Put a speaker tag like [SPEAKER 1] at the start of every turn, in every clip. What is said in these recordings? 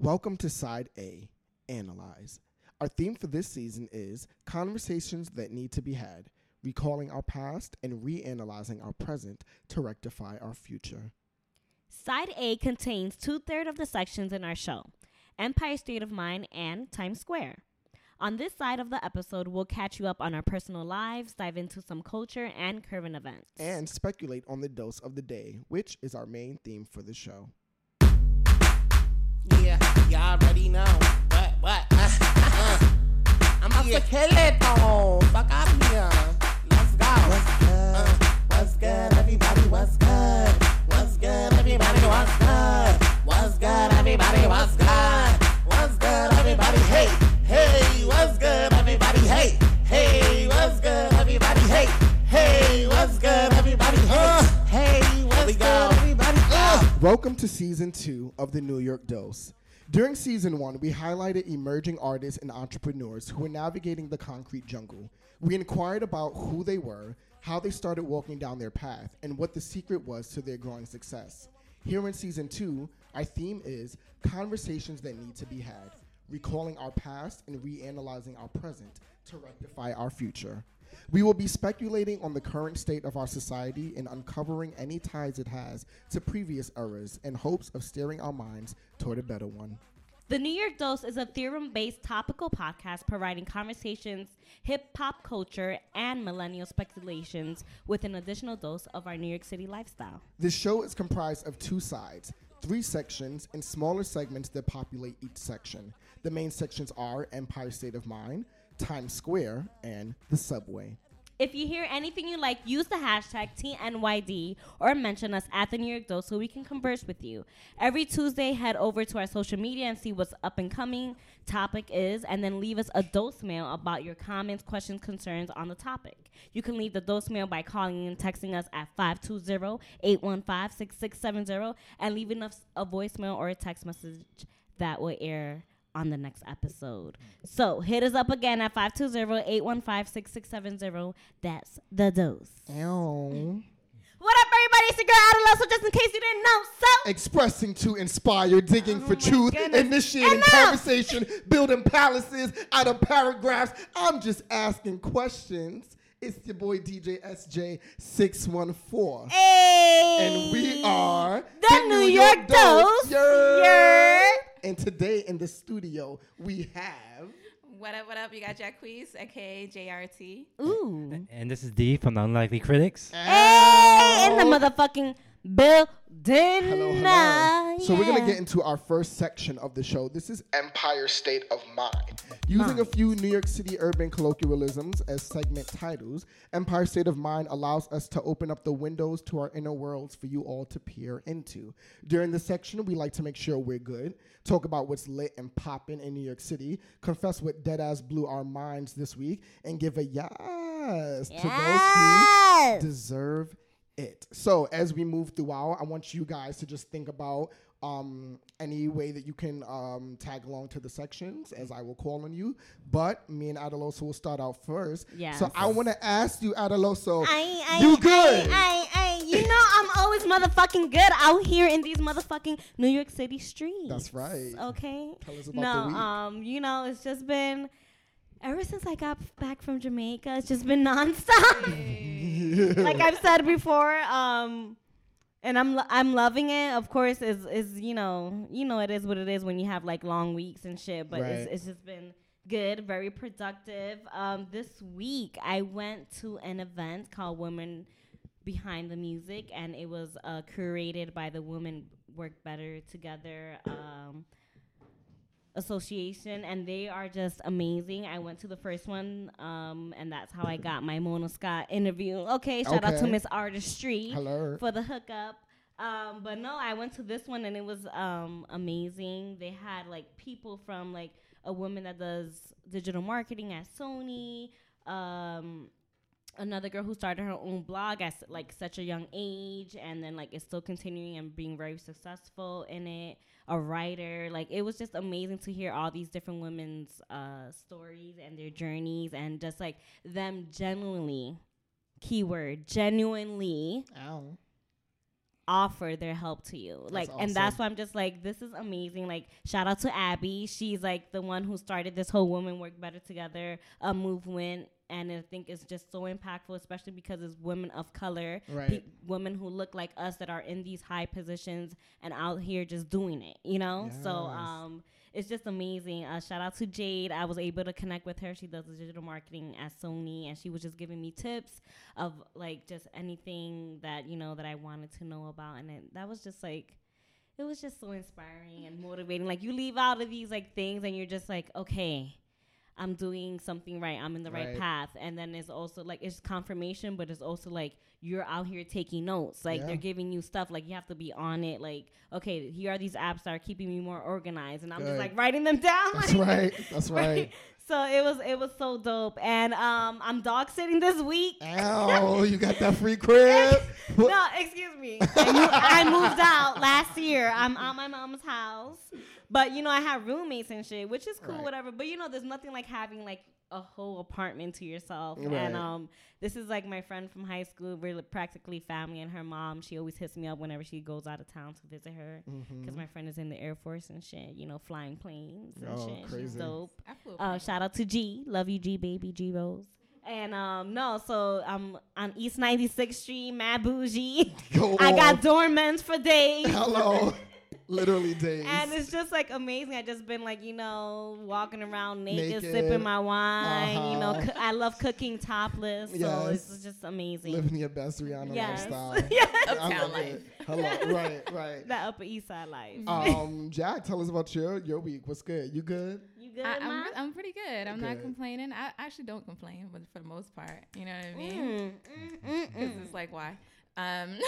[SPEAKER 1] Welcome to Side A Analyze. Our theme for this season is conversations that need to be had, recalling our past and reanalyzing our present to rectify our future.
[SPEAKER 2] Side A contains two thirds of the sections in our show Empire State of Mind and Times Square. On this side of the episode, we'll catch you up on our personal lives, dive into some culture and current events.
[SPEAKER 1] And speculate on the dose of the day, which is our main theme for the show.
[SPEAKER 3] Y'all already know. What, what? Uh, I'm about to kill it, though. Fuck out of here. Let's go. What's good? Uh, what's good, everybody? What's good? What's good, everybody? What's good? What's good, everybody? What's good? What's good, everybody? Hey, hey, what's good, everybody? Hey, hey, what's good, everybody? Hey, hey, what's good, everybody? Hey, hey, what's good, everybody? Uh.
[SPEAKER 1] Welcome to season two of the New York Dose. During season one, we highlighted emerging artists and entrepreneurs who were navigating the concrete jungle. We inquired about who they were, how they started walking down their path, and what the secret was to their growing success. Here in season two, our theme is conversations that need to be had, recalling our past and reanalyzing our present to rectify our future. We will be speculating on the current state of our society and uncovering any ties it has to previous eras in hopes of steering our minds toward a better one.
[SPEAKER 2] The New York Dose is a theorem based topical podcast providing conversations, hip hop culture, and millennial speculations with an additional dose of our New York City lifestyle.
[SPEAKER 1] This show is comprised of two sides, three sections, and smaller segments that populate each section. The main sections are Empire State of Mind, Times Square, and the subway.
[SPEAKER 2] If you hear anything you like, use the hashtag TNYD or mention us at the New York Dose so we can converse with you. Every Tuesday, head over to our social media and see what's up and coming topic is, and then leave us a dose mail about your comments, questions, concerns on the topic. You can leave the dose mail by calling and texting us at 520-815-6670 and leaving us a voicemail or a text message that will air on the next episode. So hit us up again at 520-815-6670. That's the dose.
[SPEAKER 1] Ow.
[SPEAKER 2] What up, everybody? It's your girl Adaloso just in case you didn't know, so
[SPEAKER 1] Expressing to inspire, digging for
[SPEAKER 2] Oh my
[SPEAKER 1] truth,
[SPEAKER 2] goodness.
[SPEAKER 1] initiating
[SPEAKER 2] Enough.
[SPEAKER 1] conversation, building palaces out of paragraphs. I'm just asking questions. It's your boy DJ SJ614.
[SPEAKER 2] hey,
[SPEAKER 1] And we are
[SPEAKER 2] the, New, York, Dose.
[SPEAKER 1] Yer.
[SPEAKER 2] Yer.
[SPEAKER 1] And today in the studio, we have.
[SPEAKER 4] What up, what up? You got Jacquees, aka JRT.
[SPEAKER 2] Ooh.
[SPEAKER 5] And this is D from the Unlikely Critics.
[SPEAKER 2] Hey, in the motherfucking building.
[SPEAKER 1] Hello, hello. So we're gonna get into our first section of the show. This is Empire State of Mind. Using a few New York City urban colloquialisms as segment titles, Empire State of Mind allows us to open up the windows to our inner worlds for you all to peer into. During this section, we like to make sure we're good, talk about what's lit and poppin' in New York City, confess what dead ass blew our minds this week, and give a yes, to those who
[SPEAKER 2] Yes.
[SPEAKER 1] deserve it. So as we move throughout, I want you guys to just think about um, any way that you can um, tag along to the sections, as I will call on you. But me and Adaloso will start out first.
[SPEAKER 2] Yes.
[SPEAKER 1] So I want to ask you, Adaloso,
[SPEAKER 2] I, I,
[SPEAKER 1] you good?
[SPEAKER 2] I, I, I, you know I'm always motherfucking good out here in these motherfucking New York City streets.
[SPEAKER 1] That's right.
[SPEAKER 2] Okay.
[SPEAKER 1] Tell us about
[SPEAKER 2] no,
[SPEAKER 1] the week.
[SPEAKER 2] um, you know, it's just been ever since I got back from Jamaica, it's just been nonstop. like I've said before, um, and I'm lo- I'm loving it. Of course, is is you know you know it is what it is when you have like long weeks and shit. But
[SPEAKER 1] Right.
[SPEAKER 2] it's it's just been good, very productive. Um, this week I went to an event called Women Behind the Music, and it was uh, curated by the Women Work Better Together. Um, association and they are just amazing. I went to the first one um, and that's how i got my mona scott interview. Okay shout out to
[SPEAKER 1] Okay.
[SPEAKER 2] miss artistry
[SPEAKER 1] Hello.
[SPEAKER 2] for the hookup. Um, but no i went to this one and it was um, amazing. They had like people from like a woman that does digital marketing at sony um, another girl who started her own blog at like such a young age and then like is still continuing and being very successful in it a writer like it was just amazing to hear all these different women's uh stories and their journeys and just like them genuinely keyword genuinely
[SPEAKER 1] Ow.
[SPEAKER 2] offer their help to you. Like, and that's why I'm just like, this is amazing. Like, shout out to Abby. She's like the one who started this whole Women Work Better Together uh, movement. And I think it's just so impactful, especially because it's women of color,
[SPEAKER 1] Right.
[SPEAKER 2] pe- women who look like us that are in these high positions and out here just doing it, you know? So, um, it's just amazing. Uh, shout out to Jade. I was able to connect with her. She does digital marketing at Sony, and she was just giving me tips of like just anything that you know that I wanted to know about, and it, that was just like. It was just so inspiring and motivating. Like you leave out of these like things, and you're just like, okay, I'm doing something right. I'm in the right,
[SPEAKER 1] Right.
[SPEAKER 2] path. And then it's also like it's confirmation, but it's also like you're out here taking notes. Like
[SPEAKER 1] Yeah.
[SPEAKER 2] they're giving you stuff. Like you have to be on it. Like okay, here are these apps that are keeping me more organized, and I'm just like writing them down.
[SPEAKER 1] That's
[SPEAKER 2] like-
[SPEAKER 1] right. That's right.
[SPEAKER 2] So it was it was so dope. And um, I'm dog sitting this week.
[SPEAKER 1] Oh, you got that free crib?
[SPEAKER 2] No, excuse me. I, mo- I moved out last year. I'm at my mom's house, but you know I have roommates and shit, which is cool,
[SPEAKER 1] Right.
[SPEAKER 2] whatever. But you know, there's nothing like having like a whole apartment to yourself.
[SPEAKER 1] Right.
[SPEAKER 2] And um, this is like my friend from high school. We're li- practically family, and her mom. She always hits me up whenever she goes out of town to visit her,
[SPEAKER 1] Mm-hmm.
[SPEAKER 2] because my friend is in the Air Force and shit. You know, flying planes and
[SPEAKER 1] Oh,
[SPEAKER 2] shit. She's
[SPEAKER 1] crazy.
[SPEAKER 2] dope.
[SPEAKER 4] I flew a
[SPEAKER 2] Uh, shout out to G. Love you, G baby, G Rose. And um, no, so I'm on East 96th Street, mad bougie.
[SPEAKER 1] Go
[SPEAKER 2] I got
[SPEAKER 1] on.
[SPEAKER 2] dormants for days.
[SPEAKER 1] Hello. Literally days.
[SPEAKER 2] And it's just like amazing. I just been like, you know, walking around naked,
[SPEAKER 1] Naked.
[SPEAKER 2] sipping my wine. You know,
[SPEAKER 1] Uh-huh.
[SPEAKER 2] I love cooking topless. So
[SPEAKER 1] Yes.
[SPEAKER 2] it's just amazing.
[SPEAKER 1] Living your best Rihanna
[SPEAKER 2] Yes.
[SPEAKER 1] lifestyle.
[SPEAKER 2] yes.
[SPEAKER 1] I
[SPEAKER 4] Uptown
[SPEAKER 1] love
[SPEAKER 4] life.
[SPEAKER 1] it. Hello. Right, right.
[SPEAKER 2] That Upper East Side life.
[SPEAKER 1] Um, Jack, tell us about your your week. What's good? You good?
[SPEAKER 2] you good,
[SPEAKER 4] I, I'm, I'm pretty good. I'm
[SPEAKER 1] Good.
[SPEAKER 4] not complaining. I actually don't complain, but for the most part, you know what I mean?
[SPEAKER 2] Mm, mm, mm,
[SPEAKER 4] Because
[SPEAKER 2] mm.
[SPEAKER 4] it's like, why? Um,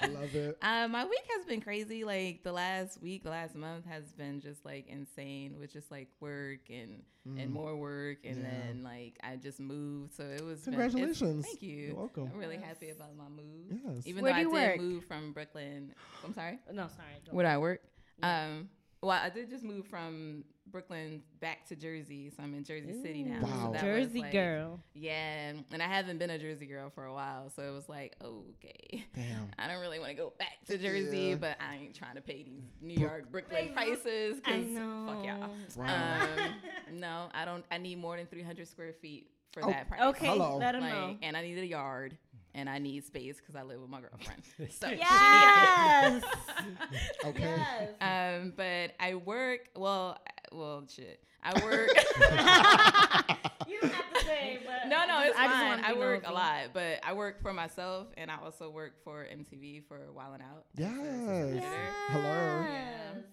[SPEAKER 1] I love it.
[SPEAKER 4] Uh, my week has been crazy. Like the last week, the last month has been just like insane with just like work and and more work, and
[SPEAKER 1] Mm. Yeah.
[SPEAKER 4] then like I just moved, so it was. been-
[SPEAKER 1] Congratulations.
[SPEAKER 4] thank you.
[SPEAKER 1] You're welcome.
[SPEAKER 4] I'm really happy about my move.
[SPEAKER 1] Yes.
[SPEAKER 4] Even
[SPEAKER 2] Where
[SPEAKER 4] though
[SPEAKER 2] do
[SPEAKER 4] I
[SPEAKER 2] you
[SPEAKER 4] did
[SPEAKER 2] work?
[SPEAKER 4] move from Brooklyn. I'm sorry.
[SPEAKER 2] No, sorry. Go.
[SPEAKER 4] Where do I work? Um, well, I did just move from Brooklyn back to Jersey, so I'm in Jersey City now.
[SPEAKER 1] Wow.
[SPEAKER 4] that was,
[SPEAKER 2] Jersey
[SPEAKER 4] like-
[SPEAKER 2] girl.
[SPEAKER 4] Yeah, and I haven't been a Jersey girl for a while, so it was like, okay.
[SPEAKER 1] Damn.
[SPEAKER 4] I don't really want to go back to Jersey,
[SPEAKER 1] Yeah.
[SPEAKER 4] but I ain't trying to pay these New York Brooklyn prices
[SPEAKER 2] I
[SPEAKER 4] because
[SPEAKER 2] know.
[SPEAKER 4] fuck y'all. Um, no, I don't. I need more than 300 square feet for
[SPEAKER 1] Oh,
[SPEAKER 4] that price.
[SPEAKER 2] Okay,
[SPEAKER 1] Hello.
[SPEAKER 2] let him
[SPEAKER 4] Like,
[SPEAKER 2] know.
[SPEAKER 4] and I need a yard, and I need space because I live with my girlfriend. So
[SPEAKER 2] Yes.
[SPEAKER 1] Okay.
[SPEAKER 2] yes.
[SPEAKER 4] Um, but I work. Well, I- well, shit. I work.
[SPEAKER 2] You don't have to say, but
[SPEAKER 4] no, no, it's
[SPEAKER 2] I
[SPEAKER 4] fine. I
[SPEAKER 2] be
[SPEAKER 4] work a lot, but I work for myself, and I also work for MTV for Wild and Out. as an assistant
[SPEAKER 1] Yes. Hello.
[SPEAKER 2] Yes.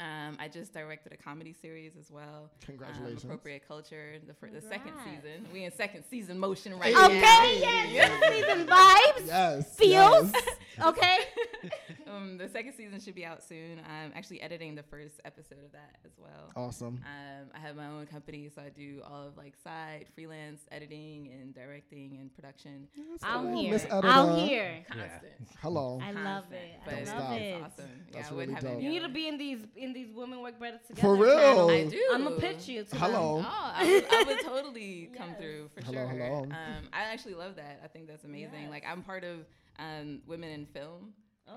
[SPEAKER 4] Um, I just directed a comedy series as well.
[SPEAKER 1] Congratulations.
[SPEAKER 4] Um, Appropriate Culture, the fir- the second season. We in second season motion right
[SPEAKER 1] Hey.
[SPEAKER 4] now.
[SPEAKER 2] Okay, yes, season vibes.
[SPEAKER 1] Yes.
[SPEAKER 2] Feels.
[SPEAKER 1] yes.
[SPEAKER 2] Okay.
[SPEAKER 4] um, the second season should be out soon. I'm actually editing the first episode of that as well.
[SPEAKER 1] Awesome.
[SPEAKER 4] Um, I have my own company, so I do all of like side freelance editing and directing and production.
[SPEAKER 2] Out
[SPEAKER 1] Oh,
[SPEAKER 2] here.
[SPEAKER 1] Miss Editor.
[SPEAKER 2] Out here.
[SPEAKER 4] Constant.
[SPEAKER 1] Hello.
[SPEAKER 2] I love
[SPEAKER 4] Constant.
[SPEAKER 2] it.
[SPEAKER 4] But
[SPEAKER 2] I
[SPEAKER 1] Don't
[SPEAKER 2] love
[SPEAKER 1] stop.
[SPEAKER 2] it.
[SPEAKER 4] It's awesome.
[SPEAKER 1] That's
[SPEAKER 4] I wouldn't
[SPEAKER 1] really
[SPEAKER 4] have
[SPEAKER 1] dope.
[SPEAKER 2] You need to be in these in these women work better together.
[SPEAKER 1] For real.
[SPEAKER 4] I do.
[SPEAKER 2] I'm gonna pitch you. To
[SPEAKER 1] Hello.
[SPEAKER 2] Them.
[SPEAKER 4] Oh, I would, I would totally come
[SPEAKER 2] Yes.
[SPEAKER 4] through for
[SPEAKER 1] Hello,
[SPEAKER 4] sure.
[SPEAKER 1] hello.
[SPEAKER 4] Um, I actually love that. I think that's amazing.
[SPEAKER 2] Yes.
[SPEAKER 4] Like I'm part of um, Women in Film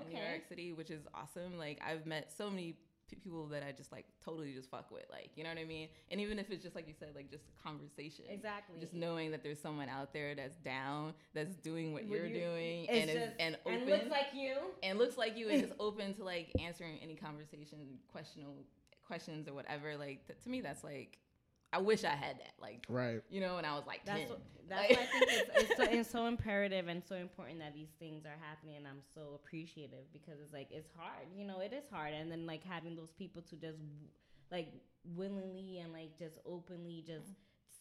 [SPEAKER 4] in New York City, which is awesome. Like I've met so many people that I just like totally just fuck with. Like you know what I mean? And even if it's just like you said, like just conversation.
[SPEAKER 2] Exactly.
[SPEAKER 4] Just knowing that there's someone out there that's down, that's doing what,
[SPEAKER 2] What
[SPEAKER 4] you're
[SPEAKER 2] you-
[SPEAKER 4] doing, and is and open
[SPEAKER 2] and looks like you.
[SPEAKER 4] and looks like you and is open to like answering any conversation, questionable questions or whatever. Like th- to me, that's like I wish I had that. Like
[SPEAKER 1] Right.
[SPEAKER 4] you know, when I was like
[SPEAKER 2] That's
[SPEAKER 4] 10.
[SPEAKER 2] what, that's
[SPEAKER 4] Like-
[SPEAKER 2] why I think it's, it's, so, it's so imperative and so important that these things are happening, and I'm so appreciative because it's like it's hard, you know, it is hard, and then like having those people to just like willingly and like just openly just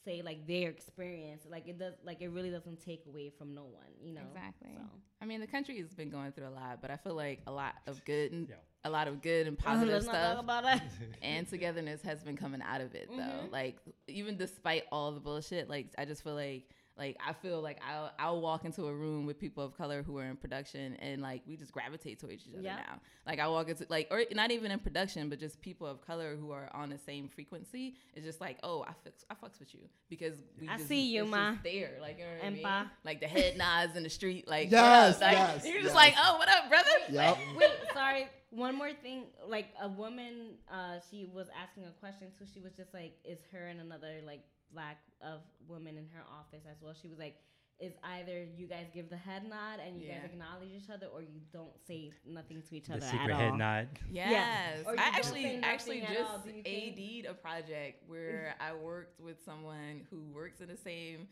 [SPEAKER 2] say like their experience, like it does, like it really doesn't take away from no one, you know.
[SPEAKER 4] Exactly.
[SPEAKER 2] So.
[SPEAKER 4] I mean, the country has been going through a lot, but I feel like a lot of good,
[SPEAKER 5] Yeah.
[SPEAKER 4] A lot of good and positive
[SPEAKER 2] Let's not talk
[SPEAKER 4] stuff
[SPEAKER 2] about that.
[SPEAKER 4] and togetherness has been coming out of it though.
[SPEAKER 2] Mhm.
[SPEAKER 4] Like even despite all the bullshit, like I just feel like like I feel like I'll I'll walk into a room with people of color who are in production and like we just gravitate towards each other
[SPEAKER 2] Yep.
[SPEAKER 4] now. Like I walk into like or not even in production, but just people of color who are on the same frequency. It's just like oh I fix I fucks with you because we
[SPEAKER 2] I
[SPEAKER 4] just,
[SPEAKER 2] see you,
[SPEAKER 4] it's
[SPEAKER 2] ma.
[SPEAKER 4] there like you know what I mean? Like the head nods in the street like
[SPEAKER 1] Yes.
[SPEAKER 4] Like,
[SPEAKER 1] yes,
[SPEAKER 4] you're
[SPEAKER 1] yes.
[SPEAKER 4] just like oh what up brother
[SPEAKER 1] Yep.
[SPEAKER 2] Wait, sorry. One more thing. Like a woman, uh, she was asking a question so She was just like, "Is her and another like black of woman in her office as well?" She was like, "Is either you guys give the head nod and you guys acknowledge each other, or you don't say nothing to each
[SPEAKER 5] The
[SPEAKER 2] other at
[SPEAKER 5] secret
[SPEAKER 2] all."
[SPEAKER 5] head nod.
[SPEAKER 4] Yes.
[SPEAKER 2] Or you
[SPEAKER 4] I actually actually just
[SPEAKER 2] all, do you think?
[SPEAKER 4] AD'd a project where I worked with someone who works in the same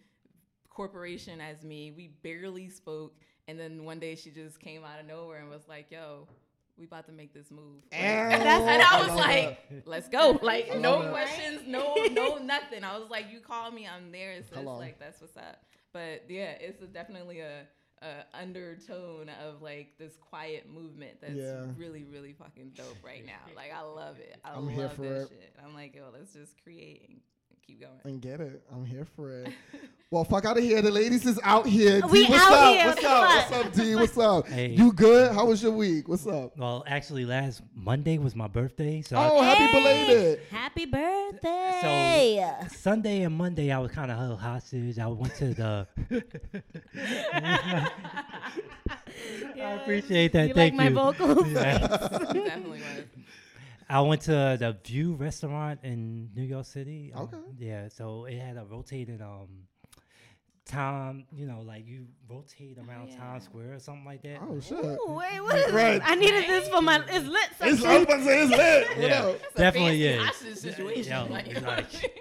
[SPEAKER 4] corporation as me. We barely spoke and then one day she just came out of nowhere and was like, "Yo, we about to make this move." Like,
[SPEAKER 1] And
[SPEAKER 4] and, I was
[SPEAKER 1] love
[SPEAKER 4] like, "Let's go!" Like no
[SPEAKER 1] that.
[SPEAKER 4] questions, no no nothing. I was like, "You call me, I'm there." So it's like that's what's up. But yeah, it's a, definitely a, a undertone of like this quiet movement that's
[SPEAKER 1] Yeah.
[SPEAKER 4] really really fucking dope right now. Like I love it. I
[SPEAKER 1] I'm
[SPEAKER 4] love
[SPEAKER 1] here for
[SPEAKER 4] that
[SPEAKER 1] it.
[SPEAKER 4] shit. I'm like, yo, let's just create and keep going.
[SPEAKER 1] And get it. I'm here for it. Well, fuck out of here. The ladies is out here. D,
[SPEAKER 2] We
[SPEAKER 1] what's
[SPEAKER 2] out
[SPEAKER 1] up?
[SPEAKER 2] here.
[SPEAKER 1] What's up? What's up, D? What's up?
[SPEAKER 5] Hey.
[SPEAKER 1] You good? How was your week? What's up?
[SPEAKER 5] Well, actually, last Monday was my birthday, so
[SPEAKER 1] Oh, happy
[SPEAKER 2] Hey,
[SPEAKER 1] belated.
[SPEAKER 2] Happy birthday!
[SPEAKER 5] I, Sunday and Monday I was kind of held hostage. I went to the. I appreciate that.
[SPEAKER 2] You
[SPEAKER 5] Thank
[SPEAKER 2] like
[SPEAKER 5] you.
[SPEAKER 2] my vocals?
[SPEAKER 5] Yeah.
[SPEAKER 4] Definitely was.
[SPEAKER 5] I went to the View restaurant in New York City. um,
[SPEAKER 1] Okay.
[SPEAKER 5] Yeah, so it had a rotated um time, you know, like you rotate around
[SPEAKER 4] yeah.
[SPEAKER 5] Times Square or something like that.
[SPEAKER 1] Oh, shit.
[SPEAKER 2] Ooh, wait, what is
[SPEAKER 1] Right.
[SPEAKER 2] this? I needed this for my it's lit
[SPEAKER 1] It's,
[SPEAKER 2] section.
[SPEAKER 1] I was about to say it's lit.
[SPEAKER 5] Yeah.
[SPEAKER 1] up?
[SPEAKER 4] It's a
[SPEAKER 5] Definitely,
[SPEAKER 4] fancy
[SPEAKER 5] yeah.
[SPEAKER 4] hostage situation.
[SPEAKER 5] Yo,
[SPEAKER 4] like,
[SPEAKER 5] like-
[SPEAKER 4] what I mean?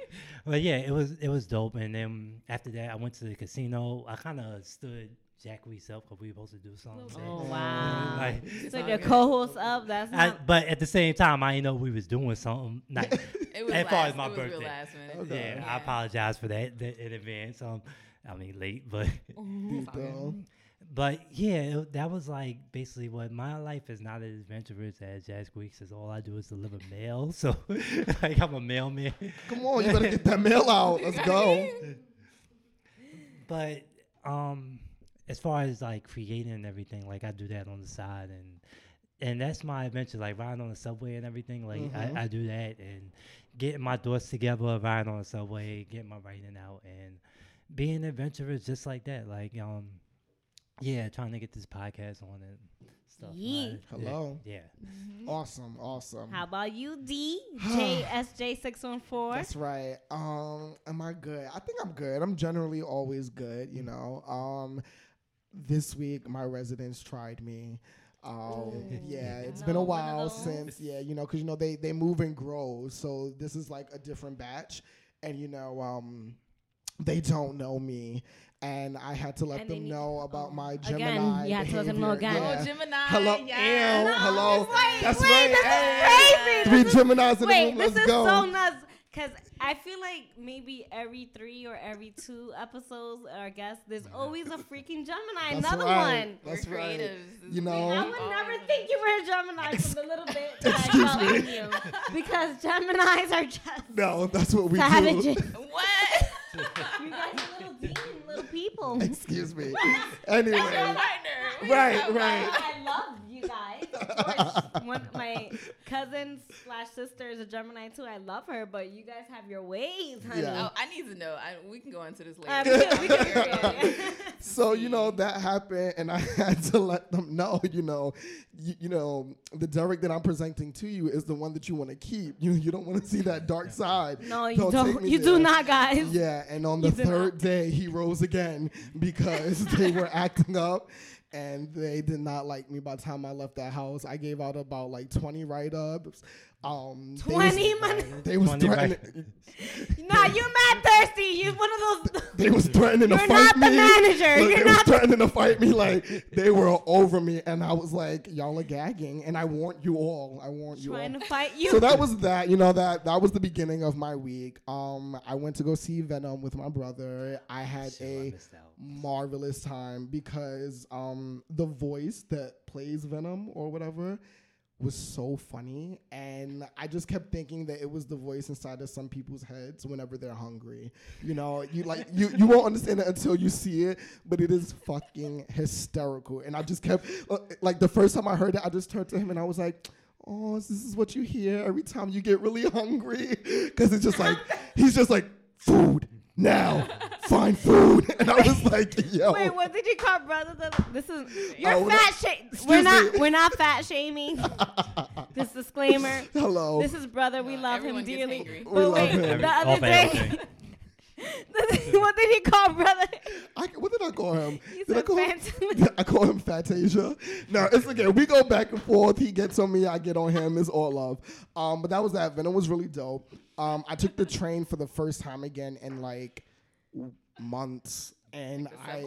[SPEAKER 5] But yeah, it was it was dope. And then after that, I went to the casino. I kind of stood Jacquees up because we were supposed to do something.
[SPEAKER 2] Oh
[SPEAKER 5] So,
[SPEAKER 2] wow!
[SPEAKER 5] Like,
[SPEAKER 2] so
[SPEAKER 4] all
[SPEAKER 2] your co-host up. That's
[SPEAKER 5] I, but at the same time, I didn't know we was doing something. Not,
[SPEAKER 4] It was
[SPEAKER 5] as far
[SPEAKER 4] last,
[SPEAKER 5] as my
[SPEAKER 4] it was real
[SPEAKER 5] birthday.
[SPEAKER 4] last.
[SPEAKER 1] Okay.
[SPEAKER 5] Yeah, I apologize for that, that in advance. Um, I mean late, but
[SPEAKER 1] Deep down.
[SPEAKER 5] but yeah, it, that was like basically what my life is not as adventurous as Jazz Greeks. Is all I do is deliver mail. So like I'm a mailman.
[SPEAKER 1] Come on, you better get that mail out. Let's go.
[SPEAKER 5] But um, as far as like creating and everything, like I do that on the side, and and that's my adventure, like riding on the subway and everything. Like
[SPEAKER 1] Mhm.
[SPEAKER 5] I, I do that and getting my thoughts together, riding on the subway, getting my writing out, and being adventurous just like that. Like um, yeah, trying to get this podcast on and stuff.
[SPEAKER 2] Yeet.
[SPEAKER 5] Yeah,
[SPEAKER 1] Hello.
[SPEAKER 5] Yeah.
[SPEAKER 1] Awesome, awesome.
[SPEAKER 2] How about you, D? JSJ six one four.
[SPEAKER 1] That's right. Um, am I good? I think I'm good. I'm generally always good, you know. Um, this week my residents tried me. Um, yeah, it's been a
[SPEAKER 2] Another one of
[SPEAKER 1] while since yeah, you know, because you know they they move and grow, so this is like a different batch, and you know, um, they don't know me. And I had to let
[SPEAKER 2] And
[SPEAKER 1] them know about my
[SPEAKER 2] Again,
[SPEAKER 1] Gemini.
[SPEAKER 2] you had to let them know again.
[SPEAKER 1] Yeah.
[SPEAKER 4] Oh, Gemini.
[SPEAKER 1] Hello,
[SPEAKER 4] yes.
[SPEAKER 1] ew,
[SPEAKER 2] No,
[SPEAKER 1] hello.
[SPEAKER 2] wait,
[SPEAKER 1] That's
[SPEAKER 2] wait,
[SPEAKER 1] right.
[SPEAKER 2] This
[SPEAKER 1] Hey.
[SPEAKER 2] is crazy.
[SPEAKER 1] Three Geminis in the room. Let's
[SPEAKER 2] is
[SPEAKER 1] go.
[SPEAKER 2] so nuts. Cause I feel like maybe every three or every two episodes, or I guess there's always a freaking Gemini.
[SPEAKER 1] That's
[SPEAKER 2] Another
[SPEAKER 1] right.
[SPEAKER 2] one.
[SPEAKER 1] That's
[SPEAKER 4] We're
[SPEAKER 1] right.
[SPEAKER 4] creatives.
[SPEAKER 1] You know.
[SPEAKER 2] I would never think you were a Gemini from the little bit that I
[SPEAKER 1] Excuse me.
[SPEAKER 2] you, because Geminis are just
[SPEAKER 1] No, that's what we
[SPEAKER 2] savages.
[SPEAKER 1] do.
[SPEAKER 4] What?
[SPEAKER 2] you guys are little demon, little people.
[SPEAKER 1] Excuse me. Anyway,
[SPEAKER 4] That's your partner. What you
[SPEAKER 1] Right, right.
[SPEAKER 2] I love you guys. Of course, one my cousin slash sister is a Gemini too. I love her, but you guys have your ways, honey.
[SPEAKER 1] Yeah.
[SPEAKER 4] Oh, I need to know. I, we can go into this later.
[SPEAKER 2] Um, we can- we can-
[SPEAKER 4] Period.
[SPEAKER 1] so you know that happened, and I had to let them know. You know, you, you know the Derek that I'm presenting to you is the one that you want to keep. You you don't want to see that dark side.
[SPEAKER 2] no, you
[SPEAKER 1] take
[SPEAKER 2] don't. You
[SPEAKER 1] there.
[SPEAKER 2] do not, guys.
[SPEAKER 1] Yeah, and on the
[SPEAKER 2] You do
[SPEAKER 1] third
[SPEAKER 2] not.
[SPEAKER 1] day, he rose again because they were acting up and they did not like me by the time I left that house. I gave out about like 20 write ups. Um,
[SPEAKER 2] Twenty money.
[SPEAKER 1] They was threatening.
[SPEAKER 2] Nah, you mad thirsty. You one of those.
[SPEAKER 1] They was threatening to fight me.
[SPEAKER 2] You're
[SPEAKER 1] fight
[SPEAKER 2] not the manager.
[SPEAKER 1] Look,
[SPEAKER 2] You're
[SPEAKER 1] they
[SPEAKER 2] not
[SPEAKER 1] was threatening to fight me. Like they were over me, and I was like, "Y'all are gagging." And I warned you all. I warned you all.
[SPEAKER 2] trying to fight you.
[SPEAKER 1] so that was that. You know that that was the beginning of my week. Um, I went to go see Venom with my brother. I had
[SPEAKER 5] Shit, I
[SPEAKER 1] a marvelous time because um the voice that plays Venom or whatever was so funny, and I just kept thinking that it was the voice inside of some people's heads whenever they're hungry. You know, you like you you won't understand it until you see it, but it is fucking hysterical. And I just kept uh, like the first time I heard it, I just turned to him and I was like. Oh, this is what you hear every time you get really hungry, because it's just like he's just like food now, find food, and I was like, yo,
[SPEAKER 2] Wait, what did you call brother? The, this is you're
[SPEAKER 1] Oh,
[SPEAKER 2] fat
[SPEAKER 1] that-
[SPEAKER 2] shame. We're not
[SPEAKER 1] me.
[SPEAKER 2] we're not fat shaming. this disclaimer.
[SPEAKER 1] hello.
[SPEAKER 2] This is brother. We love him
[SPEAKER 4] everyone gets
[SPEAKER 2] dearly.
[SPEAKER 4] angry.
[SPEAKER 2] But
[SPEAKER 1] We love
[SPEAKER 2] wait,
[SPEAKER 1] him.
[SPEAKER 2] the other
[SPEAKER 5] off
[SPEAKER 2] day,
[SPEAKER 5] everything.
[SPEAKER 2] what did he call brother?
[SPEAKER 1] I, what did I call him?
[SPEAKER 2] He
[SPEAKER 1] did I call him? I call him Fatasia. No, it's okay. We go back and forth. He gets on me. I get on him. It's all love. Um, but that was that. Venom was really dope. Um, I took the train for the first time again in like months, and
[SPEAKER 4] The
[SPEAKER 1] I
[SPEAKER 4] or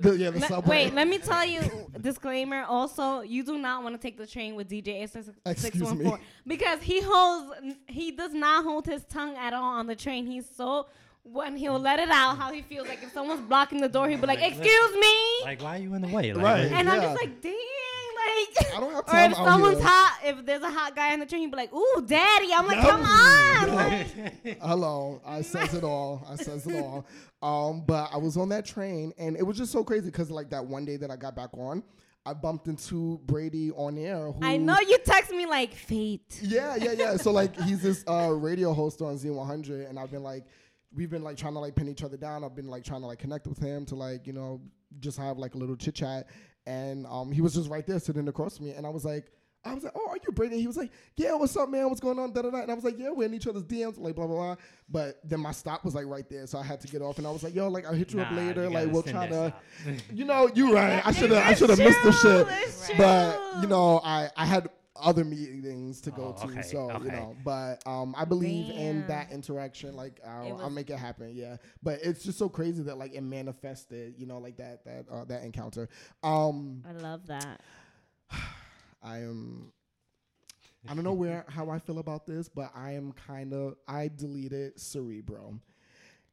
[SPEAKER 4] the,
[SPEAKER 1] the, yeah the
[SPEAKER 2] Le-
[SPEAKER 1] subway.
[SPEAKER 2] Wait, let me tell you. Disclaimer. Also, you do not want to take the train with DJ six
[SPEAKER 1] Excuse
[SPEAKER 2] one
[SPEAKER 1] me.
[SPEAKER 2] four because he holds. He does not hold his tongue at all on the train. He's so when he'll let it out how he feels like if someone's blocking the door, he'll be like,
[SPEAKER 5] Like,
[SPEAKER 2] "Excuse me,"
[SPEAKER 5] Like, why are you in the way? Like,
[SPEAKER 1] Right.
[SPEAKER 5] what-
[SPEAKER 2] and I'm just like, "Damn." Like,
[SPEAKER 1] I don't have
[SPEAKER 2] or if someone's
[SPEAKER 1] here.
[SPEAKER 2] hot, if there's a hot guy on the train, he'd be like, "Ooh, daddy!" I'm like,
[SPEAKER 1] Yep.
[SPEAKER 2] "Come on!" Like,
[SPEAKER 1] Hello, I says it all. I says it all. Um, but I was on that train, and it was just so crazy because like that one day that I got back on, I bumped into Brady on air. Who,
[SPEAKER 2] I know you text me like fate.
[SPEAKER 1] Yeah, yeah, yeah. So like he's this uh, radio host on Z100, and I've been like, we've been like trying to like pin each other down. I've been like trying to like connect with him to like you know just have like a little chit chat, and um he was just right there sitting across from me, and I was like. I was like, "Oh, are you Brady?" He was like, "Yeah, what's up, man? What's going on?" Da da da. And I was like, "Yeah, we're in each other's DMs, like blah blah blah." But then my stop was like right there, so I had to get off, and I was like, "Yo, like I'll hit you up later.
[SPEAKER 5] you
[SPEAKER 1] like we'll try to." You know, you're right. I should have. I should have missed the
[SPEAKER 2] true,
[SPEAKER 1] shit.
[SPEAKER 2] it's
[SPEAKER 1] But you know, I I had other meetings to go
[SPEAKER 5] Oh,
[SPEAKER 1] to,
[SPEAKER 5] okay,
[SPEAKER 1] so you know. But um, I believe in that interaction. Like I'll,
[SPEAKER 2] It
[SPEAKER 1] I'll make it happen. Yeah. But it's just so crazy that like it manifested. You know, like that that uh, that encounter. Um,
[SPEAKER 2] I love that.
[SPEAKER 1] I am. I don't know where how I feel about this, but I am kind of I deleted Cerebro.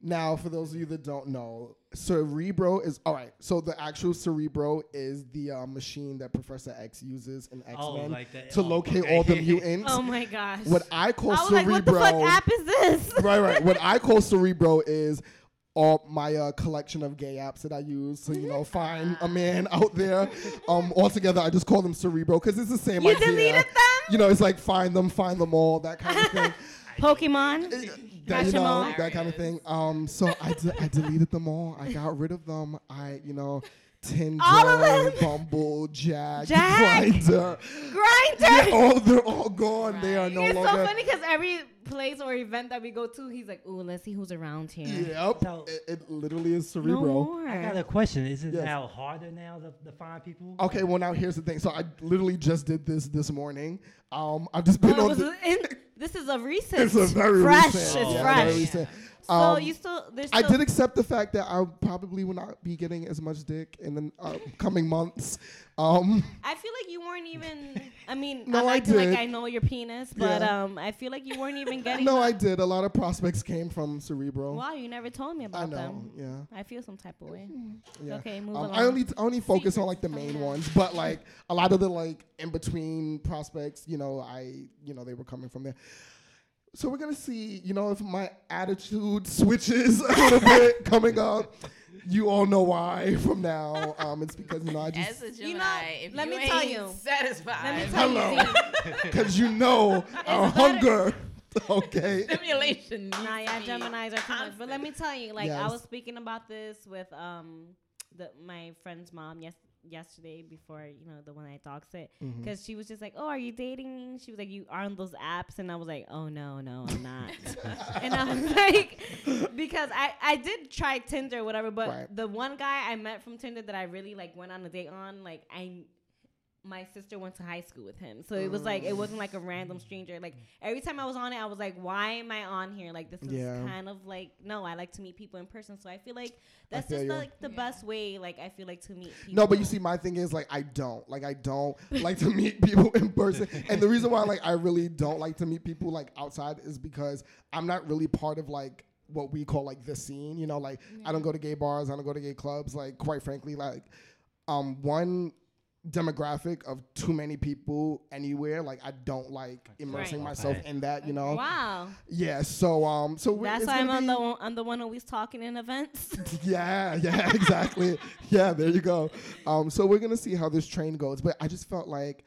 [SPEAKER 1] Now, for those of you that don't know, Cerebro is all right. So the actual Cerebro is the uh, machine that Professor X uses in X
[SPEAKER 5] Oh,
[SPEAKER 1] Men
[SPEAKER 5] like that.
[SPEAKER 1] to
[SPEAKER 5] oh,
[SPEAKER 1] locate
[SPEAKER 5] okay.
[SPEAKER 1] all the mutants.
[SPEAKER 2] Oh my gosh.
[SPEAKER 1] what I call
[SPEAKER 2] I was like,
[SPEAKER 1] Cerebro,
[SPEAKER 2] what the fuck app is this?
[SPEAKER 1] right, right. What I call Cerebro is all my uh, collection of gay apps that I use to you know find a man out there. Um, altogether, I just call them Cerebro because it's the same
[SPEAKER 2] You
[SPEAKER 1] idea.
[SPEAKER 2] deleted them?
[SPEAKER 1] You know, it's like find them, find them all, that kind of thing.
[SPEAKER 2] Pokemon.
[SPEAKER 1] That,
[SPEAKER 2] Catch
[SPEAKER 1] you
[SPEAKER 2] 'em
[SPEAKER 1] know,
[SPEAKER 2] all.
[SPEAKER 1] that kind of thing. Um, so I, de- I deleted them all. I got rid of them. I, you know, Tinder,
[SPEAKER 2] All of them?
[SPEAKER 1] Bumble, Jack,
[SPEAKER 2] Jack.
[SPEAKER 1] Grindr.
[SPEAKER 2] Grinder.
[SPEAKER 1] Yeah, all they're all gone. They are no
[SPEAKER 2] it's
[SPEAKER 1] longer.
[SPEAKER 2] It's so funny because every place or event that we go to, he's like, "Ooh, let's see who's around here."
[SPEAKER 1] Yep,
[SPEAKER 5] So-
[SPEAKER 1] it, it literally is
[SPEAKER 2] No more.
[SPEAKER 5] I got a question. Is it
[SPEAKER 1] Yes.
[SPEAKER 5] now harder now to, to find people?
[SPEAKER 1] Okay, well now here's the thing. So I literally just did this this morning. Um, I've just been
[SPEAKER 2] it
[SPEAKER 1] on.
[SPEAKER 2] was
[SPEAKER 1] The,
[SPEAKER 2] in- this is a recent.
[SPEAKER 1] it's a very
[SPEAKER 2] fresh.
[SPEAKER 1] recent.
[SPEAKER 2] It's
[SPEAKER 1] yeah,
[SPEAKER 2] fresh.
[SPEAKER 1] Very recent.
[SPEAKER 2] So
[SPEAKER 1] Um,
[SPEAKER 2] you still there's
[SPEAKER 1] I did accept the fact that I probably will not be getting as much dick in the uh, coming months. Um,
[SPEAKER 2] I feel like you weren't even. I mean,
[SPEAKER 1] No,
[SPEAKER 2] I'm
[SPEAKER 1] I did.
[SPEAKER 2] like I know your penis, but
[SPEAKER 1] Yeah.
[SPEAKER 2] um, I feel like you weren't even getting.
[SPEAKER 1] no, I did. A lot of prospects came from Cerebro.
[SPEAKER 2] Wow, you never told me
[SPEAKER 1] I
[SPEAKER 2] about
[SPEAKER 1] know.
[SPEAKER 2] them.
[SPEAKER 1] Yeah.
[SPEAKER 2] I feel some type of way.
[SPEAKER 1] Yeah.
[SPEAKER 2] Okay, move
[SPEAKER 1] Um,
[SPEAKER 2] along.
[SPEAKER 1] I only I only focus on like the main
[SPEAKER 2] out.
[SPEAKER 1] ones, but like a lot of the like in between prospects, you know, I you know they were coming from there. So we're gonna see, you know, if my attitude switches a little bit coming up. You all know why from now. Um, it's because you know I
[SPEAKER 4] As
[SPEAKER 1] just
[SPEAKER 4] a Gemini,
[SPEAKER 2] You know,
[SPEAKER 4] if
[SPEAKER 2] let
[SPEAKER 4] you
[SPEAKER 2] me tell you.
[SPEAKER 4] satisfied,
[SPEAKER 2] Let me tell
[SPEAKER 1] Hello.
[SPEAKER 2] you,
[SPEAKER 1] because you know our hunger. Okay.
[SPEAKER 4] stimulation.
[SPEAKER 2] Nah, yeah, Gemini's are too much. But let me tell you, like I was speaking about this with um the my friend's mom yes yesterday before you know the one I doxed it
[SPEAKER 1] Mm-hmm.
[SPEAKER 2] because she was just like, oh, are you dating? She was like, you are on those apps, and I was like, oh no, no, I'm not. and I was like, because I I did try Tinder, whatever, but
[SPEAKER 1] Right.
[SPEAKER 2] the one guy I met from Tinder that I really like went on a date on, like I my sister went to high school with him. So it was like it wasn't like a random stranger. Like every time I was on it, I was like, why am I on here? Like this is
[SPEAKER 1] Yeah.
[SPEAKER 2] kind of like no, I like to meet people in person. So I feel like that's
[SPEAKER 1] feel
[SPEAKER 2] just
[SPEAKER 1] you.
[SPEAKER 2] like the
[SPEAKER 4] Yeah.
[SPEAKER 2] best way. Like I feel like to meet people.
[SPEAKER 1] No, but you see, my thing is like I don't like I don't like to meet people in person, and the reason why like I really don't like to meet people like outside is because I'm not really part of like what we call like the scene. You know, like I don't go to gay bars, I don't go to gay clubs. Like quite frankly, like um one demographic of too many people anywhere. Like I don't like immersing
[SPEAKER 2] Right.
[SPEAKER 1] myself
[SPEAKER 5] Okay.
[SPEAKER 1] in that. You know.
[SPEAKER 2] Wow.
[SPEAKER 1] Yeah. So um. So
[SPEAKER 2] That's
[SPEAKER 1] it's
[SPEAKER 2] why I'm on the one- I'm the one always talking in events.
[SPEAKER 1] Yeah, yeah, exactly. yeah, there you go. Um, so we're gonna see how this train goes, but I just felt like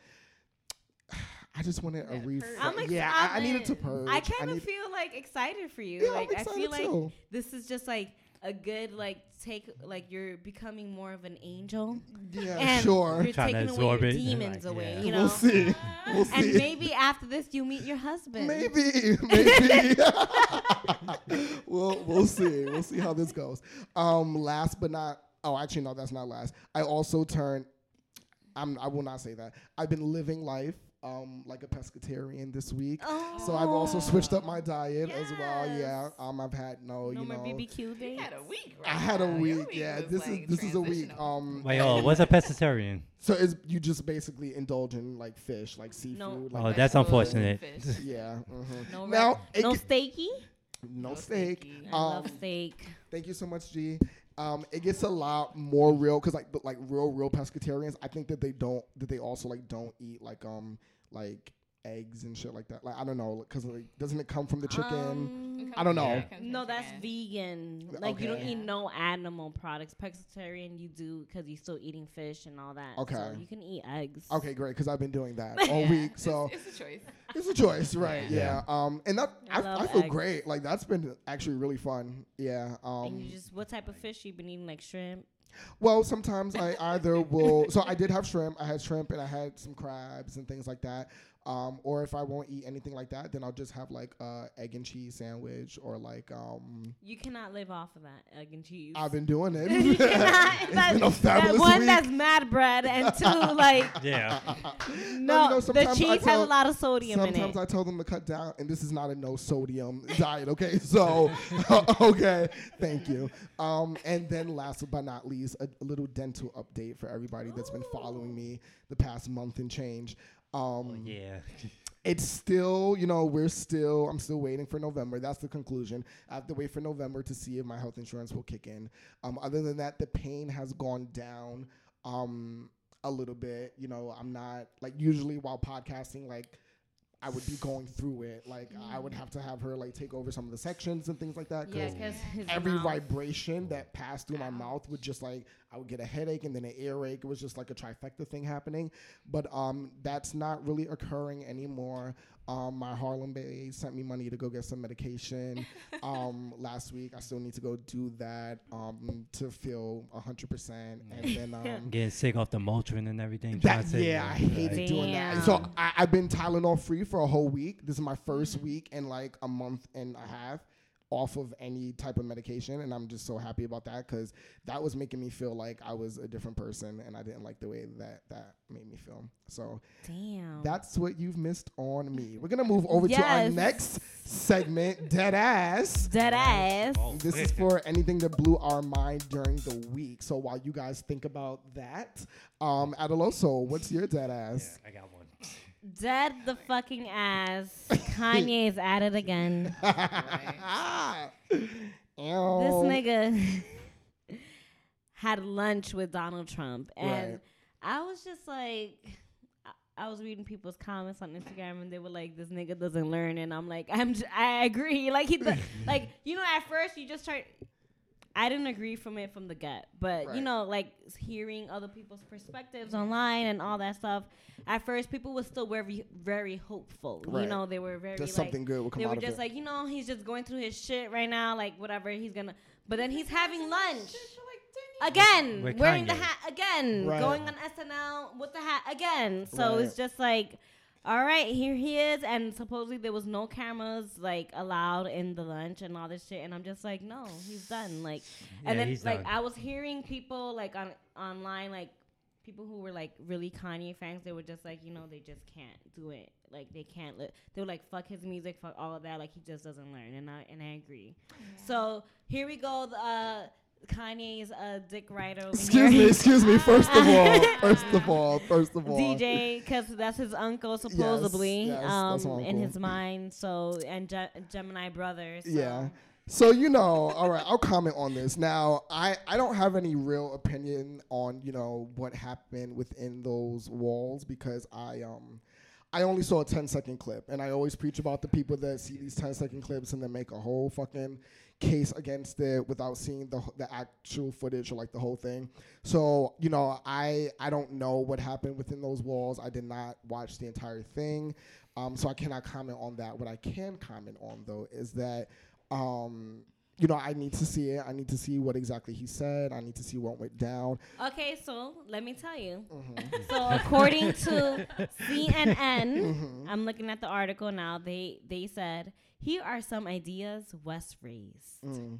[SPEAKER 1] I just wanted a
[SPEAKER 4] Yeah,
[SPEAKER 1] refresh.
[SPEAKER 2] I'm
[SPEAKER 1] yeah, I, I needed to
[SPEAKER 2] excited.
[SPEAKER 1] purge.
[SPEAKER 2] I kind of
[SPEAKER 1] need-
[SPEAKER 2] feel like excited for you.
[SPEAKER 1] Yeah, I'm
[SPEAKER 2] like I
[SPEAKER 1] excited
[SPEAKER 2] feel like
[SPEAKER 1] too.
[SPEAKER 2] this is just like a good like take like you're becoming more of an angel.
[SPEAKER 1] Yeah,
[SPEAKER 2] and
[SPEAKER 1] sure.
[SPEAKER 2] You're
[SPEAKER 5] Trying to
[SPEAKER 2] taking away your demons
[SPEAKER 5] Like,
[SPEAKER 2] away.
[SPEAKER 5] yeah.
[SPEAKER 2] You know.
[SPEAKER 1] We'll see. We'll
[SPEAKER 2] And
[SPEAKER 1] see.
[SPEAKER 2] maybe after this, you meet your husband.
[SPEAKER 1] Maybe, maybe. we'll we'll see. We'll see how this goes. Um, last but not oh, actually no, that's not last. I also turned. I'm. I will not say that. I've been living life um like a pescatarian this week. So I've also switched up my diet as well. Yeah.
[SPEAKER 2] Yes.
[SPEAKER 1] Um, I've had no,
[SPEAKER 2] No
[SPEAKER 1] you
[SPEAKER 2] more
[SPEAKER 1] know.
[SPEAKER 2] BBQ
[SPEAKER 4] You
[SPEAKER 2] days.
[SPEAKER 4] had a week. Right
[SPEAKER 1] I had a
[SPEAKER 4] now.
[SPEAKER 1] Week. Yeah,
[SPEAKER 4] was,
[SPEAKER 1] this is this is a week.
[SPEAKER 4] transitional.
[SPEAKER 1] Um,
[SPEAKER 5] Wait, oh, what's a pescatarian?
[SPEAKER 1] so it's you just basically indulge in like fish, like seafood.
[SPEAKER 2] No.
[SPEAKER 1] Like
[SPEAKER 5] Oh,
[SPEAKER 1] that.
[SPEAKER 5] that's
[SPEAKER 4] Vegetables,
[SPEAKER 5] unfortunate.
[SPEAKER 4] fish.
[SPEAKER 1] yeah. mhm.
[SPEAKER 2] No,
[SPEAKER 1] Now,
[SPEAKER 2] red-
[SPEAKER 1] it
[SPEAKER 2] no
[SPEAKER 1] get-
[SPEAKER 2] steaky.
[SPEAKER 1] no,
[SPEAKER 4] No
[SPEAKER 1] steak.
[SPEAKER 4] steaky.
[SPEAKER 2] I love
[SPEAKER 1] Um,
[SPEAKER 2] steak.
[SPEAKER 1] Thank you so much, G. Um, it gets a lot more real because like, but like real, real pescatarians, I think that they don't that they also like don't eat like um like eggs and shit like that. Like I don't know because like doesn't it come from the chicken?
[SPEAKER 2] Um,
[SPEAKER 1] I don't know.
[SPEAKER 4] Yeah, it comes from
[SPEAKER 2] no, that's
[SPEAKER 4] chicken.
[SPEAKER 2] vegan. Like you don't eat no animal products. Pescatarian, you do because you're still eating fish and all that.
[SPEAKER 1] Okay.
[SPEAKER 2] so you can eat eggs.
[SPEAKER 1] Okay, great because I've been doing that all
[SPEAKER 4] Yeah,
[SPEAKER 1] week. So
[SPEAKER 4] it's, it's a choice.
[SPEAKER 1] it's a choice, right? Yeah.
[SPEAKER 5] Yeah.
[SPEAKER 1] Um, and that
[SPEAKER 2] I
[SPEAKER 1] I, I, feel
[SPEAKER 2] eggs.
[SPEAKER 1] great. Like that's been actually really fun. Yeah.
[SPEAKER 2] and
[SPEAKER 1] Um.
[SPEAKER 2] you just what type of fish you been eating? Like shrimp.
[SPEAKER 1] Well, sometimes I either will. So I did have shrimp. I had shrimp and I had some crabs and things like that. Um, or if I won't eat anything like that, then I'll just have like a egg and cheese sandwich or like um.
[SPEAKER 2] You cannot live off of that egg and cheese.
[SPEAKER 1] I've been doing it.
[SPEAKER 2] you cannot.
[SPEAKER 1] It's
[SPEAKER 2] That's,
[SPEAKER 1] been a
[SPEAKER 2] that one
[SPEAKER 1] week.
[SPEAKER 2] that's mad bread, and two like
[SPEAKER 5] Yeah.
[SPEAKER 2] no,
[SPEAKER 1] you know,
[SPEAKER 2] the
[SPEAKER 1] sometimes I
[SPEAKER 2] cheese has a lot of sodium in it. Sometimes.
[SPEAKER 1] I tell them to cut down, and this is not a no sodium diet. Okay, so okay, thank you. Um, and then last but not least, a, a little dental update for everybody that's been following me the past month and change. Um,
[SPEAKER 5] Oh, yeah.
[SPEAKER 1] it's still, you know, we're still, I'm still waiting for November. That's the conclusion. I have to wait for November to see if my health insurance will kick in. Um, other than that, the pain has gone down um, a little bit. You know, I'm not, like, usually while podcasting, like, I would be going through it. Like, I would have to have her, like, take over some of the sections and things like that.
[SPEAKER 2] Yeah,
[SPEAKER 1] 'cause
[SPEAKER 2] because
[SPEAKER 1] every
[SPEAKER 2] mouth-
[SPEAKER 1] vibration that passed through my mouth would just like I would get a headache and then an earache. It was just like a trifecta thing happening. But um, that's not really occurring anymore. Um, my Harlem Bay sent me money to go get some medication um, last week. I still need to go do that um, to feel hundred percent. And then um,
[SPEAKER 5] Getting sick off the Motrin and everything.
[SPEAKER 1] that,
[SPEAKER 5] trying
[SPEAKER 1] yeah, I hated doing that. So I, I've been Tylenol free for a whole week. This is my 1st week in like a month and a half off of any type of medication, and I'm just so happy about that because that was making me feel like I was a different person, and I didn't like the way that that made me feel. So
[SPEAKER 2] Damn.
[SPEAKER 1] that's what you've missed on me. We're gonna move over to our next segment, dead ass.
[SPEAKER 2] dead ass.
[SPEAKER 5] Oh,
[SPEAKER 1] This is for anything that blew our mind during the week. So while you guys think about that, um, Adaloso, what's your dead
[SPEAKER 5] Yeah,
[SPEAKER 1] ass?
[SPEAKER 5] I got one.
[SPEAKER 2] Dead the fucking ass. Kanye is at it again. This nigga had lunch with Donald Trump, and
[SPEAKER 1] Right.
[SPEAKER 2] I was just like, I- was reading people's comments on Instagram, and they were like, "This nigga doesn't learn," and I'm like, "I'm, j- I agree." Like he, does, like you know, at first you just try. I didn't agree from it from the gut, but
[SPEAKER 1] Right.
[SPEAKER 2] you know, like hearing other people's perspectives online and all that stuff. At first, people were still very, very hopeful. You know, they were very like,
[SPEAKER 1] something good will come
[SPEAKER 2] they
[SPEAKER 1] out
[SPEAKER 2] were
[SPEAKER 1] of
[SPEAKER 2] just
[SPEAKER 1] it.
[SPEAKER 2] like, you know, he's just going through his shit right now, like whatever he's gonna. But then he's having lunch again, wearing the hat again,
[SPEAKER 1] Right.
[SPEAKER 2] going on SNL with the hat again. So
[SPEAKER 1] Right.
[SPEAKER 2] it's just like, all right, here he is, and supposedly there was no cameras like allowed in the lunch and all this shit, and I'm just like, no, he's done. Like, and
[SPEAKER 5] Yeah,
[SPEAKER 2] then like
[SPEAKER 5] done.
[SPEAKER 2] I was hearing people like on online like. People who were like really Kanye fans, they were just like, you know, they just can't do it. Like they can't. Li- they were like, fuck his music, fuck all of that. Like he just doesn't learn, and I and I agree. So here we go. the, Uh, Kanye's a dick rider.
[SPEAKER 1] Excuse me, excuse me. First of all, first of all, first of all,
[SPEAKER 2] DJ, because that's his uncle supposedly,
[SPEAKER 1] yes, that's
[SPEAKER 2] um,
[SPEAKER 1] my
[SPEAKER 2] in his mind. So and Ge- Gemini brothers. So.
[SPEAKER 1] Yeah. So you know, all right, I'll comment on this. Now, I I don't have any real opinion on you know what happened within those walls because I um I only saw a 10 second clip, and I always preach about the people that see these 10 second clips and then make a whole fucking case against it without seeing the the actual footage or like the whole thing. So you know, I I don't know what happened within those walls. I did not watch the entire thing, um, so I cannot comment on that. What I can comment on though is that. Um, you know, I need to see it. I need to see what exactly he said. I need to see what went down.
[SPEAKER 2] Okay, so let me tell you.
[SPEAKER 1] Mm-hmm.
[SPEAKER 2] So according to CNN,
[SPEAKER 1] Mm-hmm.
[SPEAKER 2] I'm looking at the article now. They they said here are some ideas West raised.
[SPEAKER 1] Mm.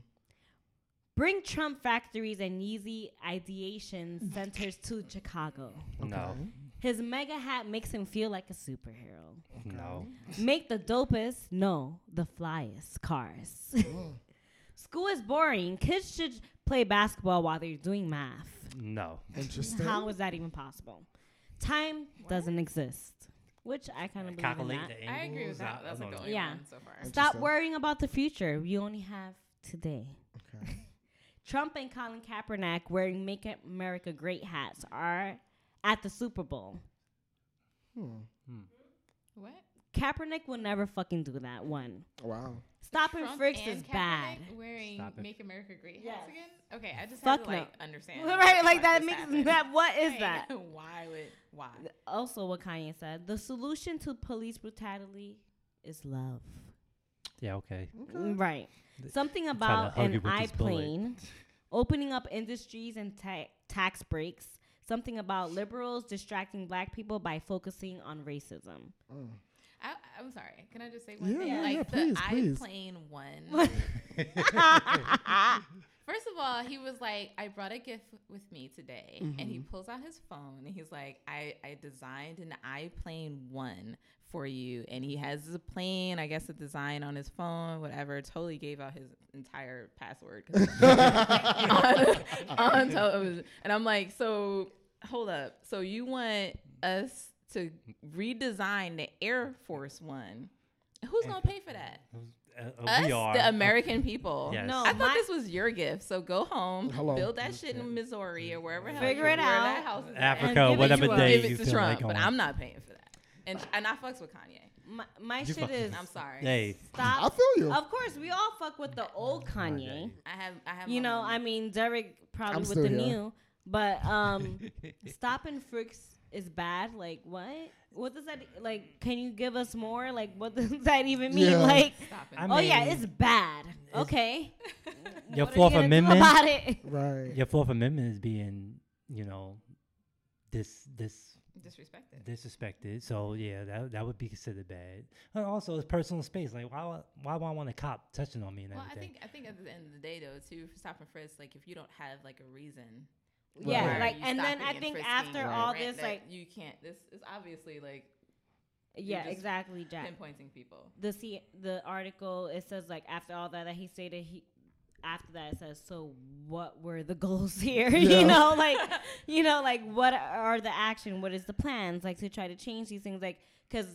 [SPEAKER 2] Bring Trump factories and Yeezy ideation centers to Chicago.
[SPEAKER 5] No,
[SPEAKER 2] His mega hat makes him feel like a superhero.
[SPEAKER 5] no.
[SPEAKER 2] Make the dopest, no, the flyest cars.
[SPEAKER 1] Mm.
[SPEAKER 2] School is boring. Kids should play basketball while they're doing math.
[SPEAKER 5] No.
[SPEAKER 1] Interesting.
[SPEAKER 2] How is that even possible? Time doesn't exist, which I kind of believe in that.
[SPEAKER 5] the
[SPEAKER 4] I agree with that.
[SPEAKER 5] I-
[SPEAKER 4] That's
[SPEAKER 5] I
[SPEAKER 4] like the
[SPEAKER 5] don't
[SPEAKER 4] only
[SPEAKER 2] Yeah.
[SPEAKER 4] one so far.
[SPEAKER 2] Stop worrying about the future. You only have today.
[SPEAKER 1] Okay.
[SPEAKER 2] Trump and Colin Kaepernick wearing Make America Great hats are at the Super Bowl.
[SPEAKER 1] Hmm.
[SPEAKER 4] What?
[SPEAKER 2] Kaepernick will never fucking do that. One.
[SPEAKER 1] Wow.
[SPEAKER 2] Stopping
[SPEAKER 4] Trump
[SPEAKER 2] frisk
[SPEAKER 4] and
[SPEAKER 2] is bad.
[SPEAKER 4] Kaepernick Wearing
[SPEAKER 5] Stop it.
[SPEAKER 4] "Make America Great" hats again. Okay, I just
[SPEAKER 2] Fuck
[SPEAKER 4] have to
[SPEAKER 2] no.
[SPEAKER 4] like understand.
[SPEAKER 2] right, like that makes
[SPEAKER 4] happened.
[SPEAKER 2] that. What is
[SPEAKER 4] Like,
[SPEAKER 2] that?
[SPEAKER 4] Why would why?
[SPEAKER 2] Also, what Kanye said: the solution to police brutality is love.
[SPEAKER 5] Yeah, okay. okay.
[SPEAKER 2] Right.
[SPEAKER 5] Th-
[SPEAKER 2] Something about an
[SPEAKER 5] you with this bullet.
[SPEAKER 2] iPlane opening up industries and ta- tax breaks. Something about liberals distracting black people by focusing on racism.
[SPEAKER 1] Mm.
[SPEAKER 4] I, I'm sorry. Can I just say one
[SPEAKER 1] Yeah,
[SPEAKER 4] thing?
[SPEAKER 1] yeah,
[SPEAKER 4] like
[SPEAKER 1] yeah,
[SPEAKER 4] the
[SPEAKER 1] please, please.
[SPEAKER 4] iPlane one. First of all, he was like, I brought a gift with me today. And he
[SPEAKER 1] Mm-hmm.
[SPEAKER 4] pulls out his phone and he's like, I, I designed an iPlane 1 for you. And he has a plane, I guess a design on his phone, whatever. Totally gave out his entire password. on, on. And I'm like, so hold up. So you want us to redesign the Air Force One? Who's going to pay for that?
[SPEAKER 5] Uh,
[SPEAKER 4] Us,
[SPEAKER 5] we are.
[SPEAKER 4] the American people.
[SPEAKER 5] Yes.
[SPEAKER 2] No,
[SPEAKER 4] I thought
[SPEAKER 2] my-
[SPEAKER 4] this was your gift. So go home,
[SPEAKER 1] Hello.
[SPEAKER 4] build that shit in Missouri or wherever. the hell
[SPEAKER 2] Figure it
[SPEAKER 4] where
[SPEAKER 2] out.
[SPEAKER 4] That house is.
[SPEAKER 5] Africa,
[SPEAKER 2] give
[SPEAKER 5] whatever
[SPEAKER 2] to
[SPEAKER 5] day
[SPEAKER 4] Give
[SPEAKER 5] you
[SPEAKER 4] it to
[SPEAKER 5] feel
[SPEAKER 4] Trump,
[SPEAKER 5] like
[SPEAKER 4] but. I'm not paying for that. And and I fucks with Kanye.
[SPEAKER 2] My, my
[SPEAKER 5] You
[SPEAKER 2] shit
[SPEAKER 5] fucking-
[SPEAKER 2] is
[SPEAKER 4] I'm sorry.
[SPEAKER 5] Hey,
[SPEAKER 2] stop.
[SPEAKER 1] I feel you.
[SPEAKER 2] Of course, we all fuck with the old Kanye.
[SPEAKER 4] I have I have
[SPEAKER 2] You know,
[SPEAKER 4] moment.
[SPEAKER 2] I mean, Derek probably
[SPEAKER 1] I'm
[SPEAKER 2] with the
[SPEAKER 1] here.
[SPEAKER 2] new, but um, stopping frisk is bad. Like what? What does that like? Can you give us more? Like what does that even mean?
[SPEAKER 1] Yeah.
[SPEAKER 2] Like
[SPEAKER 4] Stop it.
[SPEAKER 5] Oh, I
[SPEAKER 2] oh yeah, it's bad. Okay.
[SPEAKER 5] Your
[SPEAKER 2] What you
[SPEAKER 5] Fourth Amendment?
[SPEAKER 2] about it?
[SPEAKER 1] Right.
[SPEAKER 5] your Fourth Amendment is being, you know, this this
[SPEAKER 4] disrespected.
[SPEAKER 5] disrespected. So yeah, that that would be considered bad. And also, it's personal space. Like why why would I want a cop touching on me and
[SPEAKER 4] Well, I think I think at the end of the day though, too, for stop and frisk, like if you don't have like a reason.
[SPEAKER 2] Yeah,
[SPEAKER 4] why
[SPEAKER 2] like and then I think after
[SPEAKER 4] or
[SPEAKER 2] all this, like
[SPEAKER 4] you can't. This is obviously like
[SPEAKER 2] yeah,
[SPEAKER 4] just
[SPEAKER 2] exactly, Jack.
[SPEAKER 4] pinpointing people.
[SPEAKER 2] the C- the article it says like after all that that he stated he after that it says so what were the goals here
[SPEAKER 1] Yeah.
[SPEAKER 2] you know like you know like what are the action what is the plans like to try to change these things like because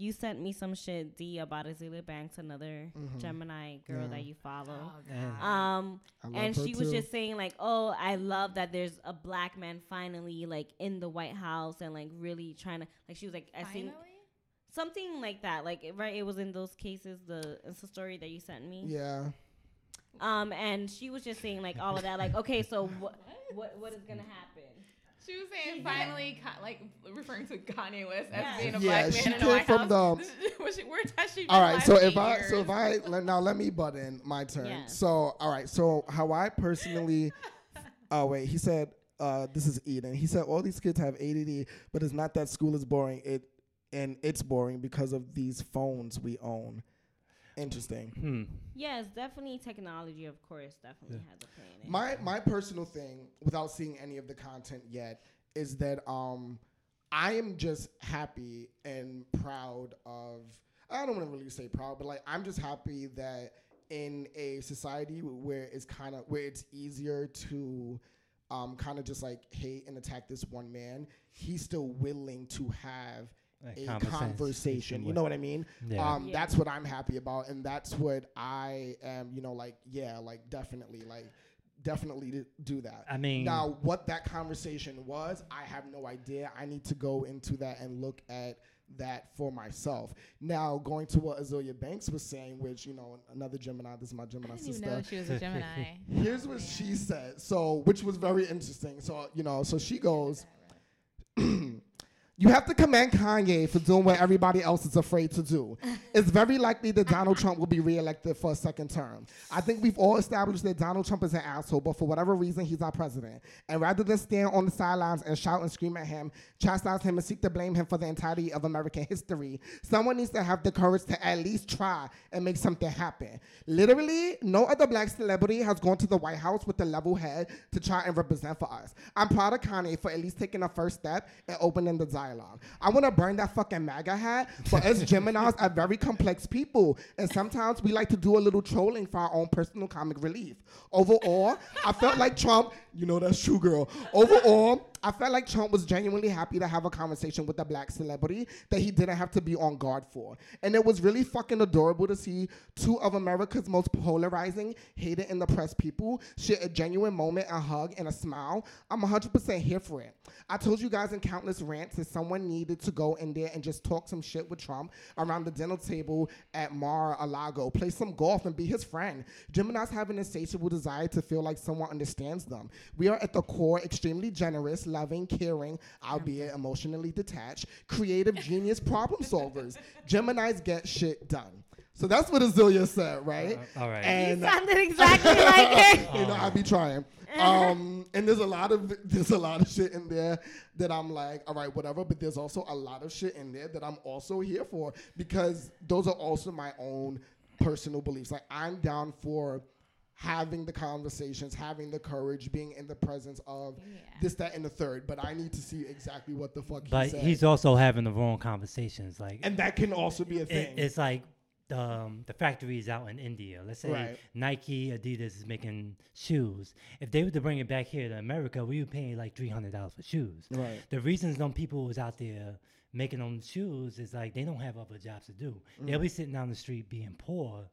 [SPEAKER 2] you sent me some shit d about Azealia Banks another Gemini girl
[SPEAKER 1] Yeah.
[SPEAKER 2] that you follow.
[SPEAKER 5] And-
[SPEAKER 2] um and
[SPEAKER 1] her
[SPEAKER 2] she was
[SPEAKER 1] too.
[SPEAKER 2] just saying like oh i love that there's a black man finally like in the white house and like really trying to like she was like i think something like that like it- right it was in those cases the insta story that you sent me.
[SPEAKER 1] Yeah.
[SPEAKER 2] um and she was just saying like all of that like okay so what what what is gonna happen
[SPEAKER 4] she was saying finally, Ka- like referring to Kanye West as
[SPEAKER 2] Yeah.
[SPEAKER 4] being a
[SPEAKER 1] Yeah,
[SPEAKER 4] black man
[SPEAKER 1] she
[SPEAKER 4] in the
[SPEAKER 1] came
[SPEAKER 4] White
[SPEAKER 1] from
[SPEAKER 4] House.
[SPEAKER 1] the-
[SPEAKER 4] This was she- where has she been
[SPEAKER 1] All
[SPEAKER 4] the
[SPEAKER 1] right. So
[SPEAKER 4] eight
[SPEAKER 1] if I so if I let, now let me butt in my turn.
[SPEAKER 2] Yeah.
[SPEAKER 1] So all right. So how I personally, oh wait, he said uh, this is Eden. He said all these kids have ADD, but it's not that school is boring. It and it's boring because of these phones we own. Interesting.
[SPEAKER 5] hmm.
[SPEAKER 2] yes definitely technology of course definitely has a play in it
[SPEAKER 1] My my personal thing, without seeing any of the content yet, is that um, I am just happy and proud of. I don't want to really say proud, but like I'm just happy that in a society where it's kind of where it's easier to um, kind of just like hate and attack this one man, he's still willing to have
[SPEAKER 5] A
[SPEAKER 1] a
[SPEAKER 5] conversation.
[SPEAKER 1] conversation. You know what I mean?
[SPEAKER 5] Yeah.
[SPEAKER 1] Um,
[SPEAKER 2] Yeah.
[SPEAKER 1] That's what I'm happy about, and that's what I am. You know, like yeah, like definitely, like definitely to do that.
[SPEAKER 5] I mean,
[SPEAKER 1] Now, what that conversation was, I have no idea. I need to go into that and look at that for myself. Now, going to what Azealia Banks was saying, which you know, another Gemini. This is my
[SPEAKER 4] I
[SPEAKER 1] Gemini
[SPEAKER 4] didn't even
[SPEAKER 1] sister.
[SPEAKER 4] know she was a Gemini.
[SPEAKER 1] Here's what she said. So, which was very interesting. So, you know, so she goes, You have to commend Kanye for doing what everybody else is afraid to do. It's very likely that Donald Trump will be reelected for a second term. I think we've all established that Donald Trump is an asshole, but for whatever reason, he's our president. And rather than stand on the sidelines and shout and scream at him, chastise him, and seek to blame him for the entirety of American history, someone needs to have the courage to at least try and make something happen. Literally, no other black celebrity has gone to the White House with a level head to try and represent for us. I'm proud of Kanye for at least taking a first step and opening the dialogue. I want to burn that fucking MAGA hat, but us Geminis are very complex people, and sometimes we like to do a little trolling for our own personal comic relief. Overall, I felt like Trump, you know that's true, girl. Overall, I felt like Trump was genuinely happy to have a conversation with a black celebrity that he didn't have to be on guard for. And it was really fucking adorable to see two of America's most polarizing, hated in the press people share a genuine moment, a hug, and a smile. I'm 100% here for it. I told you guys in countless rants that someone needed to go in there and just talk some shit with Trump around the dinner table at Mar-a-Lago, play some golf, and be his friend. Gemini's have an insatiable desire to feel like someone understands them. We are at the core extremely generous, loving, caring, albeit emotionally detached, creative, genius problem solvers. Geminis get shit done. So that's what Azealia said, right?
[SPEAKER 5] Uh, all right.
[SPEAKER 1] And
[SPEAKER 2] Sounded exactly like it.
[SPEAKER 1] you know, I be trying. Um, and there's a lot of there's a lot of shit in there that I'm like, all right, whatever. But there's also a lot of shit in there that I'm also here for because those are also my own personal beliefs. Like I'm down for having the conversations, having the courage, being in the presence of this, that, and the third. But I need to see exactly what the fuck
[SPEAKER 5] but
[SPEAKER 1] he said.
[SPEAKER 5] he's also having the wrong conversations. Like,
[SPEAKER 1] and that can also be a
[SPEAKER 5] it,
[SPEAKER 1] thing.
[SPEAKER 5] it's like um, the factories out in India. Let's say
[SPEAKER 1] Right.
[SPEAKER 5] Nike, Adidas is making shoes. If they were to bring it back here to America, we would pay like three hundred dollars for shoes.
[SPEAKER 1] right.
[SPEAKER 5] The reasons them people was out there making them shoes is like they don't have other jobs to do.
[SPEAKER 1] Mm.
[SPEAKER 5] They'll be sitting down the street being poor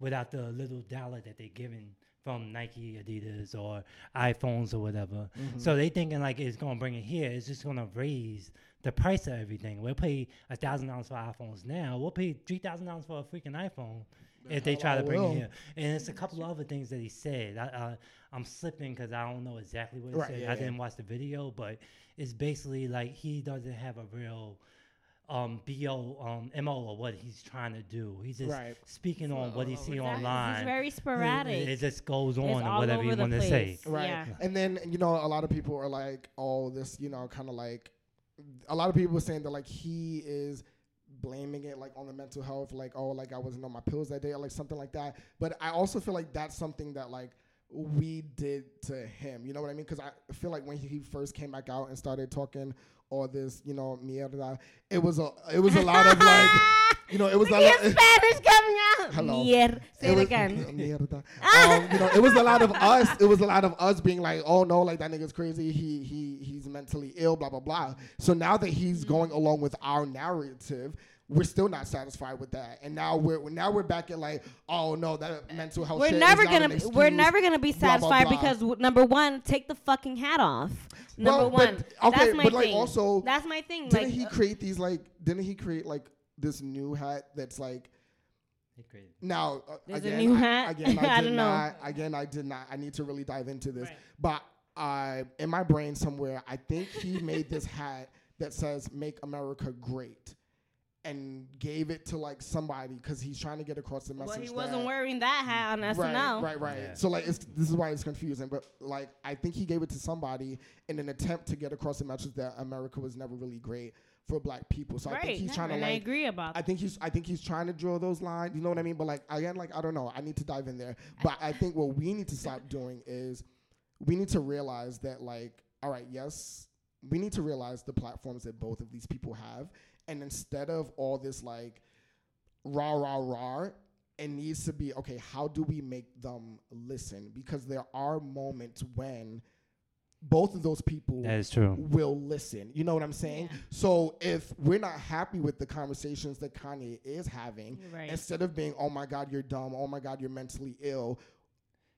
[SPEAKER 5] without the little dollar that they're giving from Nike, Adidas, or iPhones or whatever.
[SPEAKER 1] Mm-hmm.
[SPEAKER 5] So they thinking like it's gonna bring it here. It's just gonna raise the price of everything. We'll pay a thousand dollars for iPhones now. We'll pay three thousand dollars for a freaking iPhone if they try to bring
[SPEAKER 1] will.
[SPEAKER 5] it here. And it's a couple of other things that he said. I, I'm slipping because I don't know exactly what he
[SPEAKER 1] Right,
[SPEAKER 5] said.
[SPEAKER 1] yeah,
[SPEAKER 5] I
[SPEAKER 1] yeah.
[SPEAKER 5] didn't watch the video, but it's basically like he doesn't have a real um bo um mo or what he's trying to do. He's just
[SPEAKER 1] Right.
[SPEAKER 5] speaking on what he see
[SPEAKER 2] Exactly.
[SPEAKER 5] online.
[SPEAKER 2] He's very sporadic.
[SPEAKER 5] It, just goes on
[SPEAKER 2] It's
[SPEAKER 5] and whatever
[SPEAKER 2] over
[SPEAKER 5] you want to say.
[SPEAKER 1] Right.
[SPEAKER 2] Yeah.
[SPEAKER 1] And then, you know, a lot of people are like, oh, this, you know, kind of like, a lot of people are saying that, like, he is blaming it, like, on the mental health, like, oh, like, I wasn't on my pills that day, or like something like that. But I also feel like that's something that, like, we did to him. You know what I mean? Because I feel like when he first came back out and started talking all this, you know, mierda, it was a, it was a lot of, like, you know, it was a lot.
[SPEAKER 2] at Spanish coming out.
[SPEAKER 1] Hello.
[SPEAKER 2] Mier- Say it,
[SPEAKER 1] was-
[SPEAKER 2] again.
[SPEAKER 1] Mierda. um, you know, it was a lot of us. It was a lot of us being like, "Oh no, like that nigga's crazy. He he he's mentally ill." Blah blah blah. So now that he's going along with our narrative, we're still not satisfied with that. And now we're now we're back at like, "Oh no, that mental health."
[SPEAKER 2] We're
[SPEAKER 1] shit
[SPEAKER 2] never
[SPEAKER 1] not
[SPEAKER 2] gonna
[SPEAKER 1] an
[SPEAKER 2] we're never gonna be
[SPEAKER 1] blah, blah,
[SPEAKER 2] satisfied
[SPEAKER 1] blah.
[SPEAKER 2] because w- number one, take the fucking hat off. Number
[SPEAKER 1] Well, but-
[SPEAKER 2] one,
[SPEAKER 1] okay,
[SPEAKER 2] that's my
[SPEAKER 1] but, like,
[SPEAKER 2] thing.
[SPEAKER 1] also,
[SPEAKER 2] that's my thing.
[SPEAKER 1] Didn't
[SPEAKER 2] like,
[SPEAKER 1] he
[SPEAKER 2] uh,
[SPEAKER 1] create these like? Didn't he create like this new hat that's like?
[SPEAKER 5] He created-
[SPEAKER 1] Now, uh,
[SPEAKER 2] There's a
[SPEAKER 1] again,
[SPEAKER 2] new
[SPEAKER 1] I-
[SPEAKER 2] hat?
[SPEAKER 1] Again, I,
[SPEAKER 2] I
[SPEAKER 1] did
[SPEAKER 2] don't know.
[SPEAKER 1] Again, I did not. I need to really dive into this.
[SPEAKER 2] Right.
[SPEAKER 1] But I, in my brain somewhere, I think he made this hat that says "Make America Great," and gave it to like somebody because he's trying to get across the message.
[SPEAKER 2] well, he wasn't
[SPEAKER 1] that-
[SPEAKER 2] wearing that hat on
[SPEAKER 1] Right,
[SPEAKER 2] SNL.
[SPEAKER 1] right, right.
[SPEAKER 5] Yeah.
[SPEAKER 1] So like, it's, this is why it's confusing. But like, I think he gave it to somebody in an attempt to get across the message that America was never really great for Black people. So I think
[SPEAKER 2] Right,
[SPEAKER 1] he's trying to
[SPEAKER 2] and I
[SPEAKER 1] like
[SPEAKER 2] agree about
[SPEAKER 1] I think he's I think he's trying to draw those lines. You know what I mean? But like again, like I don't know. I need to dive in there. But I think what we need to stop doing is we need to realize that like, all right, yes, we need to realize the platforms that both of these people have. And instead of all this like rah rah rah, it needs to be okay, how do we make them listen? Because there are moments when both of those people
[SPEAKER 5] That is true.
[SPEAKER 1] will listen. You know what I'm saying?
[SPEAKER 2] Yeah.
[SPEAKER 1] So if we're not happy with the conversations that Kanye is having,
[SPEAKER 2] Right.
[SPEAKER 1] instead of being, "Oh my God, you're dumb," "Oh my God, you're mentally ill,"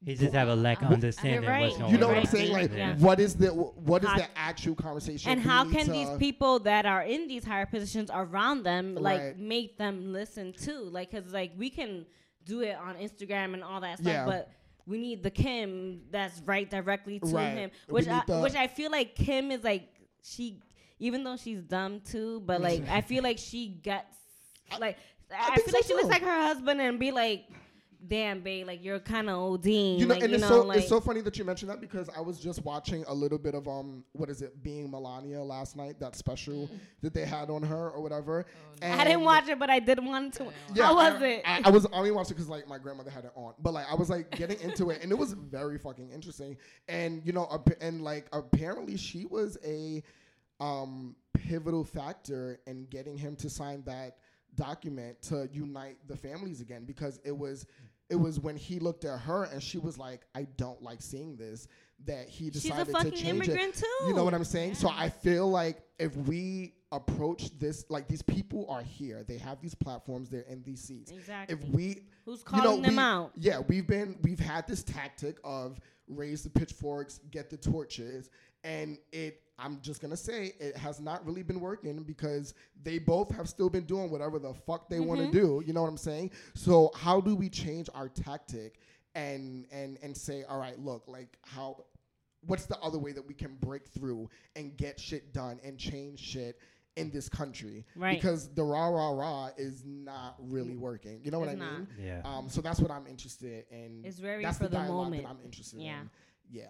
[SPEAKER 5] He just have a lack of
[SPEAKER 2] You're
[SPEAKER 5] understanding
[SPEAKER 2] right.
[SPEAKER 5] what's going
[SPEAKER 1] you know
[SPEAKER 5] on.
[SPEAKER 1] what I'm
[SPEAKER 2] Right.
[SPEAKER 1] saying? Like,
[SPEAKER 2] Yeah.
[SPEAKER 1] what is the what is
[SPEAKER 2] How-
[SPEAKER 1] the actual conversation?
[SPEAKER 2] and
[SPEAKER 1] we
[SPEAKER 2] how
[SPEAKER 1] need
[SPEAKER 2] can
[SPEAKER 1] to-
[SPEAKER 2] these people that are in these higher positions around them like
[SPEAKER 1] Right.
[SPEAKER 2] make them listen too like because like we can do it on instagram and all that stuff
[SPEAKER 1] Yeah.
[SPEAKER 2] but we need the kim that's right directly to
[SPEAKER 1] Right.
[SPEAKER 2] him
[SPEAKER 1] We
[SPEAKER 2] which
[SPEAKER 1] need
[SPEAKER 2] I,
[SPEAKER 1] the-
[SPEAKER 2] which i feel like kim is like she even though she's dumb too but like i feel like she gets like i,
[SPEAKER 1] think
[SPEAKER 2] feel like
[SPEAKER 1] so
[SPEAKER 2] she looks
[SPEAKER 1] too.
[SPEAKER 2] like her husband and be like damn babe like you're kind of ODing
[SPEAKER 1] You know,
[SPEAKER 2] like,
[SPEAKER 1] and
[SPEAKER 2] you
[SPEAKER 1] it's
[SPEAKER 2] know,
[SPEAKER 1] so
[SPEAKER 2] like,
[SPEAKER 1] it's so funny that you mentioned that because I was just watching a little bit of um what is it being Melania last night that special that they had on her or whatever.
[SPEAKER 2] Mm. I didn't watch it, but I did want to.
[SPEAKER 1] Yeah,
[SPEAKER 2] How was
[SPEAKER 1] I,
[SPEAKER 2] it?
[SPEAKER 1] I, I was only watching because like my grandmother had it on, but like I was like getting into it, and it was very fucking interesting. And you know, ap- and like apparently she was a um, pivotal factor in getting him to sign that document to unite the families again because it was it was when he looked at her and she was like, I don't like seeing this. That he decided to change it.
[SPEAKER 2] immigrant too.
[SPEAKER 1] You know what I'm saying? So I feel like if we approach this, like these people are here, they have these platforms, they're in these seats.
[SPEAKER 2] Exactly.
[SPEAKER 1] If we,
[SPEAKER 2] Who's
[SPEAKER 1] you know,
[SPEAKER 2] calling them
[SPEAKER 1] we-
[SPEAKER 2] out?
[SPEAKER 1] Yeah, we've been, we've had this tactic of raise the pitchforks, get the torches, and it. I'm just gonna say it has not really been working because they both have still been doing whatever the fuck they want to
[SPEAKER 2] Mm-hmm.
[SPEAKER 1] do. You know what I'm saying? So how do we change our tactic and and and say, all right, look, like how what's the other way that we can break through and get shit done and change shit in this country?
[SPEAKER 2] Right.
[SPEAKER 1] Because the rah rah rah is not really working. You know what I
[SPEAKER 2] It's
[SPEAKER 1] mean?
[SPEAKER 2] not.
[SPEAKER 5] Yeah.
[SPEAKER 1] Um, so that's what I'm interested in.
[SPEAKER 2] It's very
[SPEAKER 1] that's
[SPEAKER 2] for the
[SPEAKER 1] dialogue
[SPEAKER 2] moment.
[SPEAKER 1] that I'm interested
[SPEAKER 2] Yeah.
[SPEAKER 1] in. Yeah.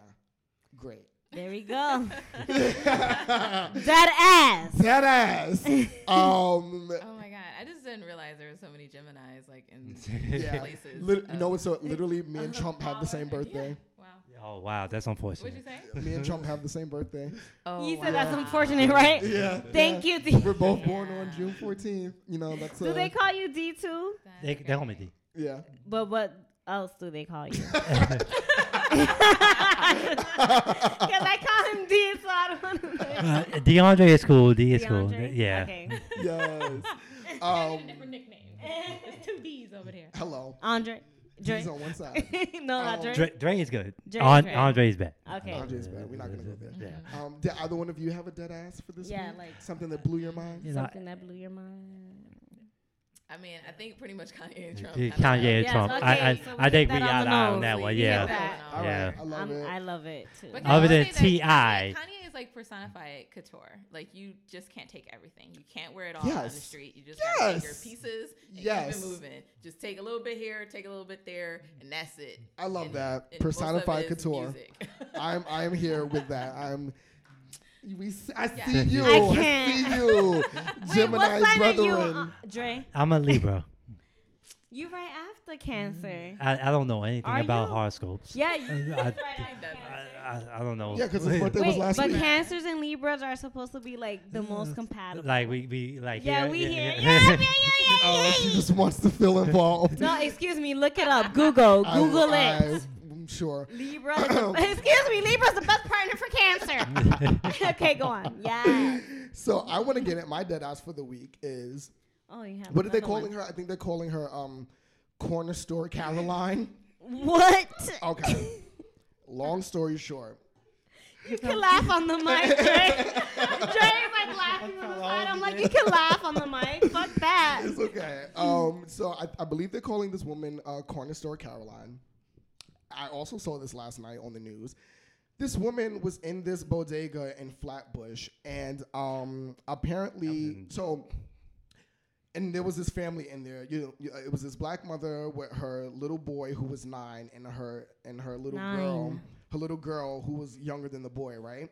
[SPEAKER 1] Great.
[SPEAKER 2] There we go. Dead ass.
[SPEAKER 1] That ass. um,
[SPEAKER 4] Oh my god, I just didn't realize there were so many Geminis like in
[SPEAKER 1] yeah.
[SPEAKER 4] places.
[SPEAKER 1] Lit- you know
[SPEAKER 4] Um,
[SPEAKER 1] what? So literally, me and Trump have the same birthday.
[SPEAKER 4] Wow.
[SPEAKER 5] Oh wow, that's unfortunate.
[SPEAKER 4] What'd you say?
[SPEAKER 1] Me and Trump have the same birthday.
[SPEAKER 4] Oh,
[SPEAKER 2] you
[SPEAKER 4] wow.
[SPEAKER 2] said that's unfortunate, right?
[SPEAKER 1] Yeah.
[SPEAKER 2] Thank
[SPEAKER 1] yeah.
[SPEAKER 2] you, D.
[SPEAKER 1] We're both born on June 14th. You know, that's
[SPEAKER 2] Do
[SPEAKER 1] uh,
[SPEAKER 2] they call you D too?
[SPEAKER 5] They, they call me D.
[SPEAKER 1] yeah.
[SPEAKER 2] But what else do they call you? Because I call him D, so I don't want to.
[SPEAKER 5] Uh, DeAndre is cool. D is cool.
[SPEAKER 2] DeAndre?
[SPEAKER 5] Yeah.
[SPEAKER 2] Okay.
[SPEAKER 1] Yes. Um,
[SPEAKER 4] different nickname. There's two D's over there.
[SPEAKER 1] hello.
[SPEAKER 2] Andre. Dre.
[SPEAKER 1] He's on one side.
[SPEAKER 2] no,
[SPEAKER 1] Um,
[SPEAKER 2] not Dre.
[SPEAKER 5] Dre, Dre is good.
[SPEAKER 2] Dre
[SPEAKER 5] An-
[SPEAKER 2] is great.
[SPEAKER 5] Andre's bad.
[SPEAKER 2] Okay.
[SPEAKER 1] Andre's bad. We're not gonna go there.
[SPEAKER 5] Yeah.
[SPEAKER 1] Um, did either one of you have a dead ass for this
[SPEAKER 2] Yeah,
[SPEAKER 1] week?
[SPEAKER 2] like-
[SPEAKER 1] something that blew your mind.
[SPEAKER 5] You know,
[SPEAKER 2] Something that blew your mind.
[SPEAKER 4] I mean, I think pretty much Kanye and Trump.
[SPEAKER 5] Yeah,
[SPEAKER 4] kinda
[SPEAKER 5] Kanye and
[SPEAKER 2] Yes,
[SPEAKER 5] Trump.
[SPEAKER 2] okay,
[SPEAKER 5] I, I,
[SPEAKER 2] so
[SPEAKER 5] I think we
[SPEAKER 2] on
[SPEAKER 5] got
[SPEAKER 2] the
[SPEAKER 5] out on that one. Yeah.
[SPEAKER 2] that.
[SPEAKER 5] Yeah.
[SPEAKER 1] right, I love it.
[SPEAKER 2] I love it too.
[SPEAKER 4] But
[SPEAKER 5] Other than T.I..
[SPEAKER 4] Kanye, Kanye is like personified couture. Like you just can't take everything. You can't wear it all on the street. You just gotta take your pieces and
[SPEAKER 1] Yes.
[SPEAKER 4] keep it moving. Just take a little bit here, take a little bit there, and that's it.
[SPEAKER 1] I love
[SPEAKER 4] And-
[SPEAKER 1] that.
[SPEAKER 4] and most of it
[SPEAKER 1] Personified couture. I'm I'm here with that. I'm. We, s- I
[SPEAKER 4] Yeah.
[SPEAKER 1] see you.
[SPEAKER 2] I
[SPEAKER 1] I,
[SPEAKER 2] can't.
[SPEAKER 1] see you.
[SPEAKER 2] Wait, what
[SPEAKER 1] Gemini's
[SPEAKER 2] sign are you? Uh, Dre,
[SPEAKER 5] I'm a Libra.
[SPEAKER 2] you right after Cancer.
[SPEAKER 5] I, I don't know anything
[SPEAKER 2] Are
[SPEAKER 5] about
[SPEAKER 2] you?
[SPEAKER 5] horoscopes.
[SPEAKER 2] Yeah, you
[SPEAKER 5] I-
[SPEAKER 2] right
[SPEAKER 5] I-
[SPEAKER 2] after
[SPEAKER 4] That's-
[SPEAKER 2] Cancer.
[SPEAKER 5] I, I don't know.
[SPEAKER 1] Yeah, because his birthday was
[SPEAKER 2] Wait,
[SPEAKER 1] last
[SPEAKER 2] but
[SPEAKER 1] week.
[SPEAKER 2] Cancers and Libras are supposed to be like the most compatible.
[SPEAKER 5] like we we like
[SPEAKER 2] yeah,
[SPEAKER 5] here-
[SPEAKER 2] we
[SPEAKER 5] yeah,
[SPEAKER 2] hear.
[SPEAKER 5] yeah.
[SPEAKER 2] Yeah, yeah, yeah, yeah,
[SPEAKER 1] Oh, she just wants to feel involved.
[SPEAKER 2] No, excuse me. Look it up. Google.
[SPEAKER 1] I-
[SPEAKER 2] Google
[SPEAKER 1] I,
[SPEAKER 2] it.
[SPEAKER 1] Am sure.
[SPEAKER 2] Libra. The, excuse me. Libra's the best partner for Cancer. okay, go on. Yeah.
[SPEAKER 1] So I want to get it. My dead ass for the week is
[SPEAKER 2] Oh, you have.
[SPEAKER 1] what are they calling
[SPEAKER 2] one.
[SPEAKER 1] her? I think they're calling her um, corner store Caroline.
[SPEAKER 2] What?
[SPEAKER 1] Okay. Long story short,
[SPEAKER 2] You can laugh on the mic, Dre. Dre's like laughing on the side. I'm like, you can laugh on the mic. Fuck that.
[SPEAKER 1] it's okay. Um, so I, I believe they're calling this woman uh, corner store Caroline. I also saw this last night on the news. This woman was in this bodega in Flatbush, and um, apparently, so, and there was this family in there. You know, it was this black mother with her little boy who was nine, and her and her little girl, her little girl who was younger than the boy, right?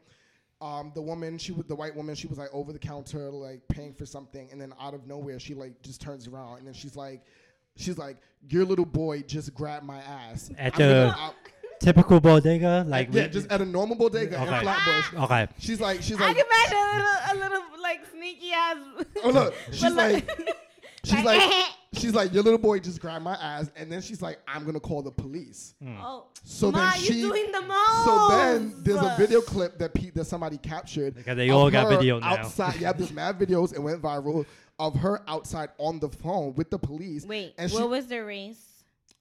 [SPEAKER 1] Um, the woman, she was the white woman. She was like over the counter, like paying for something, and then out of nowhere, she like just turns around, and then she's like, she's like, "Your little boy just grabbed my ass."
[SPEAKER 5] At
[SPEAKER 1] I'm
[SPEAKER 5] the-
[SPEAKER 1] gonna-
[SPEAKER 5] Typical bodega, like
[SPEAKER 1] yeah,
[SPEAKER 5] we-
[SPEAKER 1] just at a normal bodega in
[SPEAKER 5] Okay.
[SPEAKER 1] Flatbush.
[SPEAKER 5] okay.
[SPEAKER 1] She's like, she's
[SPEAKER 2] I
[SPEAKER 1] like,
[SPEAKER 2] can imagine a little, a little like sneaky ass.
[SPEAKER 1] oh look, she's like, she's like, she's like, your little boy just grabbed my ass, and then she's like, I'm gonna call the police. Hmm.
[SPEAKER 2] Oh,
[SPEAKER 1] So
[SPEAKER 2] Ma,
[SPEAKER 1] then
[SPEAKER 2] you
[SPEAKER 1] she,
[SPEAKER 2] doing the most.
[SPEAKER 1] so then there's a video clip that pe- that somebody captured.
[SPEAKER 5] Because they
[SPEAKER 1] of
[SPEAKER 5] all got
[SPEAKER 1] her
[SPEAKER 5] video now.
[SPEAKER 1] Outside, yeah, there's mad videos. It went viral of her outside on the phone with the police.
[SPEAKER 2] Wait,
[SPEAKER 1] and she,
[SPEAKER 2] what was their race?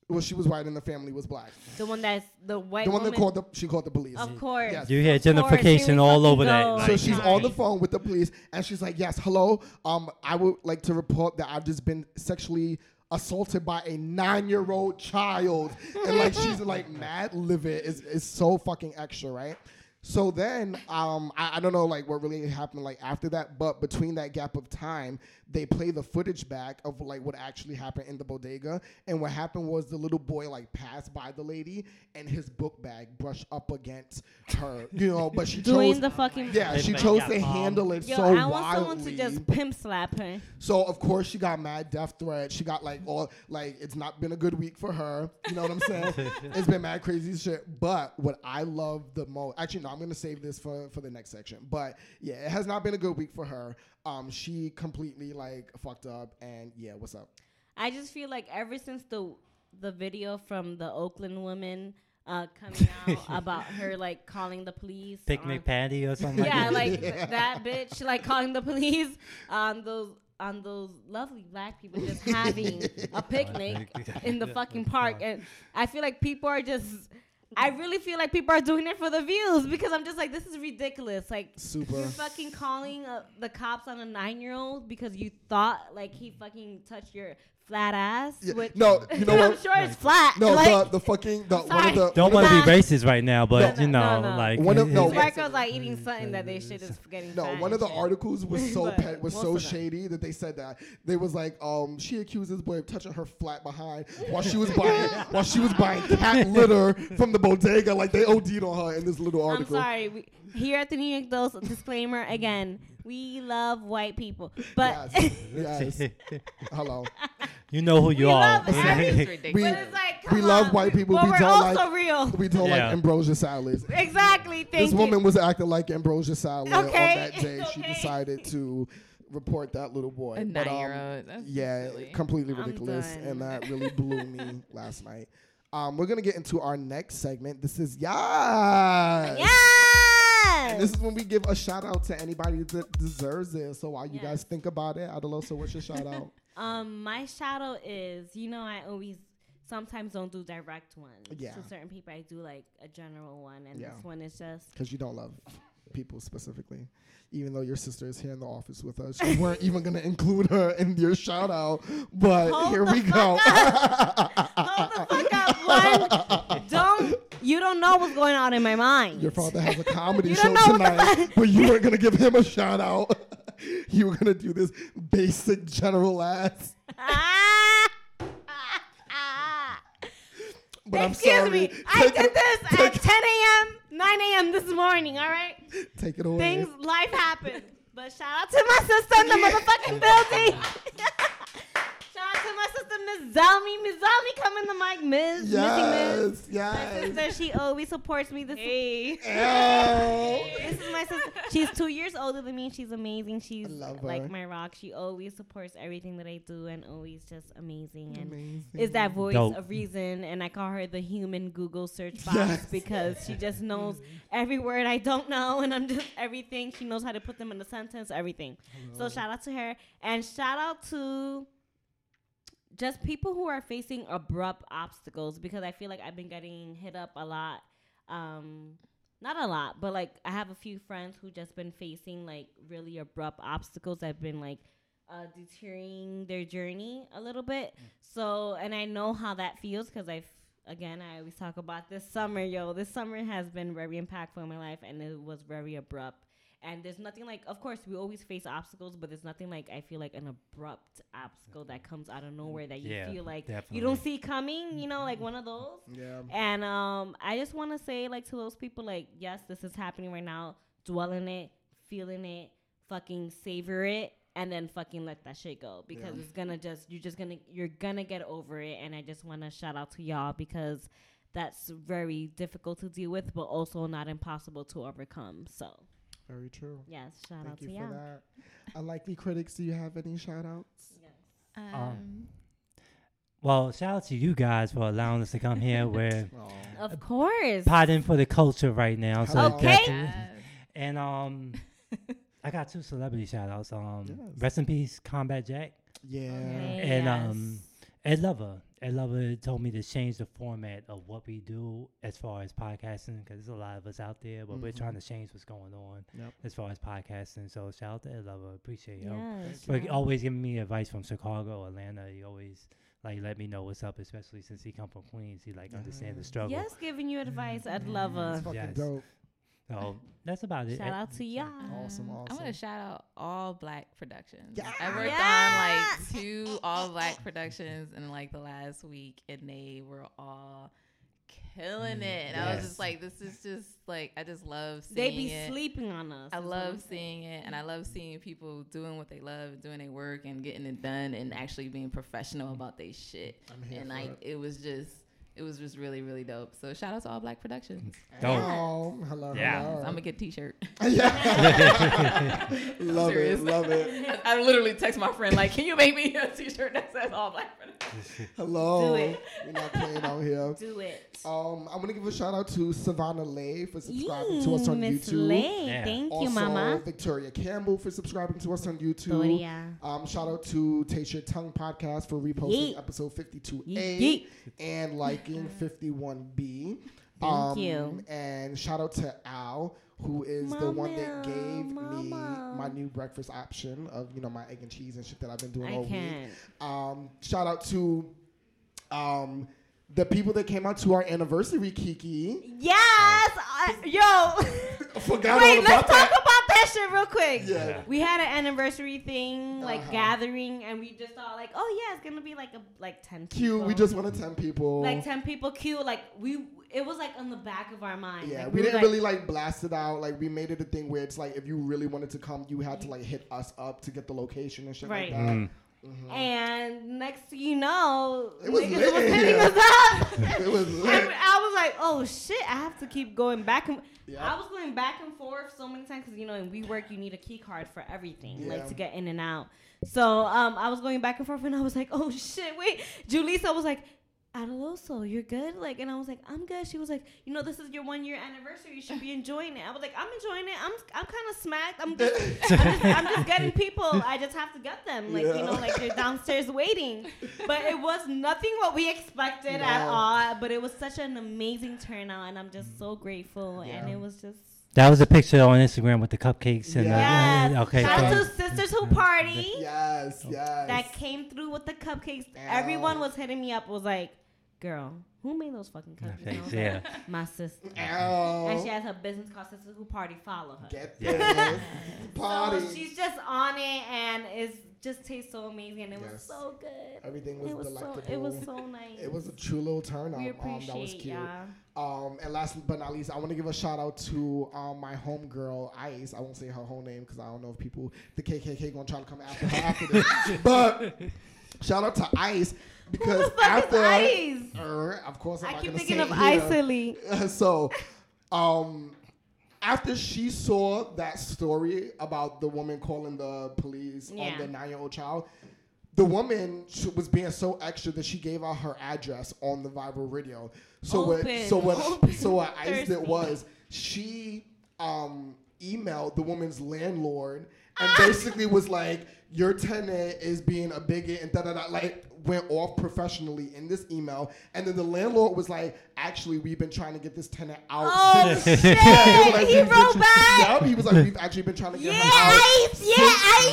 [SPEAKER 1] well, she was white and the family was black.
[SPEAKER 2] The one that's the white
[SPEAKER 1] The one
[SPEAKER 2] woman.
[SPEAKER 1] that called the she called the police.
[SPEAKER 2] Of course.
[SPEAKER 1] Yes.
[SPEAKER 5] You hear
[SPEAKER 2] Of
[SPEAKER 5] gentrification all over
[SPEAKER 2] fucking
[SPEAKER 5] that. Like,
[SPEAKER 1] So she's on the phone with the police, and she's like, "Yes, hello. Um, I would like to report that I've just been sexually assaulted by a nine-year-old child," and like she's like mad livid. Is is so fucking extra, right? So then, um, I, I don't know like what really happened like after that, but between that gap of time, they play the footage back of like what actually happened in the bodega, and what happened was the little boy like passed by the lady, and his book bag brushed up against her, you know, but she
[SPEAKER 2] doing
[SPEAKER 1] chose
[SPEAKER 2] the fucking.
[SPEAKER 1] yeah, she chose to
[SPEAKER 5] bomb.
[SPEAKER 1] handle it
[SPEAKER 2] Yo,
[SPEAKER 1] so
[SPEAKER 2] I want
[SPEAKER 1] wildly.
[SPEAKER 2] someone to just pimp slap her.
[SPEAKER 1] so of course she got mad death threat. She got like all like it's not been a good week for her. You know what I'm saying? it's been mad crazy shit. But what I love the most, actually no, I'm gonna save this for for the next section. But yeah, it has not been a good week for her. Um, she completely like fucked up. And yeah, what's up?
[SPEAKER 2] I just feel like ever since the the video from the Oakland woman uh, coming out about her like calling the police.
[SPEAKER 5] picnic
[SPEAKER 2] on-
[SPEAKER 5] patty or something
[SPEAKER 2] Yeah,
[SPEAKER 5] like
[SPEAKER 2] like that bitch like calling the police on those on those lovely black people just having a picnic in the fucking park and I feel like people are just I really feel like people are doing it for the views because I'm just like this is ridiculous like
[SPEAKER 1] Super.
[SPEAKER 2] you're fucking calling uh, the cops on a 9-year-old because you thought like he fucking touched your flat ass
[SPEAKER 1] Yeah,
[SPEAKER 2] which
[SPEAKER 1] no, you know what?
[SPEAKER 2] I'm sure it's flat
[SPEAKER 1] No,
[SPEAKER 2] like,
[SPEAKER 1] the the fucking the one of the
[SPEAKER 5] Don't want to be racist right now, but
[SPEAKER 2] No,
[SPEAKER 5] you know,
[SPEAKER 2] no.
[SPEAKER 5] like
[SPEAKER 1] One of-
[SPEAKER 5] his-
[SPEAKER 1] no,
[SPEAKER 2] These white girls are eating something that they shit is getting
[SPEAKER 1] No,
[SPEAKER 2] fat
[SPEAKER 1] one of the
[SPEAKER 2] shit.
[SPEAKER 1] articles was so pet, was so shady that they said that they was like, um, she accused this boy of touching her flat behind while she was buying while she was buying cat litter from the bodega. Like they OD'd on her in this little
[SPEAKER 2] I'm
[SPEAKER 1] article.
[SPEAKER 2] sorry. We, here at the New York Dose, disclaimer again: we love white people, but
[SPEAKER 1] Yes, yes. Hello.
[SPEAKER 5] you know who you
[SPEAKER 2] We
[SPEAKER 5] are.
[SPEAKER 2] love
[SPEAKER 4] It's
[SPEAKER 2] every-
[SPEAKER 1] We
[SPEAKER 4] ridiculous.
[SPEAKER 2] but it's like
[SPEAKER 1] we love white people.
[SPEAKER 2] But
[SPEAKER 1] We
[SPEAKER 2] we're
[SPEAKER 1] don't
[SPEAKER 2] also
[SPEAKER 1] like-
[SPEAKER 2] real.
[SPEAKER 1] we don't
[SPEAKER 5] Yeah.
[SPEAKER 1] like ambrosia salads.
[SPEAKER 2] Exactly. Thank
[SPEAKER 1] this
[SPEAKER 2] you.
[SPEAKER 1] woman was acting like ambrosia salad on that day. She decided to report that little boy.
[SPEAKER 4] A
[SPEAKER 1] But, um, yeah,
[SPEAKER 4] silly.
[SPEAKER 1] completely ridiculous, and that really blew me last night. Um, we're gonna get into our next segment. This is yes.
[SPEAKER 2] Yes.
[SPEAKER 1] This is when we give a shout out to anybody that deserves it. So while you
[SPEAKER 2] Yes.
[SPEAKER 1] guys think about it, Adaloso, what's your shout out?
[SPEAKER 2] um, my shadow is you know I always sometimes don't do direct ones.
[SPEAKER 1] Yeah.
[SPEAKER 2] To certain people, I do like a general one, and
[SPEAKER 1] Yeah.
[SPEAKER 2] this one is just
[SPEAKER 1] Because you don't love people specifically. Even though your sister is here in the office with us, you weren't even gonna include her in your shout out. But
[SPEAKER 2] Hold
[SPEAKER 1] here we go.
[SPEAKER 2] hold the fuck up. One, don't you don't know what's going on in my mind.
[SPEAKER 1] Your father has a comedy show
[SPEAKER 2] don't know what the
[SPEAKER 1] tonight, but you weren't gonna give him a shout out. you were gonna do this basic general ass. But I'm
[SPEAKER 2] Excuse
[SPEAKER 1] sorry.
[SPEAKER 2] me. I did
[SPEAKER 1] it-
[SPEAKER 2] this at 10 a.m., 9 a.m. this morning, all right?
[SPEAKER 1] Take it away.
[SPEAKER 2] Things, life happened. But shout out to my sister in the motherfucking building. shout to my sister, Miss Zalmi. Miss Zalmi, come in the mic, Miss. Missing Miss.
[SPEAKER 1] Yes,
[SPEAKER 2] My sister, she always supports me. This
[SPEAKER 4] Hey.
[SPEAKER 1] Ew.
[SPEAKER 2] This is my sister. She's two years older than me. She's amazing. She's like my rock. She always supports everything that I do and always just amazing. And
[SPEAKER 1] Amazing.
[SPEAKER 2] is that voice
[SPEAKER 5] Dope.
[SPEAKER 2] of reason? And I call her the human Google search box
[SPEAKER 1] Yes.
[SPEAKER 2] because she just knows every word I don't know, and I'm just everything. She knows how to put them in a sentence, everything. So shout out to her, and shout out to just people who are facing abrupt obstacles because I feel like I've been getting hit up a lot. Um, not a lot, but like I have a few friends who just been facing like really abrupt obstacles that have been like uh, deterring their journey a little bit. So, and I know how that feels because I've again I always talk about this summer, yo. This summer has been very impactful in my life, and it was very abrupt. And there's nothing like, of course, we always face obstacles, but there's nothing like I feel like an abrupt obstacle that comes out of nowhere that you
[SPEAKER 5] Yeah,
[SPEAKER 2] feel like you don't see coming. You know, like one of those.
[SPEAKER 1] Yeah.
[SPEAKER 2] And um, I just want to say, like, to those people, like, yes, this is happening right now. Dwell in it, feeling it, fucking savor it, and then fucking let that shit go because
[SPEAKER 1] Yeah.
[SPEAKER 2] it's gonna just you're just gonna you're gonna get over it. And I just want to shout out to y'all because that's very difficult to deal with, but also not impossible to overcome. So
[SPEAKER 1] Very true.
[SPEAKER 2] yes, shout out
[SPEAKER 1] Thank
[SPEAKER 2] to
[SPEAKER 1] you for
[SPEAKER 2] y'all.
[SPEAKER 1] that. Unlikely critics, do you have any shout outs?
[SPEAKER 2] Yes.
[SPEAKER 4] Um,
[SPEAKER 5] Um, well, shout out to you guys for allowing us to come here. We're
[SPEAKER 2] Of course.
[SPEAKER 5] potting for the culture right now. So
[SPEAKER 2] Okay.
[SPEAKER 5] definitely- And um, I got two celebrity shout outs. Um,
[SPEAKER 1] Yes.
[SPEAKER 5] rest in peace, Combat Jack.
[SPEAKER 1] Yeah.
[SPEAKER 2] Okay.
[SPEAKER 5] And
[SPEAKER 2] Yes.
[SPEAKER 5] um, Ed Lover. Ed Lover told me to change the format of what we do as far as podcasting because there's a lot of us out there, but we're
[SPEAKER 1] Mhm.
[SPEAKER 5] trying to change what's going on
[SPEAKER 1] Yep.
[SPEAKER 5] as far as podcasting. So shout out to Ed Lover. Appreciate you.
[SPEAKER 2] Yes.
[SPEAKER 5] For
[SPEAKER 2] yes.
[SPEAKER 5] always giving me advice from Chicago, Atlanta. He always like let me know what's up, especially since he come from Queens. He like understand the struggle.
[SPEAKER 2] Yes, giving you advice. I'd love
[SPEAKER 1] It's
[SPEAKER 2] a
[SPEAKER 1] fucking
[SPEAKER 5] Yes.
[SPEAKER 1] dope.
[SPEAKER 5] So that's about it.
[SPEAKER 2] shout out to y'all.
[SPEAKER 1] Awesome,
[SPEAKER 4] I
[SPEAKER 1] awesome.
[SPEAKER 4] want to shout out all black productions.
[SPEAKER 1] Yeah.
[SPEAKER 4] I worked
[SPEAKER 2] Yeah.
[SPEAKER 4] on like two all black productions in like the last week, and they were all killing
[SPEAKER 5] Mm,
[SPEAKER 4] it. And I was just like, this is just like I just love seeing
[SPEAKER 2] They be
[SPEAKER 4] it.
[SPEAKER 2] sleeping on us.
[SPEAKER 4] I
[SPEAKER 2] is what I'm
[SPEAKER 4] love seeing it, and I love seeing people doing what they love, doing their work, and getting it done, and actually being professional about their shit.
[SPEAKER 1] I'm here
[SPEAKER 4] And
[SPEAKER 1] for
[SPEAKER 4] like,
[SPEAKER 1] it.
[SPEAKER 4] it was just, it was just really, really dope. So shout out to all black productions.
[SPEAKER 5] Dope.
[SPEAKER 1] Oh, hello,
[SPEAKER 5] Yeah.
[SPEAKER 1] hello.
[SPEAKER 4] I'm gonna get a T-shirt.
[SPEAKER 1] yeah. love it, love it.
[SPEAKER 4] I, I literally text my friend like, "Can you make me a T-shirt that says all black productions?"
[SPEAKER 1] Hello.
[SPEAKER 2] Do it.
[SPEAKER 1] We're not playing out here.
[SPEAKER 2] Do it.
[SPEAKER 1] Um, I'm gonna give a shout out to Savannah Lay for subscribing to us on
[SPEAKER 2] Miss
[SPEAKER 1] YouTube.
[SPEAKER 2] Lay.
[SPEAKER 5] Yeah.
[SPEAKER 2] Thank
[SPEAKER 1] also,
[SPEAKER 2] you, Mama.
[SPEAKER 1] Victoria Campbell for subscribing to us on YouTube.
[SPEAKER 2] Victoria.
[SPEAKER 1] Um, shout out to Taste Your Tongue podcast for reposting
[SPEAKER 2] Yeet.
[SPEAKER 1] episode 52A
[SPEAKER 2] Yeet, yeet.
[SPEAKER 1] and liking 51B.
[SPEAKER 2] Thank
[SPEAKER 1] um,
[SPEAKER 2] you.
[SPEAKER 1] And shout out to Al, who is the one that
[SPEAKER 2] Mama,
[SPEAKER 1] gave me my new breakfast option of you know my egg and cheese and shit that I've been doing
[SPEAKER 2] I
[SPEAKER 1] all week.
[SPEAKER 2] can't.
[SPEAKER 1] Um, shout out to um, the people that came out to our anniversary, Kiki.
[SPEAKER 2] Yes. I, yo.
[SPEAKER 1] Forgot
[SPEAKER 2] Wait,
[SPEAKER 1] all
[SPEAKER 2] let's
[SPEAKER 1] about
[SPEAKER 2] talk
[SPEAKER 1] that.
[SPEAKER 2] about that shit real quick.
[SPEAKER 1] Yeah.
[SPEAKER 2] We had an anniversary thing, like
[SPEAKER 1] Uh-huh.
[SPEAKER 2] gathering, and we just thought like, oh yeah, it's gonna be like a like ten.
[SPEAKER 1] Cute.
[SPEAKER 2] People.
[SPEAKER 1] We just wanted 10 people.
[SPEAKER 2] like ten people. Cute. Like we, it was like on the back of our mind.
[SPEAKER 1] Yeah,
[SPEAKER 2] Like,
[SPEAKER 1] we
[SPEAKER 2] were
[SPEAKER 1] didn't
[SPEAKER 2] like,
[SPEAKER 1] really like blast it out. Like we made it a thing where it's like if you really wanted to come, you had to like hit us up to get the location and shit
[SPEAKER 2] Right.
[SPEAKER 1] like that.
[SPEAKER 5] Mm.
[SPEAKER 2] And next thing you know,
[SPEAKER 1] It was
[SPEAKER 2] niggas
[SPEAKER 1] lit
[SPEAKER 2] was hitting
[SPEAKER 1] here.
[SPEAKER 2] us up.
[SPEAKER 1] It was
[SPEAKER 2] And
[SPEAKER 1] lit.
[SPEAKER 2] I was like, oh shit, I have to keep going back and
[SPEAKER 1] Yeah.
[SPEAKER 2] I was going back and forth so many times because you know in WeWork you need a key card for everything,
[SPEAKER 1] Yeah.
[SPEAKER 2] like to get in and out. So um, I was going back and forth and I was like, oh shit, wait. Julissa was like, Adaloso, you're good? Like, and I was like, I'm good. She was like, you know, this is your one year anniversary. You should be enjoying it. I was like, I'm enjoying it. I'm, I'm kind of smacked. I'm just, I'm just, I'm just getting people. I just have to get them. Like, you know, like they're downstairs waiting. But it was nothing what we expected at all. But it was such an amazing turnout, and I'm just so grateful. And it was just.
[SPEAKER 5] That was a picture on Instagram with the cupcakes and
[SPEAKER 1] Yeah.
[SPEAKER 5] the,
[SPEAKER 2] Yes.
[SPEAKER 5] okay.
[SPEAKER 2] Shout out
[SPEAKER 5] so-
[SPEAKER 2] to Sisters Who Party
[SPEAKER 1] Yes, yes.
[SPEAKER 2] that came through with the cupcakes.
[SPEAKER 1] Ow.
[SPEAKER 2] Everyone was hitting me up. Was like, girl, who made those fucking cupcakes? And I was
[SPEAKER 5] yeah.
[SPEAKER 2] like, My sister.
[SPEAKER 1] Ow.
[SPEAKER 2] And she has her business called Sisters Who Party. Follow her.
[SPEAKER 1] Get
[SPEAKER 5] Yeah.
[SPEAKER 1] this party.
[SPEAKER 2] So she's just on it, and it's just tastes so amazing, and it was so good.
[SPEAKER 1] Everything was
[SPEAKER 2] it was
[SPEAKER 1] delectable.
[SPEAKER 2] so. It was so nice.
[SPEAKER 1] It was a true little turnout.
[SPEAKER 2] We
[SPEAKER 1] Um, that was
[SPEAKER 2] appreciate
[SPEAKER 1] cute.
[SPEAKER 2] y'all.
[SPEAKER 1] Um, and last but not least, I want to give a shout out to um, my homegirl Ice. I won't say her whole name because I don't know if people, the KKK, gonna try to come after her after this. But shout out to Ice because
[SPEAKER 2] Who the fuck
[SPEAKER 1] after,
[SPEAKER 2] is Ice?
[SPEAKER 1] Er, of course, I'm
[SPEAKER 2] I
[SPEAKER 1] not
[SPEAKER 2] keep thinking of
[SPEAKER 1] it.
[SPEAKER 2] Isley.
[SPEAKER 1] so, um, after she saw that story about the woman calling the police
[SPEAKER 2] Yeah.
[SPEAKER 1] on the nine-year-old child, the woman was being so extra that she gave out her address on the viral radio. So what?
[SPEAKER 2] Open,
[SPEAKER 1] So what?
[SPEAKER 2] open,
[SPEAKER 1] So what Ice did
[SPEAKER 2] thirsty.
[SPEAKER 1] was she um, emailed the woman's landlord and basically was like, "Your tenant is being a bigot," and da da da. Like went off professionally in this email, and then the landlord was like, "Actually, we've been trying to get this tenant out."
[SPEAKER 2] Oh
[SPEAKER 1] since-
[SPEAKER 2] shit!
[SPEAKER 1] Yeah, like,
[SPEAKER 2] he
[SPEAKER 1] "We've been
[SPEAKER 2] wrote
[SPEAKER 1] tr-
[SPEAKER 2] back.
[SPEAKER 1] Yep, he was like, "We've actually been trying to get
[SPEAKER 2] Yeah,
[SPEAKER 1] her out."
[SPEAKER 2] Ice. Yeah,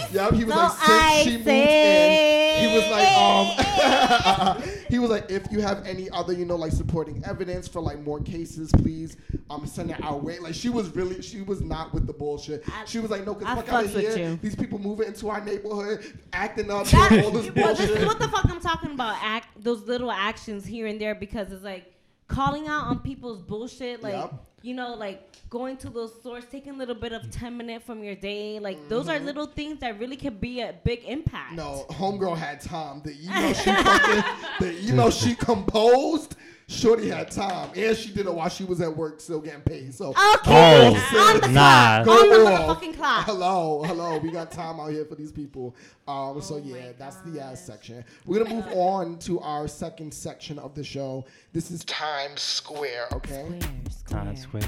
[SPEAKER 2] Ice.
[SPEAKER 1] Yep, he was
[SPEAKER 2] So
[SPEAKER 1] like, since she moved in, he was like, um, he was like, if you have any other, you know, like supporting evidence for like more cases, please, um, send it our way. Like she was really, she was not with the bullshit.
[SPEAKER 2] I-
[SPEAKER 1] she was like, no, cause
[SPEAKER 2] I
[SPEAKER 1] fuck out of here.
[SPEAKER 2] you.
[SPEAKER 1] These people moving into our neighborhood, acting up,
[SPEAKER 2] That-
[SPEAKER 1] all this
[SPEAKER 2] well, this is what the fuck I'm talking about. Act those little actions here and there because it's like calling out on people's bullshit. Like
[SPEAKER 1] Yep.
[SPEAKER 2] you know, like going to those stores, taking a little bit of ten minutes from your day. Like those are little things that really could be a big impact.
[SPEAKER 1] Mm-hmm. No, homegirl had time. The email she fucking, the email she composed. Shorty had time, and she did it while she was at work, still getting paid. So
[SPEAKER 2] Okay,
[SPEAKER 5] Oh,
[SPEAKER 2] on the
[SPEAKER 5] nah.
[SPEAKER 2] clock, on the
[SPEAKER 1] Go off.
[SPEAKER 2] motherfucking clock.
[SPEAKER 1] Hello, hello. We got time out here for these people. Um, so
[SPEAKER 2] Oh my
[SPEAKER 1] yeah, that's the ass section. We're gonna move on to our second section of the show. This is Times Square. Okay.
[SPEAKER 5] Times Square.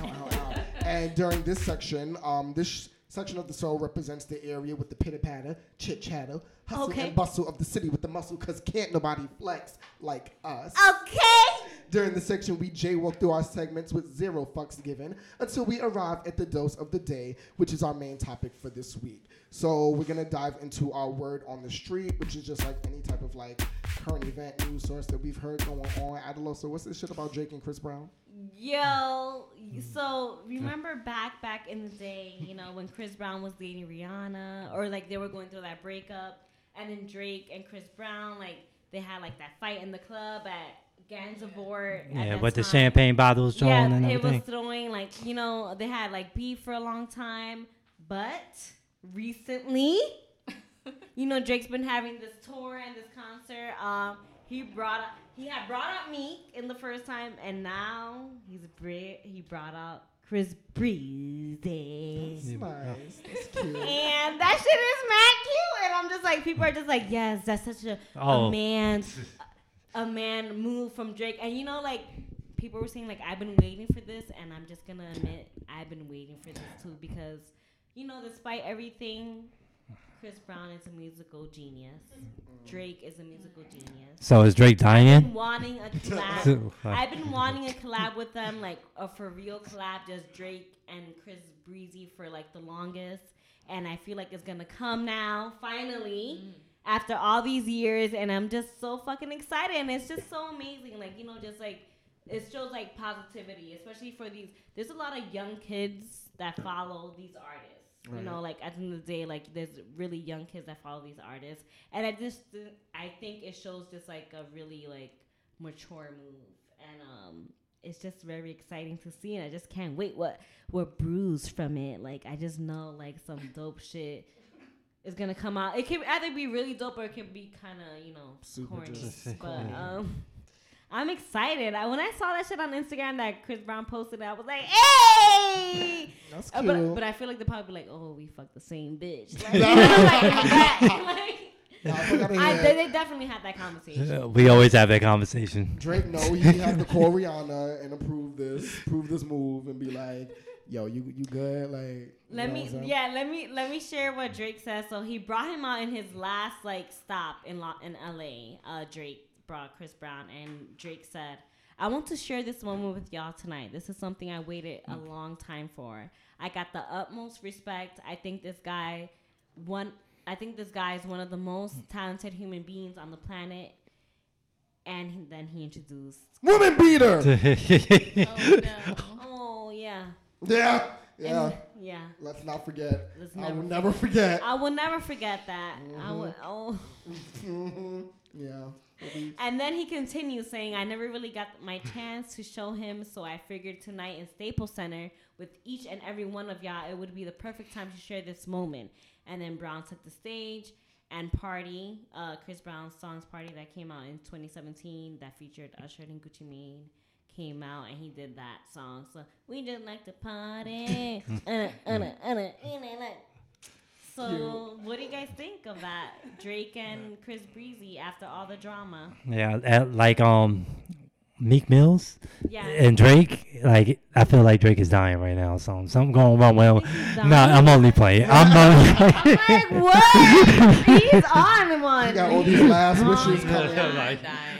[SPEAKER 1] Ow, ow, ow. And during this section, um, this section of the show represents the area with the pitter patter, chit chatter, hustle
[SPEAKER 2] Okay.
[SPEAKER 1] and bustle of the city with the muscle, cause can't nobody flex like us.
[SPEAKER 2] Okay.
[SPEAKER 1] During the section, we jaywalk through our segments with zero fucks given until we arrive at the dose of the day, which is our main topic for this week. So we're gonna dive into our word on the street, which is just like any type of like current event news source that we've heard going on. Adaloso, what's this shit about Drake and Chris Brown?
[SPEAKER 2] Yo, so remember back back in the day, you know, when Chris Brown was dating Rihanna, or like they were going through that breakup, and then Drake and Chris Brown, like they had like that fight in the club at Gansevoort. at
[SPEAKER 5] Yeah,
[SPEAKER 2] that
[SPEAKER 5] with the champagne bottles drawn
[SPEAKER 2] Yeah,
[SPEAKER 5] and
[SPEAKER 2] it was throwing like you know they had like beef for a long time, but recently, you know Drake's been having this tour and this concert. Um, he brought up he had brought up Meek in the first time, and now he's bri- he brought out Chris Breezy.
[SPEAKER 1] It's nice. That's cute.
[SPEAKER 2] And that shit is mad cute, and I'm just like, people are just like, yes, that's such a,
[SPEAKER 5] Oh.
[SPEAKER 2] a man, a man move from Drake. And you know, like people were saying, like I've been waiting for this, and I'm just gonna admit I've been waiting for this too because, you know, despite everything, Chris Brown is a musical genius. Drake is a musical genius.
[SPEAKER 5] So is Drake
[SPEAKER 2] I've
[SPEAKER 5] dying?
[SPEAKER 2] been wanting a collab. I've been wanting a collab with them, like a for real collab, just Drake and Chris Breezy for like the longest. And I feel like it's gonna come now, finally, after all these years. And I'm just so fucking excited. And it's just so amazing. Like, you know, just like it shows like positivity, especially for these. There's a lot of young kids that follow these artists. You know, like at the end of the day, like there's really young kids that follow these artists, and I just I think it shows just like a really like mature move, and um, it's just very exciting to see, and I just can't wait what what brews from it. Like I just know like some dope shit is gonna come out. It can either be really dope or it can be kind of you know
[SPEAKER 1] Super
[SPEAKER 2] corny. But um, I'm excited. I, when I saw that shit on Instagram that Chris Brown posted, I was like, hey.
[SPEAKER 1] That's
[SPEAKER 2] Uh, but, but I feel like they're probably like, oh, we fucked the same bitch. Like, like. Like,
[SPEAKER 1] Nah, fuck outta
[SPEAKER 2] I, they, they definitely had that conversation.
[SPEAKER 5] uh, we always have that conversation.
[SPEAKER 1] Drake know he have to call Rihanna and approve this, approve this move, and be like, "Yo, you you good?" Like,
[SPEAKER 2] Let me,
[SPEAKER 1] what I'm saying?
[SPEAKER 2] yeah, let me let me share what Drake says. So he brought him out in his last like stop in La- in L.A. Uh, Drake brought Chris Brown, and Drake said, "I want to share this moment with y'all tonight. This is something I waited a mm. long time for. I got the utmost respect. I think this guy, one, I think this guy is one of the most mm. talented human beings on the planet." And he, then he introduced,
[SPEAKER 1] Woman beater.
[SPEAKER 4] Oh no.
[SPEAKER 2] "Oh yeah,
[SPEAKER 1] yeah, yeah.
[SPEAKER 2] And- yeah."
[SPEAKER 1] Let's not forget.
[SPEAKER 2] Let's
[SPEAKER 1] I
[SPEAKER 2] never
[SPEAKER 1] will never forget.
[SPEAKER 2] I will never forget that. I mm-hmm. will. Oh.
[SPEAKER 1] hmm Yeah.
[SPEAKER 2] And then he continues saying, I never really got my chance to show him, so I figured tonight in Staples Center with each and every one of y'all, it would be the perfect time to share this moment. And then Brown took the stage and Party, uh, Chris Brown's songs Party that came out in 2017 that featured Usher and Gucci Mane came out and he did that song. So we just like to party. uh, uh, uh, uh, uh, uh. So, what do you guys think of that? Drake and Chris Breezy after all the drama.
[SPEAKER 5] yeah, at, like um, Meek Mills
[SPEAKER 2] Yeah.
[SPEAKER 5] and Drake. Like I feel like Drake is dying right now. So something going wrong with
[SPEAKER 2] He's
[SPEAKER 5] him. No, I'm only playing. I'm only playing.
[SPEAKER 2] I'm like, what? He's on one.
[SPEAKER 1] You got all these last wishes coming.
[SPEAKER 2] God.
[SPEAKER 5] Like.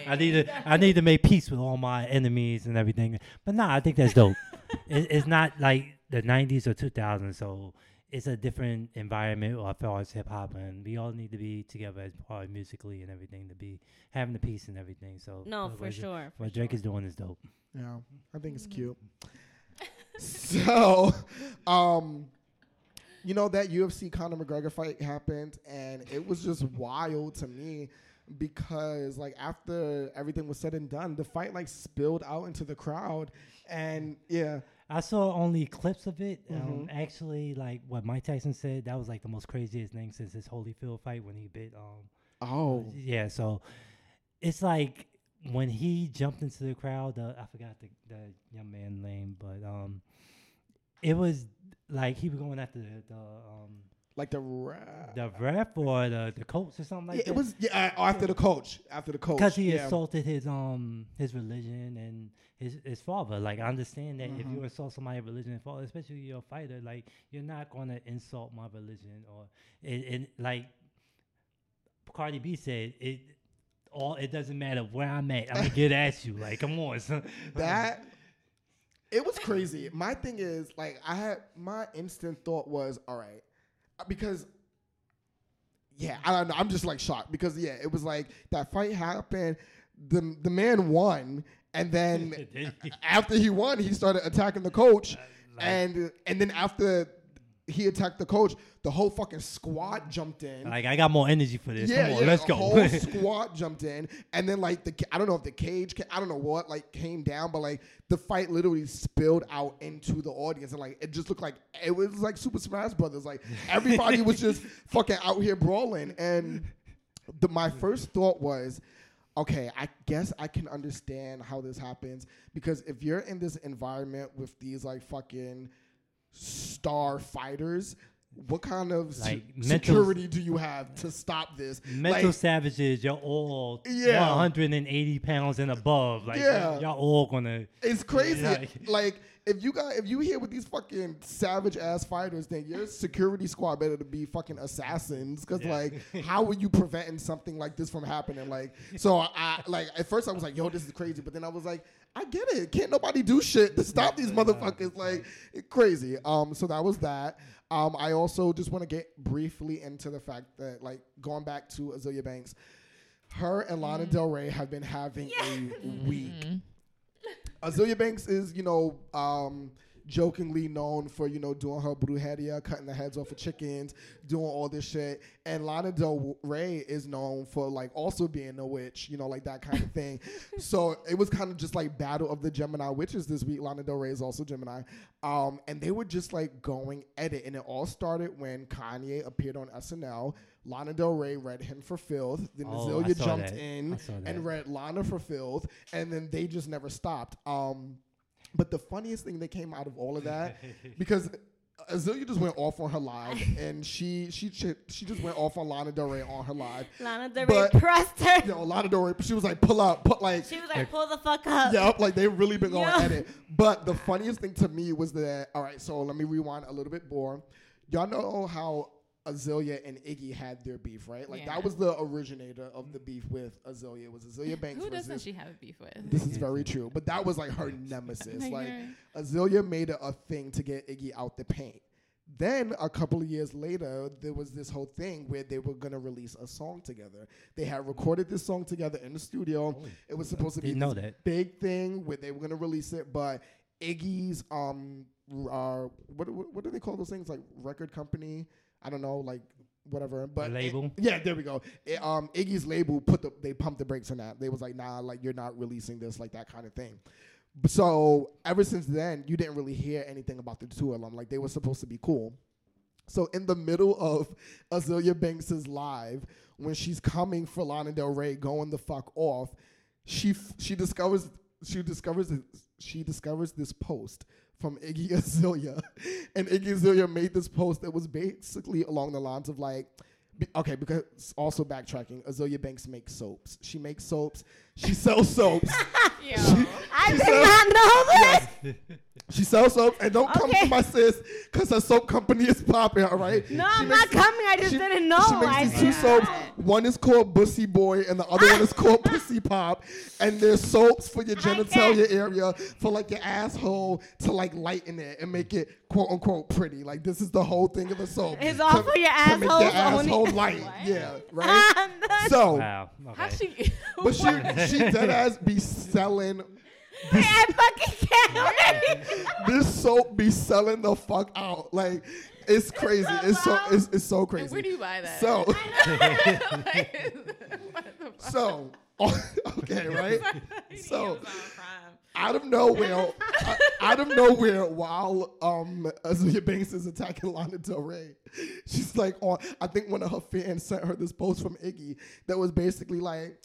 [SPEAKER 5] I need to I need to make peace with all my enemies and everything. But nah, I think that's dope. it, it's not like the '90s or 2000s, so it's a different environment as far as hip hop, and we all need to be together as far as musically and everything to be having the peace and everything. So
[SPEAKER 2] No,
[SPEAKER 5] what-
[SPEAKER 2] for
[SPEAKER 5] what-
[SPEAKER 2] sure. for
[SPEAKER 5] What Drake
[SPEAKER 2] sure.
[SPEAKER 5] is doing is dope.
[SPEAKER 1] Yeah, I think it's cute. so, um, you know that UFC Conor McGregor fight happened, and it was just wild to me because, like, after everything was said and done, the fight like spilled out into the crowd, and yeah,
[SPEAKER 5] I saw only clips of it. Um,
[SPEAKER 1] Mhm.
[SPEAKER 5] actually, like what Mike Tyson said, that was like the most craziest thing since his Holyfield fight when he bit. Um,
[SPEAKER 1] oh,
[SPEAKER 5] yeah. So it's like when he jumped into the crowd, uh, I forgot the, the young man name, but um, it was like he was going after the, the um
[SPEAKER 1] Like the rap.
[SPEAKER 5] the ref or the the coach or something like
[SPEAKER 1] yeah,
[SPEAKER 5] that.
[SPEAKER 1] it was yeah, uh, after the coach. After the coach.
[SPEAKER 5] because he
[SPEAKER 1] yeah.
[SPEAKER 5] assaulted his um his religion and his his father. Like I understand that if
[SPEAKER 1] Mhm.
[SPEAKER 5] you assault somebody's religion and father, especially you're a fighter, like you're not gonna insult my religion or it, it like Cardi B said it. All it doesn't matter where I'm at. I'm gonna get at you. Like, come on, son.
[SPEAKER 1] that it was crazy. My thing is like I had my instant thought was all right because yeah I don't know I'm just like shocked because yeah it was like that fight happened the the man won and then after he won he started attacking the coach
[SPEAKER 5] Like-
[SPEAKER 1] and and then after he attacked the coach the whole fucking squad jumped in
[SPEAKER 5] like I got more energy for this.
[SPEAKER 1] yeah,
[SPEAKER 5] come on,
[SPEAKER 1] yeah,
[SPEAKER 5] let's go.
[SPEAKER 1] whole squad jumped in, and then like the I don't know if the cage, ca- I don't know what like came down, but like the fight literally spilled out into the audience, and like it just looked like it was like Super Smash Brothers. Like everybody was just fucking out here brawling, and the my first thought was. Okay, I guess I can understand how this happens because if you're in this environment with these like fucking star fighters, what kind of se-
[SPEAKER 5] Like, mental-
[SPEAKER 1] security do you have to stop this?
[SPEAKER 5] Mental
[SPEAKER 1] Like,
[SPEAKER 5] savages, you're all
[SPEAKER 1] Yeah.
[SPEAKER 5] 180 pounds and above. Like,
[SPEAKER 1] Yeah.
[SPEAKER 5] y'all all gonna.
[SPEAKER 1] it's crazy.
[SPEAKER 5] Like-
[SPEAKER 1] Like if you got if you here with these fucking savage ass fighters, then your security squad better to be fucking assassins. Cause
[SPEAKER 5] Yeah.
[SPEAKER 1] like, how are you preventing something like this from happening? Like, so I like at first I was like, yo, this is crazy, but then I was like, I get it. Can't nobody do shit to stop these motherfuckers. Like, crazy. Um, so that was that. Um, I also just want to get briefly into the fact that like going back to Azealia Banks, her and Lana Del Rey have been having a week. Azealia Banks is, you know, um, jokingly known for, you know, doing her brujeria, cutting the heads off of chickens, doing all this shit. And Lana Del Rey is known for, like, also being a witch, you know, like that kind of thing. so it was kind of just like battle of the Gemini witches this week. Lana Del Rey is also Gemini. Um, and they were just like going at it. And it all started when Kanye appeared on SNL. Lana Del Rey read him for filth. Then
[SPEAKER 5] Oh,
[SPEAKER 1] Azealia jumped
[SPEAKER 5] that.
[SPEAKER 1] in
[SPEAKER 5] I saw that.
[SPEAKER 1] and read Lana for filth, and then they just never stopped. Um, but the funniest thing that came out of all of that, because Azealia just went off on her live, and she she she, just went off on Lana Del Rey on her live.
[SPEAKER 2] Lana Del
[SPEAKER 1] But-
[SPEAKER 2] Rey pressed her.
[SPEAKER 1] Know, Lana Del Rey, she was like, pull up, put like,
[SPEAKER 2] She was like, pull the fuck up.
[SPEAKER 1] Yep, like they really been going
[SPEAKER 2] Yeah.
[SPEAKER 1] at it. But the funniest thing to me was that all right, so let me rewind a little bit more. Y'all know how Azealia and Iggy had their beef, right? Like
[SPEAKER 4] Yeah.
[SPEAKER 1] that was the originator of the beef with Azealia. It was Azealia Banks
[SPEAKER 4] Who doesn't she have a beef with?
[SPEAKER 1] this is very true. But that was like her nemesis.
[SPEAKER 4] Like,
[SPEAKER 1] Like. Azealia made it a thing to get Iggy out the paint. Then a couple of years later, there was this whole thing where they were gonna release a song together. They had recorded this song together in the studio. it was supposed to be
[SPEAKER 5] Didn't know
[SPEAKER 1] this
[SPEAKER 5] that.
[SPEAKER 1] big thing where they were gonna release it, but Iggy's um uh what what, what do they call those things like record company? I don't know, like whatever. But it-
[SPEAKER 5] label?
[SPEAKER 1] yeah, there we go. It, um, Iggy's label put the they pumped the brakes on that. They was like, nah, like you're not releasing this, like that kind of thing. So ever since then, you didn't really hear anything about the two of them. Like they were supposed to be cool. So in the middle of Azealia Banks's live, when she's coming for Lana Del Rey, going the fuck off, she f- she discovers she discovers she discovers this post from Iggy Azalea, and Iggy Azalea made this post that was basically along the lines of like. Okay, because also backtracking, Azealia Banks makes soaps. She makes soaps. She sells soaps.
[SPEAKER 4] Yo.
[SPEAKER 2] I
[SPEAKER 1] She
[SPEAKER 2] did
[SPEAKER 1] said-
[SPEAKER 2] not know this.
[SPEAKER 1] She sells soap, and don't come
[SPEAKER 2] Okay.
[SPEAKER 1] to my sis because her soap company is popping. All right.
[SPEAKER 2] No,
[SPEAKER 1] She
[SPEAKER 2] I'm
[SPEAKER 1] makes-
[SPEAKER 2] not coming. I just
[SPEAKER 1] she-
[SPEAKER 2] didn't know.
[SPEAKER 1] She makes
[SPEAKER 2] I
[SPEAKER 1] these two soaps. One is called Bussy Boy, and the other one is called Pussy Pop. And there's soaps for your genitalia area, for like your asshole to like lighten it and make it quote unquote pretty. Like this is the whole thing of the soap.
[SPEAKER 2] It's
[SPEAKER 1] To-
[SPEAKER 2] all for your
[SPEAKER 1] to make your
[SPEAKER 2] assholes only.
[SPEAKER 1] asshole light. Yeah, right.
[SPEAKER 2] I'm done.
[SPEAKER 1] so,
[SPEAKER 5] Wow.
[SPEAKER 4] How
[SPEAKER 5] Okay.
[SPEAKER 4] she?
[SPEAKER 1] but she she dead ass be selling.
[SPEAKER 2] Wait, I fucking can't.
[SPEAKER 1] This soap be selling the fuck out. Like it's crazy. It's so it's, it's so crazy.
[SPEAKER 4] Where do you buy that?
[SPEAKER 1] So
[SPEAKER 4] Like, what the fuck?
[SPEAKER 1] so okay, right? So out of nowhere, out of nowhere, while um Azealia Banks is attacking Lana Del Rey, she's like on. I think one of her fans sent her this post from Iggy that was basically like,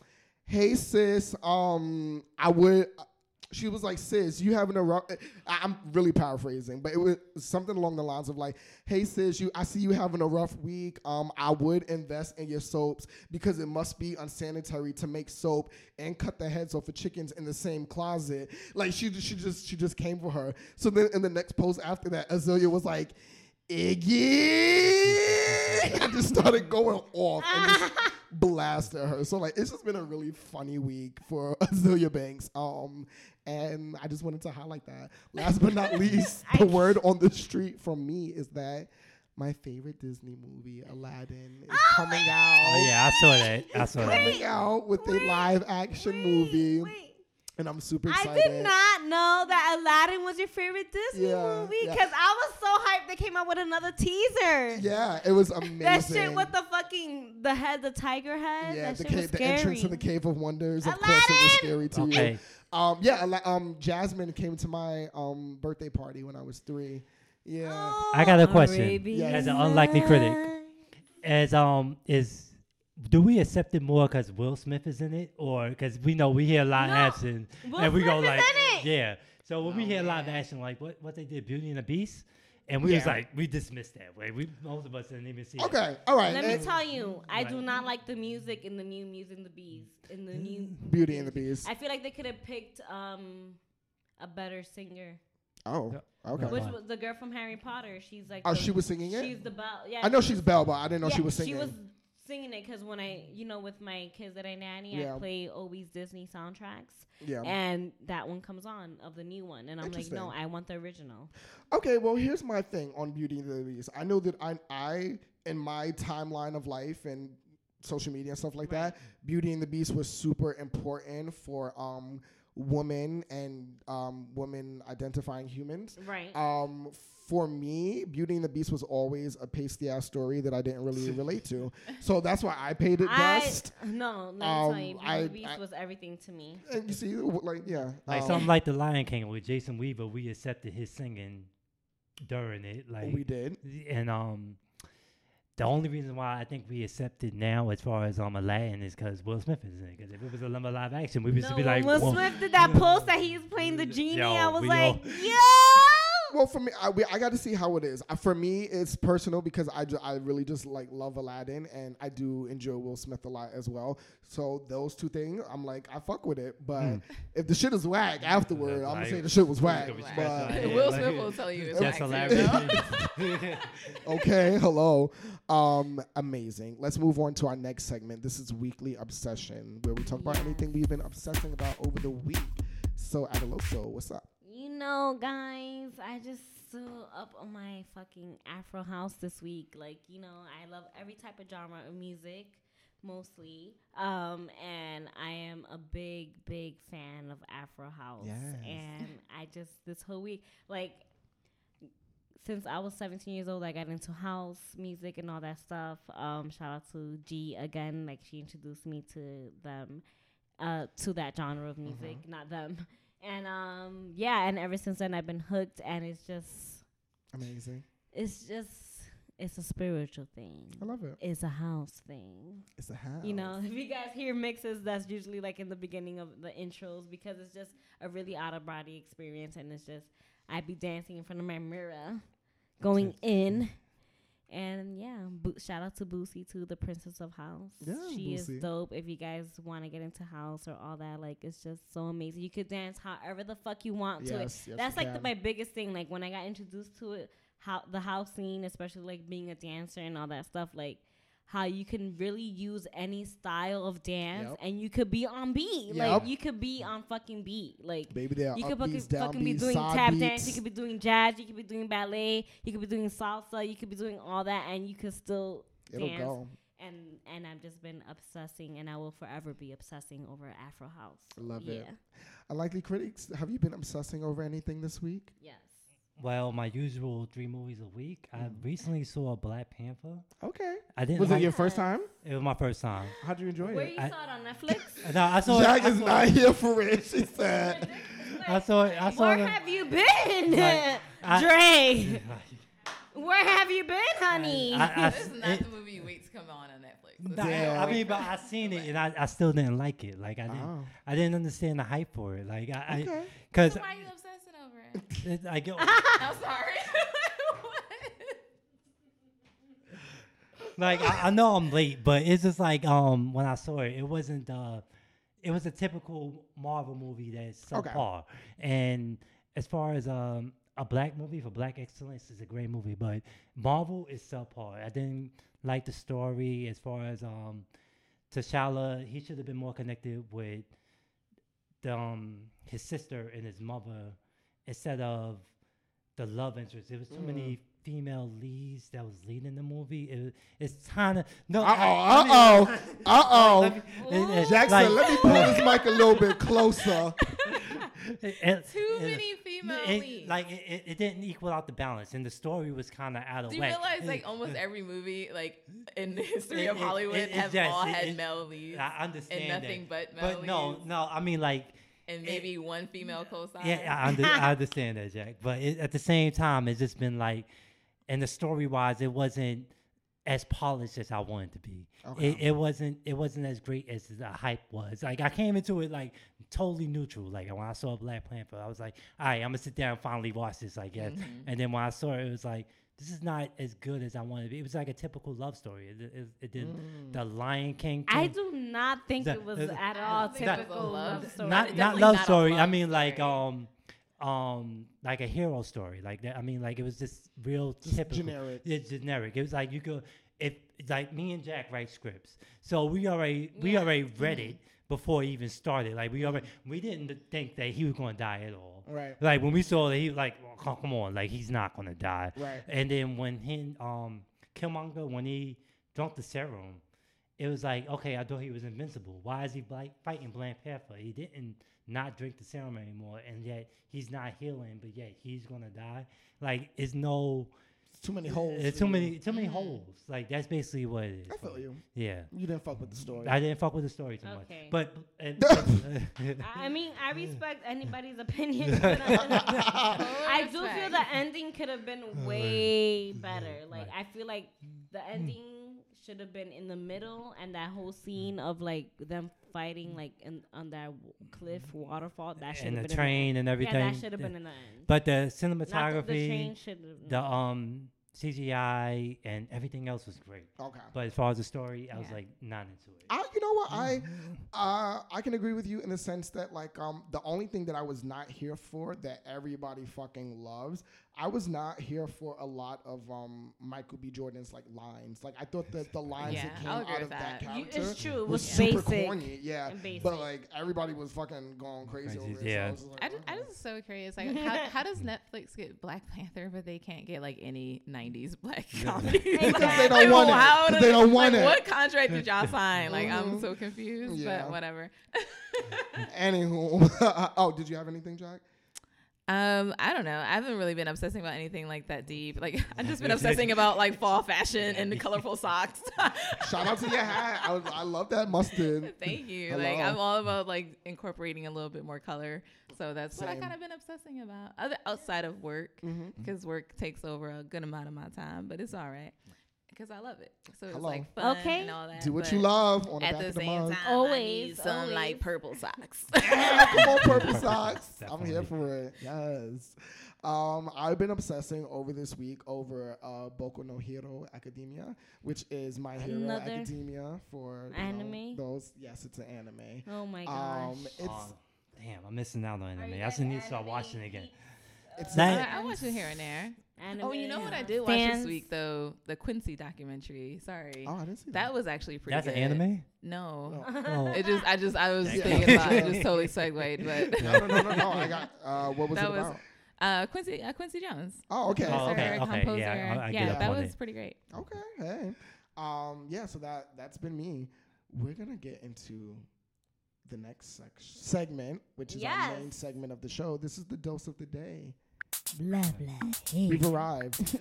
[SPEAKER 1] "Hey sis, um, I would." She was like, "Sis, you having a rough?" I- I'm really paraphrasing, but it was something along the lines of like, "Hey sis, you, I see you having a rough week. Um, I would invest in your soaps because it must be unsanitary to make soap and cut the heads off of chickens in the same closet." Like she, she just, she just came for her. So then in the next post after that, Azealia was like, "Iggy," and just started going off and just blasted her. So like, it's just been a really funny week for Azealia Banks. Um, and I just wanted to highlight that. Last but not least, the word on the street from me is that my favorite Disney movie, Aladdin, is coming out.
[SPEAKER 5] Oh yeah, I saw that. I saw that.
[SPEAKER 1] Coming out with a live action
[SPEAKER 2] Wait,
[SPEAKER 1] movie,
[SPEAKER 2] wait.
[SPEAKER 1] And I'm super excited.
[SPEAKER 2] I did not know that Aladdin was your favorite Disney
[SPEAKER 1] Yeah,
[SPEAKER 2] movie
[SPEAKER 1] yeah.
[SPEAKER 2] because I was so hyped they came out with another teaser.
[SPEAKER 1] Yeah, it was amazing.
[SPEAKER 2] That shit with the fucking the head, the tiger head.
[SPEAKER 1] yeah,
[SPEAKER 2] that
[SPEAKER 1] the,
[SPEAKER 2] shit
[SPEAKER 1] ca-
[SPEAKER 2] was
[SPEAKER 1] the entrance to the Cave of Wonders. Of course, it was scary to
[SPEAKER 5] Okay.
[SPEAKER 1] you. Um, yeah, um, Jasmine came to my um birthday party when I was three. Yeah.
[SPEAKER 2] Oh,
[SPEAKER 5] I got a question.
[SPEAKER 2] Arabian
[SPEAKER 5] As an unlikely critic. As um is. Do we accept it more because Will Smith is in it, or because we know we hear live
[SPEAKER 2] No,
[SPEAKER 5] action
[SPEAKER 2] Will
[SPEAKER 5] and we go
[SPEAKER 2] Smith is
[SPEAKER 5] like, yeah. So when we
[SPEAKER 4] hear
[SPEAKER 5] hear live
[SPEAKER 4] man.
[SPEAKER 5] action, like what what they did, Beauty and the Beast, and we was like, we dismissed that way. We most of us didn't even see. it.
[SPEAKER 1] Okay. All right.
[SPEAKER 2] Let me tell you, I do not like the music in the new Music and the Bees. In the new
[SPEAKER 1] Beauty and the Beast.
[SPEAKER 2] I feel like they could have picked um a better singer.
[SPEAKER 1] Oh. Okay.
[SPEAKER 2] Which was the girl from Harry Potter. She's like
[SPEAKER 1] Oh,
[SPEAKER 2] the-
[SPEAKER 1] she was singing it.
[SPEAKER 2] She's the Belle. Yeah,
[SPEAKER 1] I know she's
[SPEAKER 2] was-
[SPEAKER 1] Belle, but I didn't know she was singing.
[SPEAKER 2] She was singing it because when I, you know, with my kids that I nanny,
[SPEAKER 1] Yeah.
[SPEAKER 2] I play always Disney soundtracks,
[SPEAKER 1] yeah.
[SPEAKER 2] and that one comes on of the new one, and I'm like, no, I want the original.
[SPEAKER 1] Okay, well, here's my thing on Beauty and the Beast. I know that I, I in my timeline of life and social media and stuff like
[SPEAKER 2] Right.
[SPEAKER 1] that, Beauty and the Beast was super important for um women and um women identifying humans.
[SPEAKER 2] Right.
[SPEAKER 1] Um, for me, Beauty and the Beast was always a pasty ass story that I didn't really relate to. So that's why I paid it
[SPEAKER 2] I
[SPEAKER 1] best.
[SPEAKER 2] no, let me
[SPEAKER 1] Um,
[SPEAKER 2] tell you, Beauty
[SPEAKER 1] I-
[SPEAKER 2] and the Beast
[SPEAKER 1] I-
[SPEAKER 2] was everything to me.
[SPEAKER 1] And you see, like, yeah.
[SPEAKER 5] Like
[SPEAKER 1] um,
[SPEAKER 5] something like The Lion King with Jason Weaver, we accepted his singing during it. Like
[SPEAKER 1] we did.
[SPEAKER 5] and um the only reason why I think we accept it now as far as um Aladdin is because Will Smith is in it. Because if it was a live action, we would
[SPEAKER 2] No,
[SPEAKER 5] be like,
[SPEAKER 2] Will. Smith did that post that he's playing the genie,
[SPEAKER 5] Yo,
[SPEAKER 2] I was like,
[SPEAKER 5] all-
[SPEAKER 2] yo.
[SPEAKER 1] Well, for me, I, we, I got to see how it is. Uh, for me, it's personal because I, ju- I really just like love Aladdin and I do enjoy Will Smith a lot as well. So those two things, I'm like, I fuck with it. But if the shit is whack afterward, I'm gonna say the shit was
[SPEAKER 5] it's
[SPEAKER 1] whack.
[SPEAKER 5] gonna be
[SPEAKER 1] But
[SPEAKER 5] special. Yeah,
[SPEAKER 4] Will
[SPEAKER 5] like-
[SPEAKER 4] Smith will tell you it's
[SPEAKER 5] That's hilarious.
[SPEAKER 1] okay, hello, um, amazing. Let's move on to our next segment. This is weekly obsession, where we talk about anything we've been obsessing about over the week. So, Adaloso, what's up?
[SPEAKER 2] Know, guys, I just so up on my fucking Afro house this week. Like, you know, I love every type of genre of music, mostly. Um, and I am a big, big fan of Afro house.
[SPEAKER 1] Yes.
[SPEAKER 2] And I just this whole week, like, since I was 17 years old, I got into house music and all that stuff. Um, shout out to G again, like she introduced me to them, uh, to that genre of music, not them. And um, yeah, and ever since then I've been hooked, and it's just,
[SPEAKER 1] Amazing.
[SPEAKER 2] it's just, it's a spiritual thing.
[SPEAKER 1] I love it.
[SPEAKER 2] It's a house thing.
[SPEAKER 1] It's a house.
[SPEAKER 2] You know, if you guys hear mixes, that's usually like in the beginning of the intros because it's just a really out of body experience, and it's just I'd be dancing in front of my mirror, going in, and yeah, bo- shout out to Boosie too, the princess of house.
[SPEAKER 1] Yeah,
[SPEAKER 2] she
[SPEAKER 1] Boosie.
[SPEAKER 2] is dope. If you guys want to get into house or all that, like it's just so amazing. You could dance however the fuck you want to it.
[SPEAKER 1] Yes, yes,
[SPEAKER 2] That's like the, my biggest thing. Like when I got introduced to it, how the house scene, especially like being a dancer and all that stuff, like how you can really use any style of dance
[SPEAKER 1] Yep.
[SPEAKER 2] and you could be on beat.
[SPEAKER 1] Yep.
[SPEAKER 2] Like you could be on fucking beat. Like
[SPEAKER 1] Baby, there
[SPEAKER 2] you could fucking, fucking be doing tap
[SPEAKER 1] beats.
[SPEAKER 2] dance, you could be doing jazz, you could be doing ballet, you could be doing salsa, you could be doing all that and you could still
[SPEAKER 1] It'll
[SPEAKER 2] dance.
[SPEAKER 1] go.
[SPEAKER 2] And and I've just been obsessing and I will forever be obsessing over Afro House.
[SPEAKER 1] I love
[SPEAKER 2] yeah.
[SPEAKER 1] it. Unlikely critics, have you been obsessing over anything this week?
[SPEAKER 2] Yes.
[SPEAKER 5] Well, my usual three movies a week. I mm. recently saw a Black Panther.
[SPEAKER 1] Okay.
[SPEAKER 5] I didn't.
[SPEAKER 1] Was it
[SPEAKER 5] like-
[SPEAKER 1] your first time?
[SPEAKER 5] It was my first time.
[SPEAKER 1] How'd you enjoy it?
[SPEAKER 2] Where
[SPEAKER 1] it?
[SPEAKER 2] you
[SPEAKER 5] I-
[SPEAKER 2] saw it on Netflix?
[SPEAKER 5] No, I saw. it-
[SPEAKER 1] Jack
[SPEAKER 5] I
[SPEAKER 1] is
[SPEAKER 5] saw
[SPEAKER 1] not
[SPEAKER 5] it-
[SPEAKER 1] here for it, she said.
[SPEAKER 5] I saw it. I saw
[SPEAKER 2] Where
[SPEAKER 5] it.
[SPEAKER 2] have you been,
[SPEAKER 5] Like, I-
[SPEAKER 2] Dre? Where have you been, honey?
[SPEAKER 5] I- I-
[SPEAKER 4] This is not
[SPEAKER 5] it-
[SPEAKER 4] the movie you wait to come on on Netflix. So
[SPEAKER 5] Nah,
[SPEAKER 1] Damn.
[SPEAKER 5] I mean, but I seen it and I, I still didn't like it. Like I didn't,
[SPEAKER 1] Oh.
[SPEAKER 5] I didn't understand the hype for it. Like I,
[SPEAKER 1] Okay.
[SPEAKER 5] I cause
[SPEAKER 4] why are you obsessing over it?
[SPEAKER 5] It, I go,
[SPEAKER 4] I'm sorry.
[SPEAKER 5] like I, I know I'm late, but it's just like um when I saw it, it wasn't uh it was a typical Marvel movie that's
[SPEAKER 1] Okay.
[SPEAKER 5] subpar. And as far as um a black movie for black excellence is a great movie, but Marvel is subpar. I didn't like the story as far as um T'Challa, he should have been more connected with the, um his sister and his mother instead of the love interest. There was too many female leads that was leading the movie. It, it's kind of no.
[SPEAKER 1] Uh oh. Uh oh. Uh oh.
[SPEAKER 5] let me- it- it-
[SPEAKER 1] Jackson,
[SPEAKER 5] like-
[SPEAKER 1] let me pull this mic a little bit closer.
[SPEAKER 5] it- it-
[SPEAKER 4] Too
[SPEAKER 5] it-
[SPEAKER 4] many female
[SPEAKER 5] it-
[SPEAKER 4] leads.
[SPEAKER 5] Like it, it, it didn't equal out the balance, and the story was kind of out of
[SPEAKER 4] Do you
[SPEAKER 5] whack.
[SPEAKER 4] realize like almost every movie like in the history
[SPEAKER 5] It-
[SPEAKER 4] of Hollywood
[SPEAKER 5] it- it
[SPEAKER 4] have
[SPEAKER 5] just-
[SPEAKER 4] all
[SPEAKER 5] it-
[SPEAKER 4] had
[SPEAKER 5] it-
[SPEAKER 4] male leads
[SPEAKER 5] I understand
[SPEAKER 4] and nothing
[SPEAKER 5] that.
[SPEAKER 4] but male
[SPEAKER 5] but no, no. I mean, like,
[SPEAKER 4] and maybe one female co-star.
[SPEAKER 5] yeah, I, under, I understand that, Jack. But it, at the same time, it's just been like, and the story wise, it wasn't as polished as I wanted to be.
[SPEAKER 1] Okay.
[SPEAKER 5] It, it wasn't. It wasn't as great as the hype was. Like I came into it like totally neutral. Like when I saw Black Panther, I was like, all right, I'm gonna sit down and finally watch this, I guess.
[SPEAKER 4] Mm-hmm.
[SPEAKER 5] And then when I saw it, it was like. This is not as good as I wanted to be. It was like a typical love story. It, it, it did the Lion King.
[SPEAKER 2] I do not think
[SPEAKER 5] The-
[SPEAKER 2] it was
[SPEAKER 5] the-
[SPEAKER 2] at all
[SPEAKER 4] don't think it was a
[SPEAKER 2] typical
[SPEAKER 4] love
[SPEAKER 2] love story.
[SPEAKER 5] not not love
[SPEAKER 4] not a
[SPEAKER 5] story. I
[SPEAKER 4] love
[SPEAKER 5] mean like um um like a hero story. Like that. I mean like it was just real
[SPEAKER 1] Just
[SPEAKER 5] typical.
[SPEAKER 1] generic.
[SPEAKER 5] It's generic. It was like you could if like me and Jack write scripts. So we already we already read it before it even started. Like we already we didn't think that he was going to die at all.
[SPEAKER 1] Right.
[SPEAKER 5] Like when we saw that he was like well, come, on like he's not going to die.
[SPEAKER 1] Right.
[SPEAKER 5] And then when he um Killmonger when he drank the serum, it was like okay I thought he was invincible. Why is he like fighting Black Panther? He didn't not drink the serum anymore, and yet he's not healing, but yet he's gonna die. Like it's no.
[SPEAKER 1] Too many holes.
[SPEAKER 5] It's too many, too many holes. Like that's basically what it is.
[SPEAKER 1] I feel
[SPEAKER 5] me.
[SPEAKER 1] you.
[SPEAKER 5] Yeah,
[SPEAKER 1] You didn't fuck with the story.
[SPEAKER 5] I didn't fuck with the story too much. But uh,
[SPEAKER 2] I mean, I respect anybody's opinion. I, I do feel the ending could have been way better. Like I feel like the ending should have been in the middle, and that whole scene of like them fighting like in, on that w- cliff waterfall. That should
[SPEAKER 5] and
[SPEAKER 2] have
[SPEAKER 5] the
[SPEAKER 2] been
[SPEAKER 5] train and everything.
[SPEAKER 2] yeah, that should have been in the end.
[SPEAKER 5] But the
[SPEAKER 2] Not the, the
[SPEAKER 5] cinematography,
[SPEAKER 2] train
[SPEAKER 5] the um CGI, and everything else was great.
[SPEAKER 1] okay.
[SPEAKER 5] But as far as the story, I was like not into it.
[SPEAKER 1] I, you know what, I, uh, I can agree with you in the sense that like, um, the only thing that I was not here for that everybody fucking loves, I was not here for a lot of um Michael B. Jordan's like lines. Like I thought that the lines
[SPEAKER 4] Yeah,
[SPEAKER 1] that came out of
[SPEAKER 4] with
[SPEAKER 1] that,
[SPEAKER 4] that.
[SPEAKER 2] You-
[SPEAKER 1] character
[SPEAKER 2] it's true. It
[SPEAKER 1] was
[SPEAKER 2] was
[SPEAKER 1] super
[SPEAKER 2] basic
[SPEAKER 1] corny. Yeah,
[SPEAKER 2] basic.
[SPEAKER 1] but like everybody was fucking going crazy,
[SPEAKER 5] Crazy,
[SPEAKER 1] over it.
[SPEAKER 5] yeah.
[SPEAKER 1] So I, was just like,
[SPEAKER 4] I just, I
[SPEAKER 1] okay.
[SPEAKER 4] just so curious. Like, how, how does Netflix get Black Panther, but they can't get like any '90s black comedy?
[SPEAKER 1] Because they don't want it.
[SPEAKER 4] how
[SPEAKER 1] 'Cause
[SPEAKER 4] does-
[SPEAKER 1] they don't want
[SPEAKER 4] like,
[SPEAKER 1] it.
[SPEAKER 4] What contract did y'all sign? Like, I'm
[SPEAKER 1] Mhm.
[SPEAKER 4] so confused.
[SPEAKER 1] Yeah.
[SPEAKER 4] But whatever.
[SPEAKER 1] Anywho, oh, did you have anything, Jack?
[SPEAKER 4] Um, I don't know. I haven't really been obsessing about anything like that deep. Like I've just been obsessing about like fall fashion and the colorful socks.
[SPEAKER 1] Shout out to your hat. I, was, I love that mustard.
[SPEAKER 4] Thank you.
[SPEAKER 1] Hello.
[SPEAKER 4] Like I'm all about like incorporating a little bit more color. So that's what I
[SPEAKER 1] Same.
[SPEAKER 4] kind of been obsessing about. Other outside of work,
[SPEAKER 1] Mm-hmm.
[SPEAKER 4] because work takes over a good amount of my time, but it's all right because I love it. So it's
[SPEAKER 1] Hello.
[SPEAKER 4] like fun
[SPEAKER 2] Okay.
[SPEAKER 4] and all that.
[SPEAKER 1] Do what you love on the
[SPEAKER 4] At
[SPEAKER 1] back
[SPEAKER 4] the
[SPEAKER 1] of the
[SPEAKER 4] same
[SPEAKER 1] mug.
[SPEAKER 4] time, I
[SPEAKER 2] Always,
[SPEAKER 4] need some
[SPEAKER 2] always.
[SPEAKER 4] like purple socks.
[SPEAKER 1] Come on, purple socks. I'm here for it. Yes. Um, I've been obsessing over this week over uh, Boku no Hero Academia, which is My Hero
[SPEAKER 2] Another
[SPEAKER 1] Academia for you know,
[SPEAKER 2] anime?
[SPEAKER 1] those, yes, it's an anime.
[SPEAKER 2] Oh my gosh.
[SPEAKER 1] Um, it's
[SPEAKER 5] Oh, damn, I'm missing out on anime.
[SPEAKER 2] you
[SPEAKER 5] I just need to start
[SPEAKER 2] anime
[SPEAKER 5] watching again.
[SPEAKER 1] it's
[SPEAKER 5] That-
[SPEAKER 4] I, I watch it here and there.
[SPEAKER 2] Anime
[SPEAKER 4] Oh, you know what I did watch
[SPEAKER 2] fans.
[SPEAKER 4] this week though? The Quincy documentary. Sorry.
[SPEAKER 1] oh, I didn't see that.
[SPEAKER 4] That was actually pretty
[SPEAKER 5] That's
[SPEAKER 4] good.
[SPEAKER 5] an anime.
[SPEAKER 4] No.
[SPEAKER 5] Oh.
[SPEAKER 4] It just, I just, I was
[SPEAKER 1] Yeah.
[SPEAKER 4] thinking about it. Just totally segued, but
[SPEAKER 1] no, no, no, no, no. I got. Uh, what was
[SPEAKER 4] That
[SPEAKER 1] it
[SPEAKER 4] was-
[SPEAKER 1] about?
[SPEAKER 4] uh, Quincy, uh, Quincy Jones.
[SPEAKER 1] Oh, okay.
[SPEAKER 5] Oh,
[SPEAKER 4] Producer,
[SPEAKER 5] okay, okay,
[SPEAKER 4] composer.
[SPEAKER 5] yeah, I- I get
[SPEAKER 4] yeah,
[SPEAKER 5] up
[SPEAKER 4] that
[SPEAKER 5] on
[SPEAKER 4] was
[SPEAKER 5] it.
[SPEAKER 4] pretty great.
[SPEAKER 1] Okay. Hey. Um. Yeah. So that that's been me. We're gonna get into the next sec- segment, which is our main
[SPEAKER 2] Yes.
[SPEAKER 1] segment of the show. This is the dose of the day.
[SPEAKER 2] Blah blah.
[SPEAKER 1] We've arrived.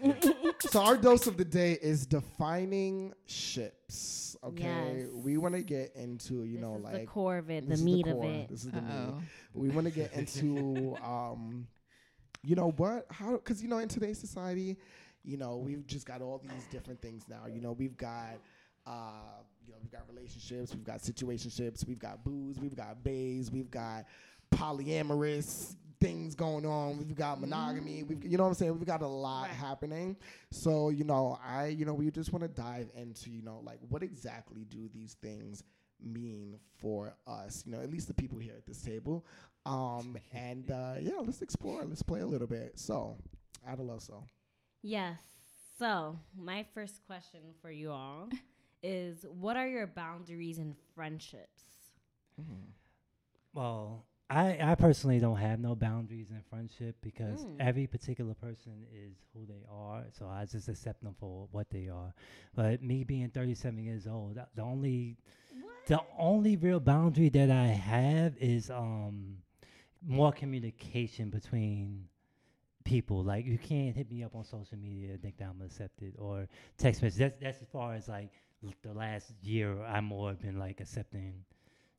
[SPEAKER 1] so our dose of the day is defining ships. Okay,
[SPEAKER 2] Yes.
[SPEAKER 1] we want to get into you
[SPEAKER 2] This
[SPEAKER 1] know
[SPEAKER 2] is the core of it, the meat
[SPEAKER 1] the
[SPEAKER 2] of it.
[SPEAKER 1] This is the meat. We want to get into um, you know what? How? Because you know in today's society, you know we've just got all these different things now. You know we've got Uh, you know, we've got relationships, we've got situationships, we've got booze, we've got bays, we've got polyamorous things going on. We've got monogamy. We've, you know what I'm saying? We've got a lot
[SPEAKER 2] Right.
[SPEAKER 1] happening. So, you know, I, you know, we just want to dive into, you know, like what exactly do these things mean for us? You know, at least the people here at this table. Um, and uh, yeah, let's explore. Let's play a little bit. So, Adaloso.
[SPEAKER 2] Yes. So, my first question for you all is what are your boundaries in friendships?
[SPEAKER 5] Well, I, I personally don't have no boundaries in friendship because
[SPEAKER 2] Mm.
[SPEAKER 5] every particular person is who they are. So I just accept them for what they are. But me being 37 years old, the only the only real boundary that I have is um more communication between people. Like you can't hit me up on social media and think that I'm accepted or text message. That's that's as far as like the last year I'm more been like accepting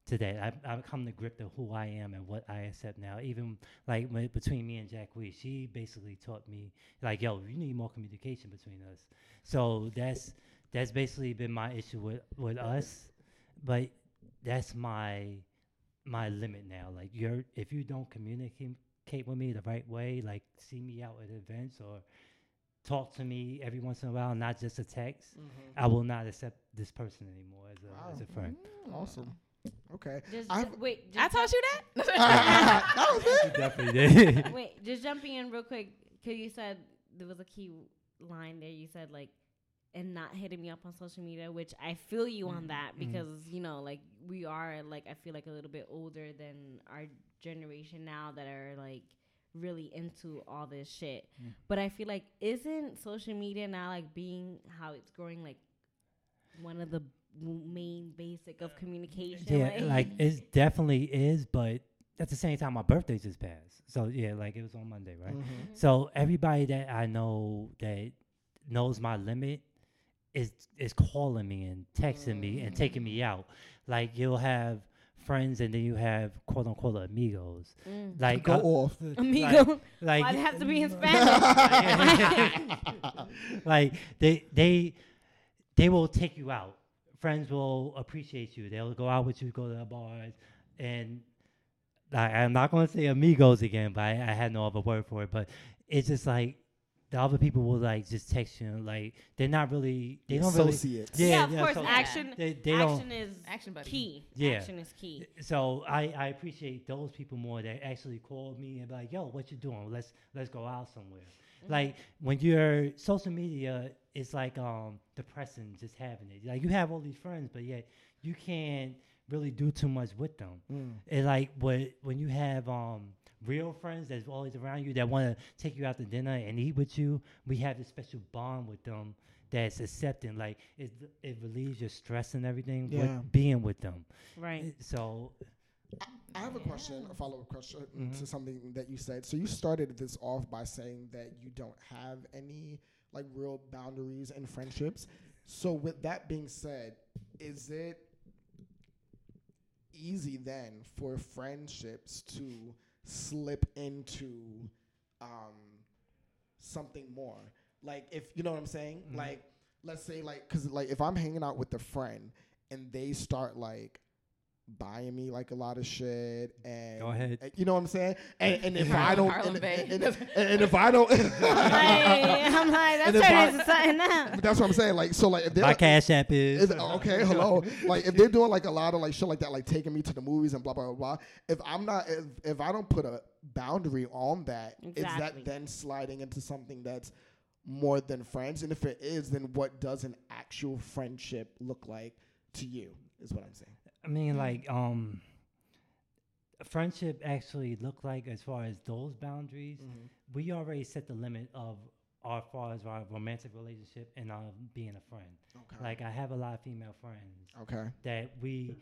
[SPEAKER 5] to that. I've, I've come to grip to who I am and what I accept now. Even like when, between me and Jacquees, she basically taught me like, yo, you need more communication between us. So that's that's basically been my issue with with us, but that's my my limit now. Like you're if you don't communicate with me the right way, like see me out at events or talk to me every once in a while, not just a text, mm-hmm. I will not accept this person anymore as a as a friend.
[SPEAKER 1] Mm, awesome. Okay.
[SPEAKER 2] Just,
[SPEAKER 1] I've-
[SPEAKER 2] ju- wait,
[SPEAKER 4] I
[SPEAKER 2] just
[SPEAKER 4] taught you that.
[SPEAKER 1] that was it.
[SPEAKER 5] Definitely did.
[SPEAKER 2] Wait, just jumping in real quick, because you said there was a key line there. You said like, and not hitting me up on social media, which I feel you on mm-hmm. that mm-hmm. because you know, like we are like I feel like a little bit older than our generation now that are like really into all this shit. Mm. But I feel like isn't social media now like being how it's growing like one of the w- main basic of communication?
[SPEAKER 5] Yeah, like it definitely is, but at the same time, my birthday just passed. So yeah, like it was on Monday, right?
[SPEAKER 1] Mm-hmm.
[SPEAKER 5] So everybody that I know that knows my limit is is calling me and texting me and taking me out. Like you'll have friends and then you have quote unquote amigos.
[SPEAKER 2] Mm.
[SPEAKER 5] Like
[SPEAKER 1] Go
[SPEAKER 5] I-
[SPEAKER 1] off.
[SPEAKER 2] Amigo,
[SPEAKER 5] like
[SPEAKER 2] why it have to be in Spanish?
[SPEAKER 5] like they they they will take you out. Friends will appreciate you. They'll go out with you, go to the bars, and like, I'm not gonna say amigos again, but I, I had no other word for it. But it's just like the other people will like just text you, like they're not really they don't really.
[SPEAKER 1] Associates.
[SPEAKER 5] Yeah,
[SPEAKER 2] Yeah, of
[SPEAKER 5] yeah,
[SPEAKER 2] course.
[SPEAKER 5] so-
[SPEAKER 2] action,
[SPEAKER 5] They- they
[SPEAKER 2] action is
[SPEAKER 4] Action buddy.
[SPEAKER 2] key.
[SPEAKER 5] Yeah.
[SPEAKER 2] Action is key.
[SPEAKER 5] So I, I appreciate those people more that actually call me and be like, "Yo, what you doing? Let's let's go out somewhere." Like when you're social media, it's like um depressing just having it. Like you have all these friends, but yet you can't really do too much with them.
[SPEAKER 1] Mm.
[SPEAKER 5] It's like what when you have um real friends that's always around you that want to take you out to dinner and eat with you. We have this special bond with them that's accepting. Like it it relieves your stress and everything
[SPEAKER 1] Yeah.
[SPEAKER 5] with being with them.
[SPEAKER 2] Right.
[SPEAKER 5] So
[SPEAKER 1] I have a question, a follow up question
[SPEAKER 5] Mhm.
[SPEAKER 1] to something that you said. So you started this off by saying that you don't have any like real boundaries in friendships. So with that being said, is it easy then for friendships to slip into um, something more? Like if you know what I'm saying?
[SPEAKER 5] Mhm.
[SPEAKER 1] Like let's say like cuz like if I'm hanging out with a friend and they start like buying me like a lot of shit and
[SPEAKER 5] Go ahead.
[SPEAKER 1] and you know what I'm saying? And, and if
[SPEAKER 4] Harlem-
[SPEAKER 1] I don't
[SPEAKER 4] Harlem
[SPEAKER 1] and, and, and, and if I don't
[SPEAKER 2] Like, I'm like,
[SPEAKER 1] And
[SPEAKER 2] that's
[SPEAKER 1] if I-
[SPEAKER 2] turning into something now.
[SPEAKER 1] That's what I'm saying. Like so like if they're
[SPEAKER 5] my cash app is,
[SPEAKER 1] is, okay, hello. Like if they're doing like a lot of like shit like that, like taking me to the movies and blah blah blah. blah if I'm not, if, if I don't put a boundary on that, is
[SPEAKER 2] Exactly.
[SPEAKER 1] that then sliding into something that's more than friends? And if it is, then what does an actual friendship look like to you? Is what I'm saying.
[SPEAKER 5] I mean, like, um, friendship actually look like as far as those boundaries.
[SPEAKER 1] Mm-hmm.
[SPEAKER 5] We already set the limit of our far as our romantic relationship and our being a friend.
[SPEAKER 1] Okay.
[SPEAKER 5] Like, I have a lot of female friends
[SPEAKER 1] okay.
[SPEAKER 5] that we,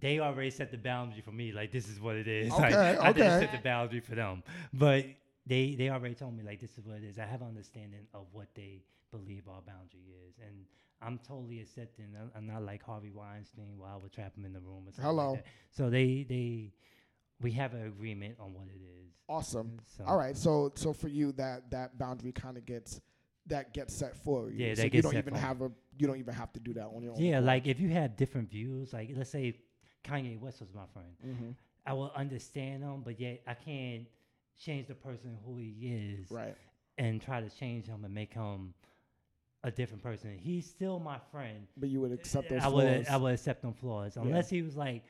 [SPEAKER 5] they already set the boundary for me. Like, this is what it is.
[SPEAKER 1] Okay,
[SPEAKER 5] like, I didn't set the boundary for them, but they they already told me like this is what it is. I have an understanding of what they believe our boundary is, and I'm totally accepting. I'm, I'm not like Harvey Weinstein, where I would trap him in the room. Or something
[SPEAKER 1] Hello.
[SPEAKER 5] Like. So they they we have an agreement on what it is.
[SPEAKER 1] Awesome.
[SPEAKER 5] So
[SPEAKER 1] All right. So so for you, that that boundary kind of gets that gets set for you.
[SPEAKER 5] Yeah,
[SPEAKER 1] so
[SPEAKER 5] that
[SPEAKER 1] you
[SPEAKER 5] gets
[SPEAKER 1] don't
[SPEAKER 5] set
[SPEAKER 1] even have a you don't even have to do that on your own.
[SPEAKER 5] Yeah, like if you have different views, like let's say Kanye West was my friend,
[SPEAKER 1] Mm-hmm.
[SPEAKER 5] I will understand him, but yet I can't change the person who he is
[SPEAKER 1] right.
[SPEAKER 5] and try to change him and make him a different person. He's still my friend.
[SPEAKER 1] But you would accept those
[SPEAKER 5] I
[SPEAKER 1] flaws.
[SPEAKER 5] would I would accept them flaws unless he was like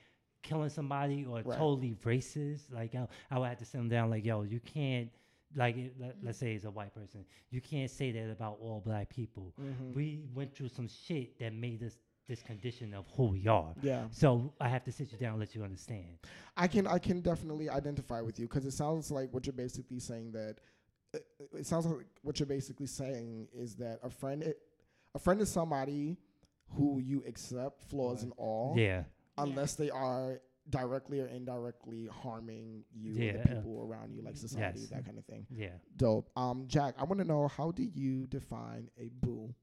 [SPEAKER 5] killing somebody or
[SPEAKER 1] Right.
[SPEAKER 5] totally racist. Like I, I would have to sit him down. Like yo, you can't. Like let, let's say he's a white person, you can't say that about all black people.
[SPEAKER 1] Mhm.
[SPEAKER 5] We went through some shit that made us this condition of who we are.
[SPEAKER 1] Yeah.
[SPEAKER 5] So I have to sit you down and let you understand.
[SPEAKER 1] I can I can definitely identify with you because it sounds like what you're basically saying that it sounds like what you're basically saying is that a friend i- a friend is somebody who you accept flaws and all
[SPEAKER 5] Yeah.
[SPEAKER 1] unless they are directly or indirectly harming you or
[SPEAKER 5] Yeah.
[SPEAKER 1] the people around you like society
[SPEAKER 5] Yes.
[SPEAKER 1] that kind of thing.
[SPEAKER 5] Yeah.
[SPEAKER 1] Dope. Um Jack, I want to know how do you define a boo?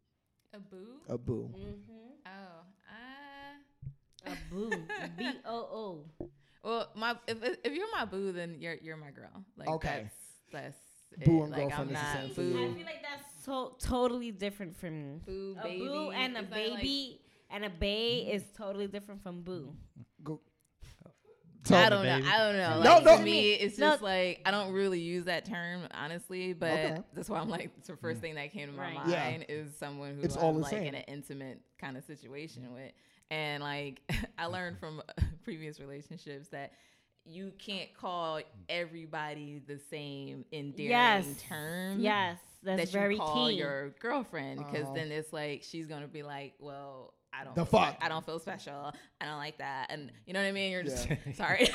[SPEAKER 4] A boo?
[SPEAKER 1] A boo.
[SPEAKER 2] Mm-hmm.
[SPEAKER 4] Oh, I.
[SPEAKER 2] A boo. B O O.
[SPEAKER 4] Well, my if if you're my boo, then you're you're my girl. Like
[SPEAKER 1] Okay.
[SPEAKER 4] that's that's
[SPEAKER 1] Boo
[SPEAKER 4] it.
[SPEAKER 1] and
[SPEAKER 4] like,
[SPEAKER 1] girlfriend
[SPEAKER 4] I'm
[SPEAKER 1] is the
[SPEAKER 4] not
[SPEAKER 1] same for
[SPEAKER 4] boo.
[SPEAKER 1] you.
[SPEAKER 2] I feel like that's so totally different from me.
[SPEAKER 4] Boo,
[SPEAKER 2] A
[SPEAKER 4] baby.
[SPEAKER 2] boo and a
[SPEAKER 4] It's not like-
[SPEAKER 2] baby and a bae is totally different from boo.
[SPEAKER 1] Go.
[SPEAKER 4] I
[SPEAKER 1] Tell me,
[SPEAKER 4] don't know. I don't know.
[SPEAKER 1] No,
[SPEAKER 4] Like,
[SPEAKER 1] no.
[SPEAKER 4] to me, it's
[SPEAKER 2] No.
[SPEAKER 4] just like I don't really use that term honestly, but
[SPEAKER 1] Okay. Mm.
[SPEAKER 4] that's why I'm like it's the first thing that came to my
[SPEAKER 2] Right.
[SPEAKER 4] mind
[SPEAKER 1] Yeah.
[SPEAKER 4] is someone who
[SPEAKER 1] It's
[SPEAKER 4] I'm
[SPEAKER 1] all the
[SPEAKER 4] like
[SPEAKER 1] same.
[SPEAKER 4] in an intimate kind of situation with, and like I learned from previous relationships that you can't call everybody the same endearing
[SPEAKER 2] Yes.
[SPEAKER 4] term.
[SPEAKER 2] Yes, that's
[SPEAKER 4] that
[SPEAKER 2] very
[SPEAKER 4] you call
[SPEAKER 2] key.
[SPEAKER 4] your girlfriend because
[SPEAKER 1] Uh-huh.
[SPEAKER 4] then it's like she's gonna be like, well, I don't
[SPEAKER 1] The
[SPEAKER 4] feel
[SPEAKER 1] fuck?
[SPEAKER 4] I don't feel special. I don't like that, and you know what I mean. You're just
[SPEAKER 1] Yeah.
[SPEAKER 4] sorry.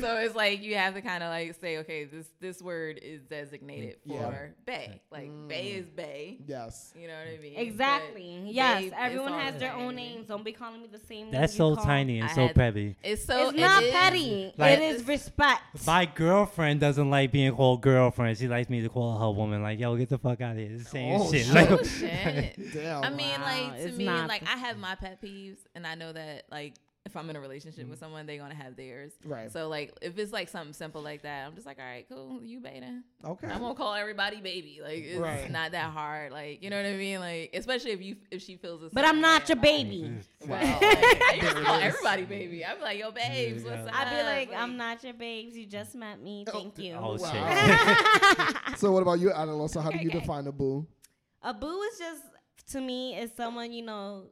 [SPEAKER 4] so it's like you have to kind of like say, okay, this this word is designated for
[SPEAKER 1] Yeah.
[SPEAKER 4] bay. Like
[SPEAKER 1] Mm.
[SPEAKER 4] bay is bay.
[SPEAKER 1] Yes.
[SPEAKER 4] You know what I mean?
[SPEAKER 2] Exactly.
[SPEAKER 4] But
[SPEAKER 2] Yes,
[SPEAKER 4] babe,
[SPEAKER 2] everyone has their own names. Don't be calling me the same.
[SPEAKER 5] That's
[SPEAKER 2] you
[SPEAKER 5] so
[SPEAKER 2] call-
[SPEAKER 5] tiny and
[SPEAKER 4] I
[SPEAKER 5] so
[SPEAKER 4] had-
[SPEAKER 5] petty.
[SPEAKER 4] It's so
[SPEAKER 2] it's not
[SPEAKER 4] it is-
[SPEAKER 2] petty.
[SPEAKER 5] Like-
[SPEAKER 2] it is respect.
[SPEAKER 5] My girlfriend doesn't like being called girlfriend. She likes me to call her woman. Like, yo, get the fuck out of here. It's the same
[SPEAKER 1] Oh,
[SPEAKER 5] shit.
[SPEAKER 1] shit.
[SPEAKER 5] Like,
[SPEAKER 4] Oh, shit.
[SPEAKER 1] Damn.
[SPEAKER 4] I mean,
[SPEAKER 2] Wow,
[SPEAKER 4] like to
[SPEAKER 2] it's
[SPEAKER 4] me, like I have my pet peeves, and I know that like if I'm in a relationship with mm-hmm. someone, they're gonna have theirs.
[SPEAKER 1] Right.
[SPEAKER 4] So like if it's like something simple like that, I'm just like, all right, cool, you beta.
[SPEAKER 1] okay.
[SPEAKER 4] I'm gonna call everybody baby. Like it's
[SPEAKER 1] Right.
[SPEAKER 4] not that hard. Like you know what I mean? Like especially if you if she feels. A
[SPEAKER 2] But I'm not your
[SPEAKER 4] about it.
[SPEAKER 2] baby. Mm-hmm.
[SPEAKER 4] Well, like, I used to call everybody baby. I'm like, yo, babes, what's up?
[SPEAKER 2] I'd be like, I'm not your babes. You just met me. Oh, Thank you.
[SPEAKER 5] oh,
[SPEAKER 1] Wow.
[SPEAKER 5] shit.
[SPEAKER 1] so what about you, Adela? So how do you
[SPEAKER 2] Okay.
[SPEAKER 1] define a boo?
[SPEAKER 2] A boo is just to me is someone you know,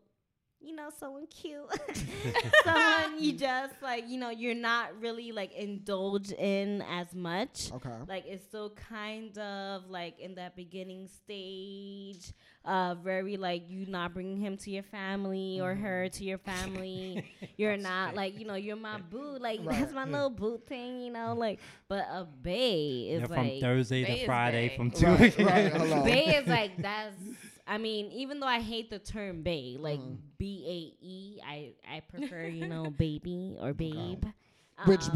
[SPEAKER 2] you know, someone cute, someone you just like, you know, you're not really like indulge in as much.
[SPEAKER 1] Okay.
[SPEAKER 2] Like it's still kind of like in that beginning stage, uh, very like you not bringing him to your family or her to your family. you're not like you know you're my boo, like
[SPEAKER 1] Right.
[SPEAKER 2] that's my little boo thing, you know. Like, but a bae is
[SPEAKER 5] Yeah, from
[SPEAKER 2] like
[SPEAKER 5] Thursday
[SPEAKER 4] Bay
[SPEAKER 5] to Friday
[SPEAKER 4] Bay.
[SPEAKER 5] from two.
[SPEAKER 1] Right, right, hello.
[SPEAKER 2] Bay is like that's. I mean, even though I hate the term "bay," like
[SPEAKER 1] Mhm.
[SPEAKER 2] B A E, I I prefer you know baby or babe.
[SPEAKER 1] Which
[SPEAKER 2] Um.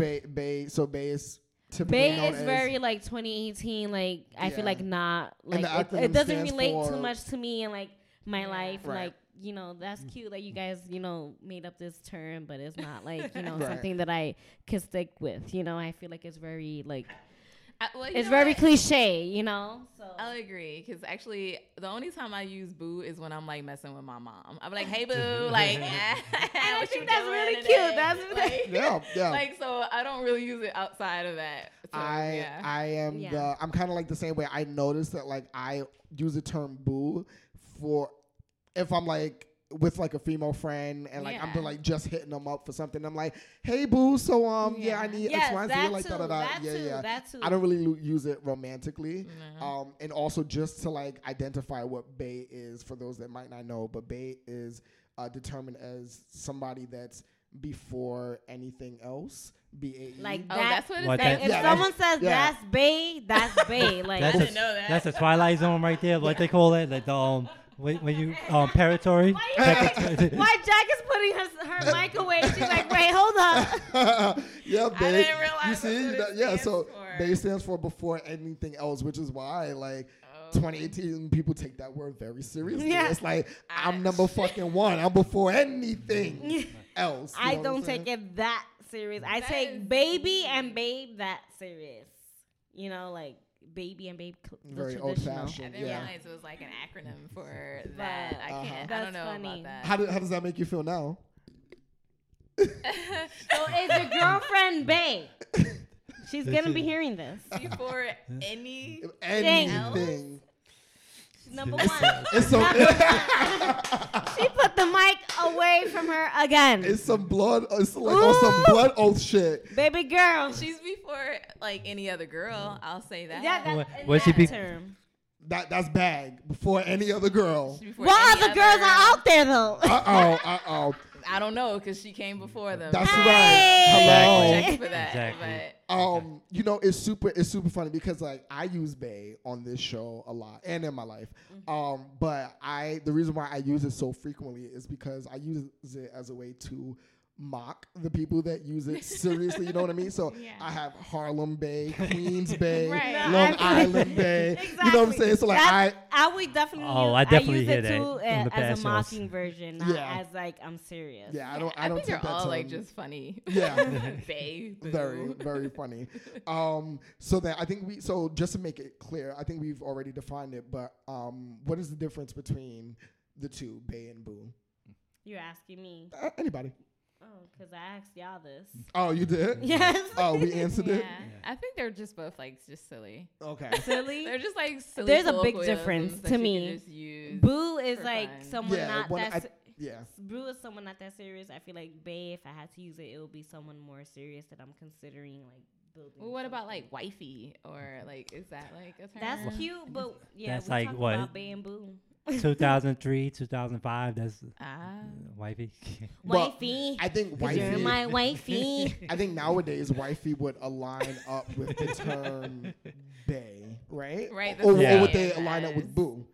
[SPEAKER 1] So bay is
[SPEAKER 2] Bay is very like 2018. Like I
[SPEAKER 1] Yeah.
[SPEAKER 2] feel like not like it, it doesn't relate too much to me and like my
[SPEAKER 4] Yeah.
[SPEAKER 2] life.
[SPEAKER 1] Right.
[SPEAKER 2] Like you know that's cute that you guys you know made up this term, but it's not like you know
[SPEAKER 1] Right.
[SPEAKER 2] something that I can stick with. You know I feel like it's very like
[SPEAKER 4] I, well,
[SPEAKER 2] it's very
[SPEAKER 4] what?
[SPEAKER 2] cliche. You know so.
[SPEAKER 4] I'll agree because actually the only time I use boo is when I'm like messing with my mom. I'm like, hey boo, like,
[SPEAKER 2] I
[SPEAKER 4] what
[SPEAKER 2] think that's really
[SPEAKER 4] today?"
[SPEAKER 2] cute. That's
[SPEAKER 4] like,
[SPEAKER 1] yeah, yeah.
[SPEAKER 4] like so I don't really use it outside of that. So,
[SPEAKER 1] I
[SPEAKER 4] yeah.
[SPEAKER 1] I am
[SPEAKER 2] Yeah.
[SPEAKER 1] the I'm kind of like the same way. I noticed that like I use the term boo for if I'm like with like a female friend and like I'm like just hitting them up for something. I'm like, hey boo, so um yeah, I need
[SPEAKER 2] yes,
[SPEAKER 1] X, Y, and Z
[SPEAKER 2] that
[SPEAKER 1] like
[SPEAKER 2] too.
[SPEAKER 1] da da da.
[SPEAKER 2] That
[SPEAKER 1] Yeah,
[SPEAKER 2] too.
[SPEAKER 1] yeah.
[SPEAKER 2] That too.
[SPEAKER 1] I don't really lo- use it romantically.
[SPEAKER 4] No.
[SPEAKER 1] Um, and also just to like identify what Bay is for those that might not know, but Bay is uh, determined as somebody that's before anything else. B A E.
[SPEAKER 2] Like
[SPEAKER 4] oh, that's what it's
[SPEAKER 5] What,
[SPEAKER 4] saying.
[SPEAKER 2] If
[SPEAKER 1] Yeah,
[SPEAKER 2] someone says
[SPEAKER 1] yeah.
[SPEAKER 2] that's bae, that's bae. Like
[SPEAKER 5] That's
[SPEAKER 4] I
[SPEAKER 5] a,
[SPEAKER 4] didn't know that.
[SPEAKER 5] That's a Twilight Zone right there. What they call it? Like the um, when, when you um, territory.
[SPEAKER 2] Why Jack is putting her, her mic away? She's like, wait, hold up.
[SPEAKER 1] yeah,
[SPEAKER 4] I didn't realize
[SPEAKER 1] you
[SPEAKER 4] that's
[SPEAKER 1] see,
[SPEAKER 4] what it
[SPEAKER 1] that- yeah. So
[SPEAKER 4] for.
[SPEAKER 1] Bay stands for before anything else, which is why like.
[SPEAKER 4] Oh.
[SPEAKER 1] 2018 people take that word very seriously.
[SPEAKER 2] Yeah.
[SPEAKER 1] It's like I'm number fucking one. I'm before anything else.
[SPEAKER 2] I
[SPEAKER 1] know what I'm
[SPEAKER 2] don't take it that serious. I
[SPEAKER 4] That
[SPEAKER 2] take baby
[SPEAKER 4] deep.
[SPEAKER 2] and babe that serious. You know, like baby and babe. cl- the
[SPEAKER 1] Very
[SPEAKER 2] traditional.
[SPEAKER 4] I
[SPEAKER 1] old-fashioned.
[SPEAKER 4] didn't
[SPEAKER 1] Yeah.
[SPEAKER 4] realize it was like an acronym for that. I
[SPEAKER 1] Uh-huh.
[SPEAKER 4] can't. I
[SPEAKER 2] That's
[SPEAKER 4] don't know
[SPEAKER 2] funny.
[SPEAKER 4] about that.
[SPEAKER 1] How, do, how does that make you feel now?
[SPEAKER 2] So is your girlfriend babe? She's gonna be hearing this.
[SPEAKER 4] Before any,
[SPEAKER 1] Anything.
[SPEAKER 2] Number one,
[SPEAKER 1] It's some,
[SPEAKER 2] she put the mic away from her again.
[SPEAKER 1] it's some blood. It's like on some blood oath shit.
[SPEAKER 2] Baby girl.
[SPEAKER 4] she's before like any other girl. I'll say that.
[SPEAKER 2] Yeah, that,
[SPEAKER 5] What-
[SPEAKER 2] in
[SPEAKER 5] what she
[SPEAKER 2] that
[SPEAKER 5] be-
[SPEAKER 2] term.
[SPEAKER 1] That that's bag before any other girl.
[SPEAKER 4] Before
[SPEAKER 2] What
[SPEAKER 4] any
[SPEAKER 2] other girls are out there though?
[SPEAKER 1] Uh oh. Uh oh.
[SPEAKER 4] I don't know because she came before them.
[SPEAKER 1] That's
[SPEAKER 2] Hey.
[SPEAKER 1] right. Hello.
[SPEAKER 4] Check for that.
[SPEAKER 5] Exactly.
[SPEAKER 4] But
[SPEAKER 1] Um, you know, it's super it's super funny because like I use Bay on this show a lot and in my life. Um, but I the reason why I use it so frequently is because I use it as a way to mock the people that use it seriously. You know what I mean? So
[SPEAKER 4] Yeah.
[SPEAKER 1] I have Harlem Bay, Queens Bay,
[SPEAKER 4] Right.
[SPEAKER 2] No,
[SPEAKER 1] Long
[SPEAKER 2] I-
[SPEAKER 1] Island Bay. You know what I'm saying? So like I
[SPEAKER 2] That's- I would definitely.
[SPEAKER 5] Oh,
[SPEAKER 2] use,
[SPEAKER 5] I definitely
[SPEAKER 2] use
[SPEAKER 5] hear
[SPEAKER 2] it
[SPEAKER 5] that
[SPEAKER 2] too
[SPEAKER 5] in
[SPEAKER 2] uh, as
[SPEAKER 5] past
[SPEAKER 2] a
[SPEAKER 5] shows.
[SPEAKER 2] mocking version, not
[SPEAKER 1] Yeah.
[SPEAKER 2] as like I'm serious.
[SPEAKER 1] yeah, I don't
[SPEAKER 4] I,
[SPEAKER 1] I don't
[SPEAKER 4] think
[SPEAKER 1] take
[SPEAKER 4] they're
[SPEAKER 1] that
[SPEAKER 4] all like just funny.
[SPEAKER 1] Yeah.
[SPEAKER 4] Babe.
[SPEAKER 1] very very funny um so then i think we so just to make it clear i think we've already defined it but um what is the difference between the two bay and boo
[SPEAKER 2] You're asking me.
[SPEAKER 1] uh, anybody
[SPEAKER 2] Because I asked y'all this.
[SPEAKER 1] oh you did
[SPEAKER 2] Yes.
[SPEAKER 1] oh we answered
[SPEAKER 4] Yeah.
[SPEAKER 1] it
[SPEAKER 4] I think they're just both like just silly.
[SPEAKER 1] okay
[SPEAKER 2] Silly.
[SPEAKER 4] They're just like silly.
[SPEAKER 2] There's a big difference to me.
[SPEAKER 4] can just use.
[SPEAKER 2] Boo is like
[SPEAKER 4] fun.
[SPEAKER 2] someone
[SPEAKER 1] Yeah,
[SPEAKER 2] not that.
[SPEAKER 1] I-
[SPEAKER 2] se-
[SPEAKER 1] yeah
[SPEAKER 2] Boo is someone not that serious. I feel like Bay, if I had to use it, it would be someone more serious that I'm considering like building.
[SPEAKER 4] Well, what about like wifey or like is that like a term?
[SPEAKER 2] That's cute, but yeah,
[SPEAKER 5] That's
[SPEAKER 2] we
[SPEAKER 5] like
[SPEAKER 2] talk
[SPEAKER 5] what?
[SPEAKER 2] about Bay and Boo.
[SPEAKER 5] 2003, 2005. That's
[SPEAKER 4] Ah.
[SPEAKER 5] wifey.
[SPEAKER 1] Well,
[SPEAKER 2] Wifey,
[SPEAKER 1] i think
[SPEAKER 2] 'cause you're my wifey.
[SPEAKER 1] i think nowadays wifey would align up with the term bay right
[SPEAKER 4] Right,
[SPEAKER 1] or,
[SPEAKER 4] that's
[SPEAKER 1] or would they align up with boo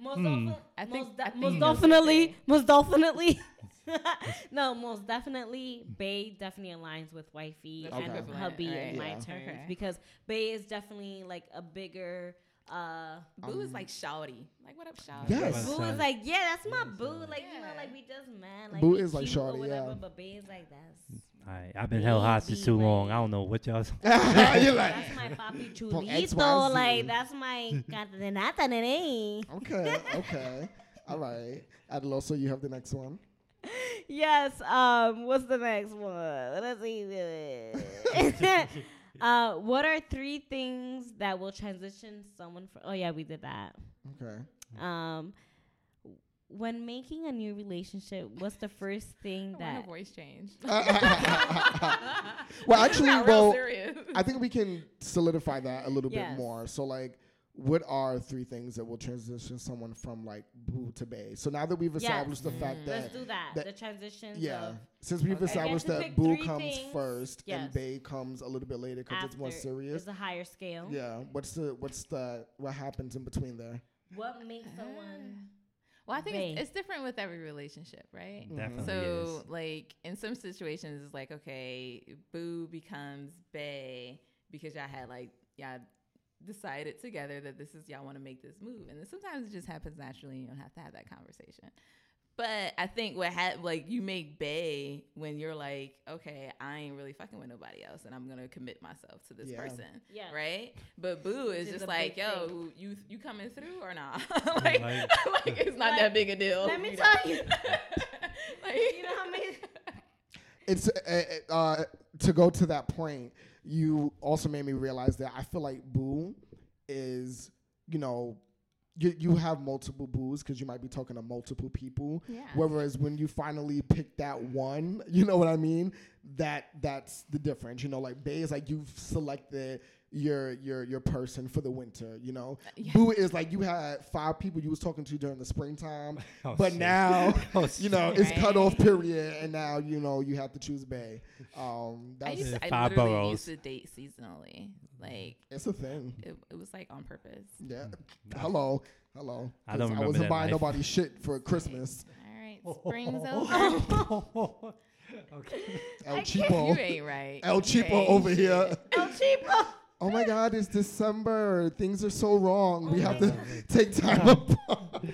[SPEAKER 2] most,
[SPEAKER 5] Hmm.
[SPEAKER 2] often,
[SPEAKER 4] I think-
[SPEAKER 2] most, de-
[SPEAKER 4] I think
[SPEAKER 2] most definitely, most definitely. no, most definitely, Bay definitely aligns with wifey
[SPEAKER 4] That's
[SPEAKER 2] and hubby
[SPEAKER 4] right?
[SPEAKER 2] in my terms
[SPEAKER 4] Okay.
[SPEAKER 2] because Bay is definitely like a bigger. Uh
[SPEAKER 4] Boo is
[SPEAKER 1] Um,
[SPEAKER 4] like shouty. Like what up, shouty?
[SPEAKER 1] Yes.
[SPEAKER 2] Boo is like, yeah, that's my boo. Like, you know, like we just man. Like,
[SPEAKER 1] Boo is like
[SPEAKER 2] cute
[SPEAKER 1] shawty,
[SPEAKER 2] whatever,
[SPEAKER 1] yeah.
[SPEAKER 2] But Bay is like, that's
[SPEAKER 5] All right, I've been held hostage too long. I don't know what y'all.
[SPEAKER 1] you're like
[SPEAKER 2] that's my papi
[SPEAKER 1] From
[SPEAKER 2] chulito.
[SPEAKER 1] XYZ.
[SPEAKER 2] Like, that's my cadenata nene.
[SPEAKER 1] okay okay all right Adaloso, you have the next one
[SPEAKER 2] Yes. Um. What's the next one? Let's see. uh, what are three things that will transition someone from? Oh yeah, we did that.
[SPEAKER 1] okay
[SPEAKER 2] Um, when making a new relationship, what's the first thing
[SPEAKER 4] I want her
[SPEAKER 2] that?
[SPEAKER 4] voice changed.
[SPEAKER 1] well, actually, well,
[SPEAKER 4] serious.
[SPEAKER 1] I think we can solidify that a little
[SPEAKER 2] Yes.
[SPEAKER 1] bit more. So, like, what are three things that will transition someone from like boo to bay? So now that we've
[SPEAKER 2] Yes.
[SPEAKER 1] established the fact
[SPEAKER 4] Mm.
[SPEAKER 1] that
[SPEAKER 2] Let's do that.
[SPEAKER 1] that-
[SPEAKER 2] the transition.
[SPEAKER 1] yeah,
[SPEAKER 2] Of
[SPEAKER 1] since we've
[SPEAKER 4] Okay.
[SPEAKER 1] established that
[SPEAKER 2] pick
[SPEAKER 1] boo comes
[SPEAKER 2] things.
[SPEAKER 1] first
[SPEAKER 2] Yes.
[SPEAKER 1] and bay comes a little bit later because it's more serious.
[SPEAKER 2] Is a higher scale.
[SPEAKER 1] Yeah, what's the what's the what happens in between there?
[SPEAKER 2] What makes someone?
[SPEAKER 4] Well, I think it's, it's different with every relationship, right?
[SPEAKER 5] Definitely
[SPEAKER 4] So,
[SPEAKER 5] is.
[SPEAKER 4] like in some situations, it's like okay, boo becomes bay because y'all had like y'all decided together that this is y'all want to make this move, and then sometimes it just happens naturally. You don't have to have that conversation. But I think what ha- like you make bay when you're like, okay, I ain't really fucking with nobody else, and I'm gonna commit myself to this
[SPEAKER 1] Yeah.
[SPEAKER 4] person,
[SPEAKER 2] Yeah.
[SPEAKER 4] right? But boo is
[SPEAKER 2] is
[SPEAKER 4] just
[SPEAKER 2] a
[SPEAKER 4] like, yo,
[SPEAKER 2] thing.
[SPEAKER 4] you you coming through or not? like,
[SPEAKER 5] Like-
[SPEAKER 4] like it's not
[SPEAKER 2] Like,
[SPEAKER 4] that big a deal.
[SPEAKER 2] let me
[SPEAKER 4] you
[SPEAKER 2] tell
[SPEAKER 4] know?
[SPEAKER 2] you.
[SPEAKER 4] like,
[SPEAKER 2] You know how many?
[SPEAKER 1] it's uh, uh, to go to that point. You also made me realize that I feel like boo is you know you you have multiple boos because you might be talking to multiple people.
[SPEAKER 4] Yeah.
[SPEAKER 1] Whereas when you finally pick that one, you know what I mean. That that's the difference. You know, like Bay is like you've selected your your your person for the winter. You know,
[SPEAKER 4] yeah.
[SPEAKER 1] boo is like you had five people you was talking to during the springtime,
[SPEAKER 5] Oh,
[SPEAKER 1] but
[SPEAKER 5] shit.
[SPEAKER 1] now
[SPEAKER 5] Oh,
[SPEAKER 1] you know
[SPEAKER 5] shit.
[SPEAKER 1] it's cut off period, and now you know you have to choose Bay. Um,
[SPEAKER 4] I
[SPEAKER 1] that's
[SPEAKER 4] used to, I
[SPEAKER 5] Five
[SPEAKER 4] literally
[SPEAKER 5] boroughs.
[SPEAKER 4] used to date seasonally. Like
[SPEAKER 1] it's a thing.
[SPEAKER 4] it, it was like on purpose.
[SPEAKER 1] Yeah. Hello, hello.
[SPEAKER 5] I don't
[SPEAKER 1] 'Cause
[SPEAKER 5] remember
[SPEAKER 1] wasn't buying
[SPEAKER 5] life.
[SPEAKER 1] nobody shit for Christmas.
[SPEAKER 4] All right, spring's over.
[SPEAKER 5] okay.
[SPEAKER 1] El
[SPEAKER 4] you
[SPEAKER 1] Cheapo,
[SPEAKER 4] ain't right.
[SPEAKER 1] El
[SPEAKER 4] You
[SPEAKER 1] Cheapo
[SPEAKER 4] ain't
[SPEAKER 1] over here.
[SPEAKER 2] El Cheapo.
[SPEAKER 1] Oh my God, it's December. Things are so wrong. We have to take time apart.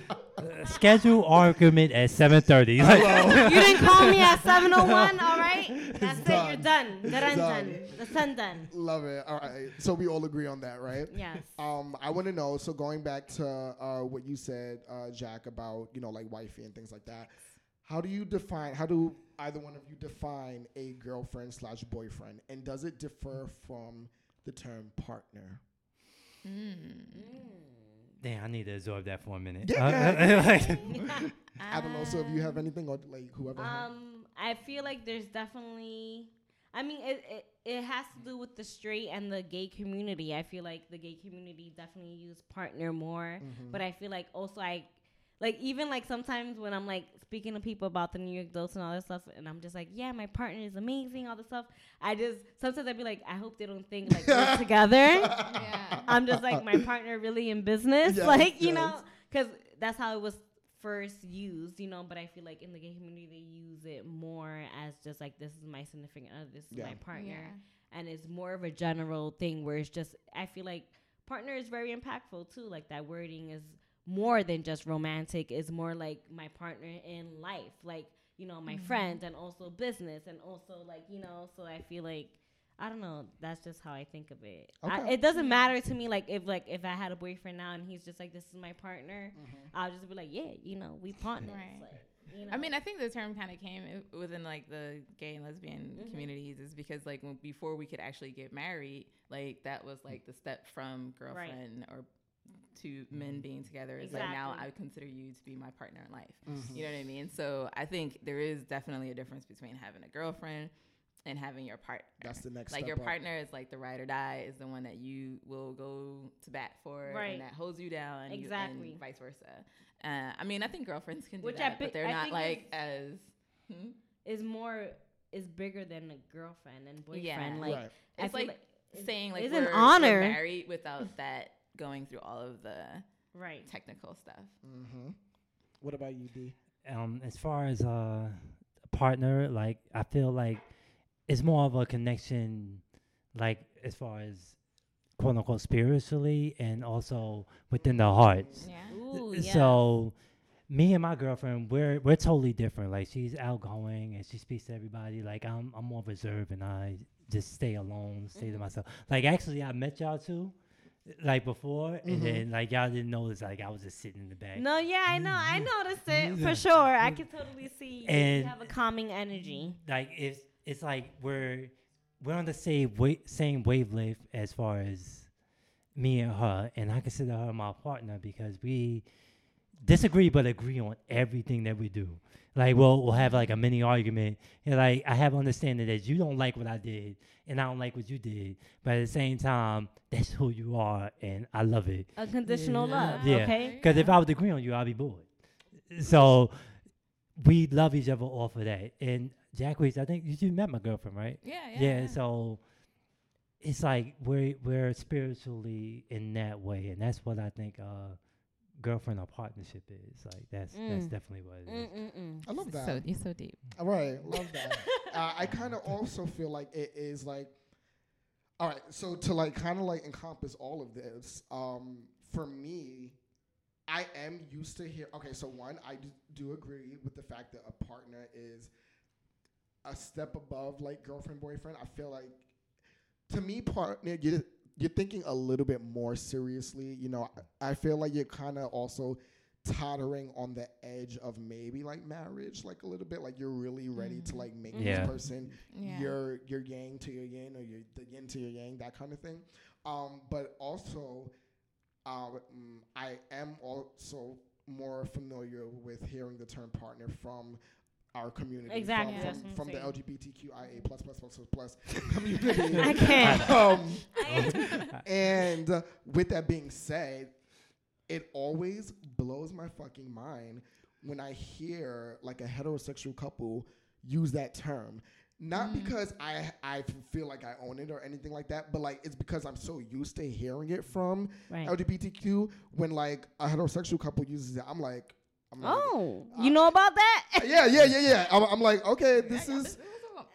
[SPEAKER 5] Schedule argument at 7:30. Like,
[SPEAKER 1] Hello.
[SPEAKER 2] You didn't call me at 701, all right? That's it.
[SPEAKER 1] done.
[SPEAKER 2] You're done. Done,
[SPEAKER 1] Done.
[SPEAKER 2] done. The sun done.
[SPEAKER 1] Love it. All right. So we all agree on that, right?
[SPEAKER 2] Yes.
[SPEAKER 1] Um, I want to know. So going back to uh, what you said, uh, Jack, about you know like wifey and things like that. How do you define? How do either one of you define a girlfriend slash boyfriend, and does it differ from the term partner?
[SPEAKER 5] Damn, I need to absorb that for a minute.
[SPEAKER 1] Yeah,
[SPEAKER 5] Uh,
[SPEAKER 1] I don't know. So if you have anything, or like whoever. has-
[SPEAKER 2] Um, I feel like there's definitely. I mean, it, it it has to do with the straight and the gay community. I feel like the gay community definitely use partner more,
[SPEAKER 1] Mm-hmm.
[SPEAKER 2] but I feel like also I, like even like sometimes when I'm like speaking to people about the New York Dose and all this stuff, and I'm just like, yeah, my partner is amazing, all this stuff. I just sometimes I'd be like, I hope they don't think like we're together.
[SPEAKER 4] Yeah.
[SPEAKER 2] I'm just like my partner really in business,
[SPEAKER 1] Yes,
[SPEAKER 2] like you
[SPEAKER 1] yes.
[SPEAKER 2] know, because that's how it was first used, you know. But I feel like in the gay community they use it more as just like this is my significant other, this is
[SPEAKER 1] Yeah.
[SPEAKER 2] my partner,
[SPEAKER 4] Yeah.
[SPEAKER 2] and it's more of a general thing where it's just I feel like partner is very impactful too. Like that wording is more than just romantic; is more like my partner in life, like you know my friends and also business and also like you know. So I feel like. I don't know. That's just how I think of it. I, it doesn't matter to me. Like if like if I had a boyfriend now and he's just like this is my partner,
[SPEAKER 1] Mm-hmm.
[SPEAKER 2] I'll just be like, yeah, you know, we partners.
[SPEAKER 4] Right.
[SPEAKER 2] Like, you know.
[SPEAKER 4] I mean, I think the term kind of came i- within like the gay and lesbian
[SPEAKER 2] Mm-hmm.
[SPEAKER 4] communities is because like when, before we could actually get married, like that was like the step from girlfriend or to men being together. It's like now
[SPEAKER 2] Exactly.
[SPEAKER 4] I consider you to be my partner in life.
[SPEAKER 1] Mm-hmm.
[SPEAKER 4] You know what I mean? So I think there is definitely a difference between having a girlfriend and having your partner.
[SPEAKER 1] That's the next
[SPEAKER 4] like
[SPEAKER 1] step
[SPEAKER 4] your
[SPEAKER 1] up.
[SPEAKER 4] partner is like the ride or die is the one that you will go to bat for
[SPEAKER 2] Right.
[SPEAKER 4] and that holds you down and you-
[SPEAKER 2] Exactly.
[SPEAKER 4] and vice versa. Uh, I mean, I think girlfriends can do
[SPEAKER 2] Which
[SPEAKER 4] that,
[SPEAKER 2] thi-
[SPEAKER 4] but they're
[SPEAKER 2] I
[SPEAKER 4] not like
[SPEAKER 2] is-
[SPEAKER 4] as hmm?
[SPEAKER 2] is more is bigger than a girlfriend and boyfriend.
[SPEAKER 4] Yeah.
[SPEAKER 2] Like
[SPEAKER 1] Right.
[SPEAKER 4] It's
[SPEAKER 2] feel
[SPEAKER 4] like,
[SPEAKER 2] it's-
[SPEAKER 4] saying like
[SPEAKER 2] it's
[SPEAKER 4] we're,
[SPEAKER 2] an
[SPEAKER 4] we're
[SPEAKER 2] honor.
[SPEAKER 4] married without that going through all of the
[SPEAKER 2] right.
[SPEAKER 4] technical stuff.
[SPEAKER 1] Mm-hmm. What about you, D?
[SPEAKER 5] um, as far as uh, partner, like I feel like it's more of a connection, like as far as quote unquote spiritually and also within the hearts.
[SPEAKER 4] Yeah.
[SPEAKER 2] Ooh, yeah.
[SPEAKER 5] So me and my girlfriend, we're we're totally different. Like she's outgoing and she speaks to everybody. Like I'm I'm more reserved and I just stay alone, stay to myself. Like actually I met y'all too. Like before, and mm-hmm. then like y'all didn't notice, like I was just sitting in the back.
[SPEAKER 2] No, yeah, I know. I
[SPEAKER 1] Mm-hmm.
[SPEAKER 2] noticed it mm-hmm. for sure. I mm-hmm. can totally see you
[SPEAKER 5] And-
[SPEAKER 2] have a calming energy.
[SPEAKER 5] like it's it's like we're we're on the same wa- same wavelength as far as me and her, and I consider her my partner because we disagree but agree on everything that we do. Like we'll we'll have like a mini argument, and like I have understanding that you don't like what I did, and I don't like what you did, but at the same time, that's who you are, and I love it.
[SPEAKER 2] Unconditional love.
[SPEAKER 5] Yeah.
[SPEAKER 2] Okay.
[SPEAKER 5] Because if I would agree on you, I'd be bored. So we love each other off of that. And Jacquees, I think you, you met my girlfriend, right?
[SPEAKER 4] Yeah, yeah.
[SPEAKER 5] Yeah. so it's like we're we're spiritually in that way, and that's what I think uh, girlfriend or partnership is. Like that's that's
[SPEAKER 2] Mm.
[SPEAKER 5] definitely what it is.
[SPEAKER 2] Mm-mm-mm.
[SPEAKER 1] I love that.
[SPEAKER 4] So you're so deep.
[SPEAKER 1] All right, love that. uh, I kind of also feel like it is like, all right. So to like kind of like encompass all of this, um, for me, I am used to hear. Okay, so one, I do, do agree with the fact that a partner is a step above like girlfriend boyfriend. I feel like to me, partner, you you're thinking a little bit more seriously. You know, I, I feel like you're kind of also tottering on the edge of maybe like marriage, like a little bit. Like you're really ready to like make
[SPEAKER 5] Yeah.
[SPEAKER 1] this person
[SPEAKER 4] Yeah.
[SPEAKER 1] your your yang to your yin or your the yin to your yang, that kind of thing. Um, but also, uh, mm, I am also more familiar with hearing the term partner from our community,
[SPEAKER 2] Exactly,
[SPEAKER 1] from,
[SPEAKER 2] that's
[SPEAKER 1] from, from the. LGBTQIA plus plus plus plus plus community.
[SPEAKER 2] I can't.
[SPEAKER 1] um, and uh, with that being said, it always blows my fucking mind when I hear like a heterosexual couple use that term. Not because I I feel like I own it or anything like that, but like it's because I'm so used to hearing it from
[SPEAKER 2] Right.
[SPEAKER 1] LGBTQ. When like a heterosexual couple uses it, I'm like, like
[SPEAKER 2] Oh, you know about that?
[SPEAKER 1] yeah, yeah, yeah, yeah. I'm, I'm like, okay, this
[SPEAKER 4] I got
[SPEAKER 1] is.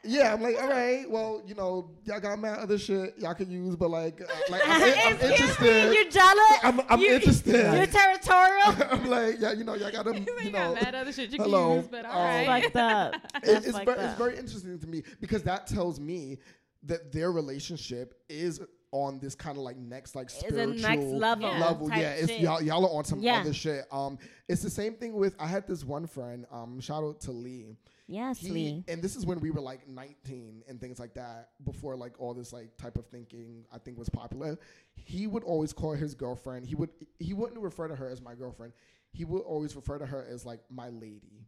[SPEAKER 1] Yeah, I'm like, all right, well, you know, y'all got mad other shit y'all could use, but like, uh, like I'm, I'm
[SPEAKER 2] Excuse me,
[SPEAKER 1] interested.
[SPEAKER 2] You're jealous.
[SPEAKER 1] I'm, I'm
[SPEAKER 2] You-
[SPEAKER 1] interested.
[SPEAKER 2] You're territorial.
[SPEAKER 1] I'm like, yeah, you know, y'all got to,
[SPEAKER 4] You
[SPEAKER 1] you know,
[SPEAKER 4] got mad other shit you can
[SPEAKER 1] hello,
[SPEAKER 4] use, but
[SPEAKER 1] um,
[SPEAKER 4] all right.
[SPEAKER 2] Fucked up.
[SPEAKER 1] it-
[SPEAKER 2] That's
[SPEAKER 1] it's,
[SPEAKER 2] fucked
[SPEAKER 1] very, it's very interesting to me because that tells me that their relationship is on this kind of like next like spiritual
[SPEAKER 2] next level.
[SPEAKER 4] Yeah.
[SPEAKER 1] level.
[SPEAKER 2] type
[SPEAKER 1] Yeah, it's
[SPEAKER 2] shit.
[SPEAKER 1] y'all y'all are on some
[SPEAKER 2] Yeah.
[SPEAKER 1] other shit. Um, it's the same thing with I had this one friend. Um, shout out to Lee.
[SPEAKER 2] Yes,
[SPEAKER 1] He,
[SPEAKER 2] Lee.
[SPEAKER 1] and this is when we were like 19 and things like that before like all this like type of thinking I think was popular. He would always call his girlfriend. He would he wouldn't refer to her as my girlfriend. He would always refer to her as like my lady.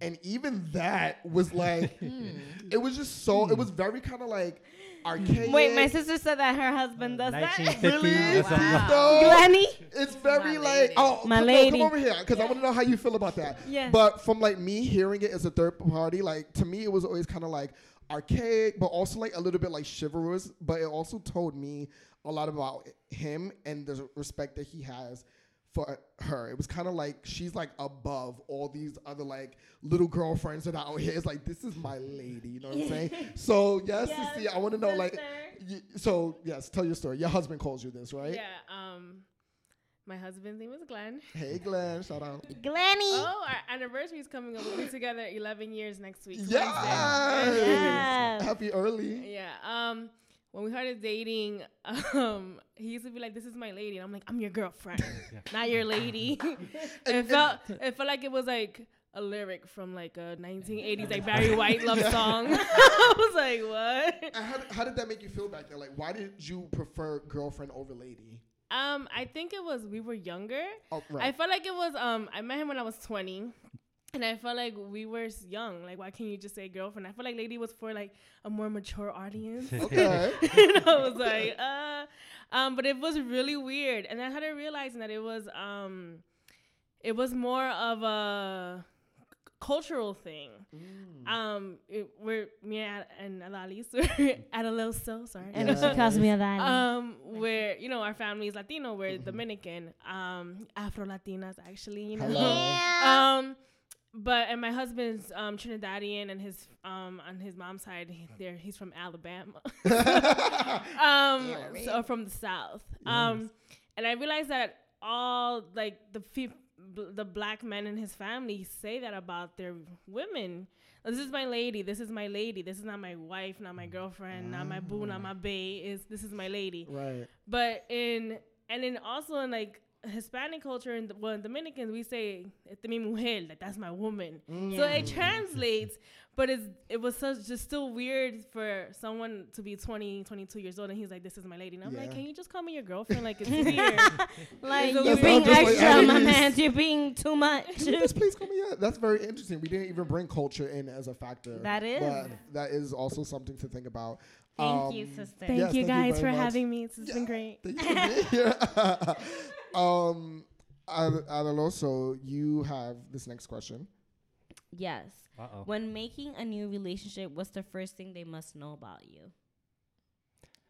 [SPEAKER 1] And even that was like hmm. it was just so it was very kind of like archaic.
[SPEAKER 2] Wait, my sister said that her husband does that.
[SPEAKER 5] 1950
[SPEAKER 1] Really?
[SPEAKER 5] or something.
[SPEAKER 4] Wow.
[SPEAKER 1] No.
[SPEAKER 2] Glenny.
[SPEAKER 1] It's very like
[SPEAKER 4] lady.
[SPEAKER 1] oh
[SPEAKER 2] My
[SPEAKER 1] come, no,
[SPEAKER 2] lady.
[SPEAKER 1] come over here because I want to know how you feel about that.
[SPEAKER 2] Yeah.
[SPEAKER 1] But from like me hearing it as a third party, like to me it was always kind of like archaic, but also like a little bit like chivalrous. But it also told me a lot about him and the respect that he has for her. It was kind of like she's like above all these other like little girlfriends that are out here. It's like this is my lady. You know what I'm saying? So yes,
[SPEAKER 2] Yes,
[SPEAKER 1] Cece, I want to know like. y- So yes, tell your story. Your husband calls you this, right?
[SPEAKER 6] Yeah. Um, my husband's name is Glenn.
[SPEAKER 1] Hey Glenn, shout out.
[SPEAKER 2] Glenny.
[SPEAKER 6] Oh, our anniversary is coming up. We'll be together 11 years next week.
[SPEAKER 1] Yes.
[SPEAKER 6] Wednesday.
[SPEAKER 2] Yes.
[SPEAKER 1] Happy early.
[SPEAKER 6] Yeah. Um, when we started dating, um, he used to be like, "This is my lady," and I'm like, "I'm your girlfriend, not your lady." it felt it felt like it was like a lyric from like a 1980s like Barry White love song. I was like, "What?"
[SPEAKER 1] And how, how did that make you feel back then? Like, why did you prefer girlfriend over lady?
[SPEAKER 6] Um, I think it was we were younger.
[SPEAKER 1] Oh,
[SPEAKER 6] I felt like it was um I met him when I was 20 and I felt like we were young. Like why can't you just say girlfriend? I felt like lady was for like a more mature audience.
[SPEAKER 1] okay.
[SPEAKER 6] and I was like, uh um but it was really weird. And I started realizing that it was um it was more of a cultural thing. Um it, we're me and and Alalis were at a little so sorry.
[SPEAKER 2] And she calls me a that.
[SPEAKER 6] Um, where you know our family is Latino, we're Dominican, um, Afro Latinas actually, you know.
[SPEAKER 1] Hello.
[SPEAKER 6] Um, but and my husband's um Trinidadian, and his um on his mom's side, he, there he's from Alabama, um, so from the South. Um, and I realized that all like the fe- b- the black men in his family say that about their women. This is my lady. This is my lady. This is not my wife, not my girlfriend, not my boo, not my bae. Is this is my lady?
[SPEAKER 1] right.
[SPEAKER 6] But in and then also in like Hispanic culture and well in Dominicans we say "Esta es mi mujer," like that's my woman. So it translates, but it's it was such just still weird for someone to be 20, 22 years old and he's like, "This is my lady," and I'm like, "Can you just call me your girlfriend?" Like it's weird.
[SPEAKER 2] like
[SPEAKER 6] It's
[SPEAKER 2] you're being
[SPEAKER 1] Sounds like
[SPEAKER 2] extra, my man. You're being too much.
[SPEAKER 1] Can you just please call me that? That's very interesting. We didn't even bring culture in as a factor.
[SPEAKER 2] That is.
[SPEAKER 1] But that is also something to think about.
[SPEAKER 2] Thank you,
[SPEAKER 1] Um,
[SPEAKER 2] sister.
[SPEAKER 6] Thank
[SPEAKER 1] Yes,
[SPEAKER 6] you
[SPEAKER 1] thank you
[SPEAKER 6] guys for
[SPEAKER 1] much.
[SPEAKER 6] having me. It's been great.
[SPEAKER 1] Thank you for being um, Ad- Adaloso you have this next question.
[SPEAKER 2] Yes.
[SPEAKER 5] Uh-oh.
[SPEAKER 2] When making a new relationship, what's the first thing they must know about you?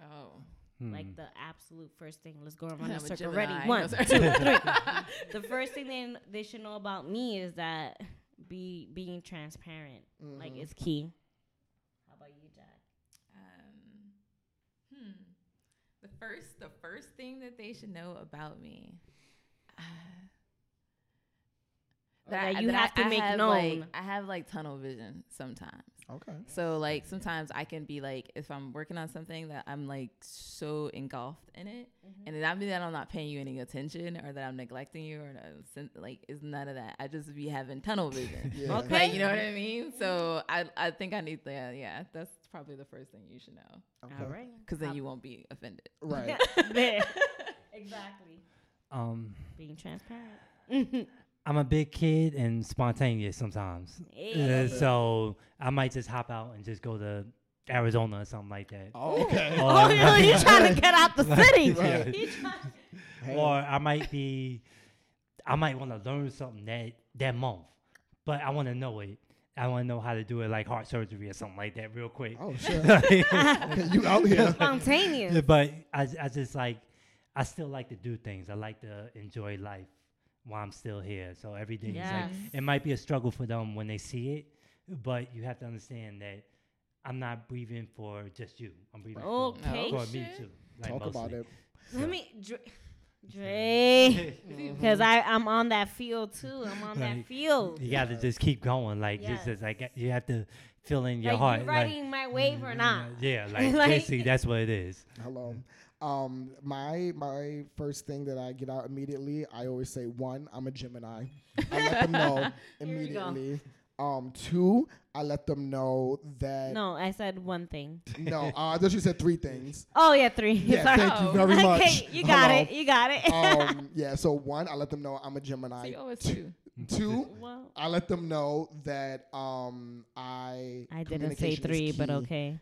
[SPEAKER 4] Oh.
[SPEAKER 5] Hmm.
[SPEAKER 2] Like the absolute first thing. Let's go around
[SPEAKER 4] I'm
[SPEAKER 2] the
[SPEAKER 4] a
[SPEAKER 2] circle. Ready?
[SPEAKER 4] No,
[SPEAKER 2] One,
[SPEAKER 4] sorry.
[SPEAKER 2] two, three. the first thing they they should know about me is that be being transparent. Like
[SPEAKER 1] Mhm.
[SPEAKER 2] it's key. How about you, Jack?
[SPEAKER 4] Um, hmm. The first, the first thing that they should know about me. Uh,
[SPEAKER 2] that you
[SPEAKER 4] that
[SPEAKER 2] have to make
[SPEAKER 4] have,
[SPEAKER 2] known.
[SPEAKER 4] Like, I have like tunnel vision sometimes.
[SPEAKER 1] Okay.
[SPEAKER 4] So like sometimes I can be like if I'm working on something that I'm like so engulfed in it,
[SPEAKER 2] Mm-hmm.
[SPEAKER 4] and it not mean that I'm not paying you any attention or that I'm neglecting you or no, like it's none of that. I just be having tunnel vision.
[SPEAKER 1] Yeah.
[SPEAKER 2] Okay.
[SPEAKER 4] Like, you know what I mean? So I I think I need that. Yeah, that's probably the first thing you should know
[SPEAKER 1] Okay.
[SPEAKER 2] All right.
[SPEAKER 4] because then you won't be offended.
[SPEAKER 1] Right.
[SPEAKER 2] there. exactly.
[SPEAKER 5] Um,
[SPEAKER 2] Being transparent.
[SPEAKER 5] I'm a big kid and spontaneous sometimes.
[SPEAKER 2] Hey.
[SPEAKER 5] Uh, so I might just hop out and just go to Arizona or something like that.
[SPEAKER 1] Oh, okay.
[SPEAKER 5] Or,
[SPEAKER 2] Oh, you you trying to get out the city?
[SPEAKER 1] Right.
[SPEAKER 2] You
[SPEAKER 1] Hey.
[SPEAKER 5] or I might be, I might want to learn something that that month, but I want to know it. I want to know how to do it, like heart surgery or something like that, real quick.
[SPEAKER 1] Oh shit. okay, you out here.
[SPEAKER 2] Spontaneous.
[SPEAKER 5] Yeah, but I, I just like, I still like to do things. I like to enjoy life while I'm still here. So every day is like, it might be a struggle for them when they see it, but you have to understand that I'm not breathing for just you. I'm breathing
[SPEAKER 2] Okay.
[SPEAKER 5] for, for me too. Like
[SPEAKER 1] Talk about
[SPEAKER 5] mostly.
[SPEAKER 1] it.
[SPEAKER 2] Let me, Dre, Dre, because I I'm on that field too. I'm on that field.
[SPEAKER 5] You got to just keep going. Like
[SPEAKER 2] Yes.
[SPEAKER 5] just, just like you have to fill in your
[SPEAKER 2] Like
[SPEAKER 5] heart.
[SPEAKER 2] you
[SPEAKER 5] like,
[SPEAKER 2] riding my wave or not?
[SPEAKER 5] Yeah, like,
[SPEAKER 2] Like-
[SPEAKER 5] basically that's what it is.
[SPEAKER 1] Hello. Um, my my first thing that I get out immediately, I always say one, I'm a Gemini. I let them know
[SPEAKER 2] Here we go.
[SPEAKER 1] immediately. Um, two, I let them know that
[SPEAKER 2] No, I said one thing.
[SPEAKER 1] no. Uh, I thought you said three things.
[SPEAKER 2] Oh yeah, three.
[SPEAKER 1] Yeah,
[SPEAKER 2] Sorry.
[SPEAKER 1] thank you
[SPEAKER 4] Oh.
[SPEAKER 1] very much.
[SPEAKER 2] okay, you got
[SPEAKER 1] Hello.
[SPEAKER 2] it. You got it.
[SPEAKER 1] um, yeah. So one, I let them know I'm a
[SPEAKER 4] So
[SPEAKER 1] Gemini.
[SPEAKER 4] you always do.
[SPEAKER 1] Two,
[SPEAKER 2] well,
[SPEAKER 1] I let them know that um I
[SPEAKER 2] I didn't say three, but okay.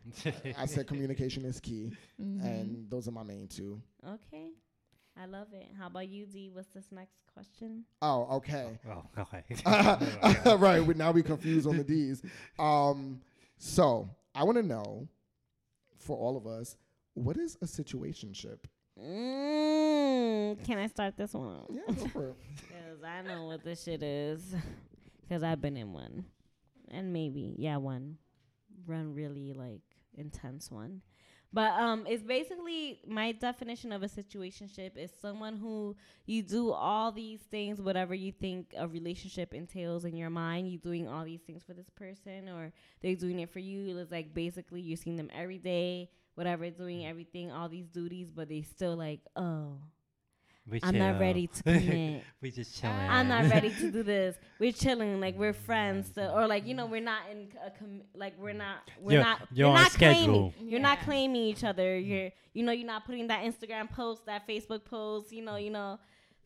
[SPEAKER 1] I said communication is key,
[SPEAKER 4] Mhm.
[SPEAKER 1] and those are my main two.
[SPEAKER 2] Okay. I love it. How about you, D? What's this next question?
[SPEAKER 1] Oh, okay.
[SPEAKER 5] oh, okay.
[SPEAKER 1] right. We now we confused on the D's. Um, so I want to know, for all of us, what is a situationship?
[SPEAKER 2] Mm, can I start this one?
[SPEAKER 1] Yeah, go for it.
[SPEAKER 2] Because I know what this shit is. Because I've been in one. And maybe, yeah, one. Run really, like, intense one. But um, it's basically my definition of a situationship is someone who you do all these things, whatever you think a relationship entails in your mind. You doing all these things for this person, or they're doing it for you. It's like basically you're seeing them every day, whatever, doing everything, all these duties, but they still like, oh,
[SPEAKER 5] We
[SPEAKER 2] I'm not ready to commit.
[SPEAKER 5] we just chilling.
[SPEAKER 2] I'm not ready to do this. We're chilling, like we're friends, so, or like you know, we're not in a com- like we're not we're
[SPEAKER 5] You're-
[SPEAKER 2] not
[SPEAKER 5] you're on
[SPEAKER 2] not
[SPEAKER 5] schedule.
[SPEAKER 2] claiming you're not claiming each other. You're you know you're not putting that Instagram post, that Facebook post, you know you know.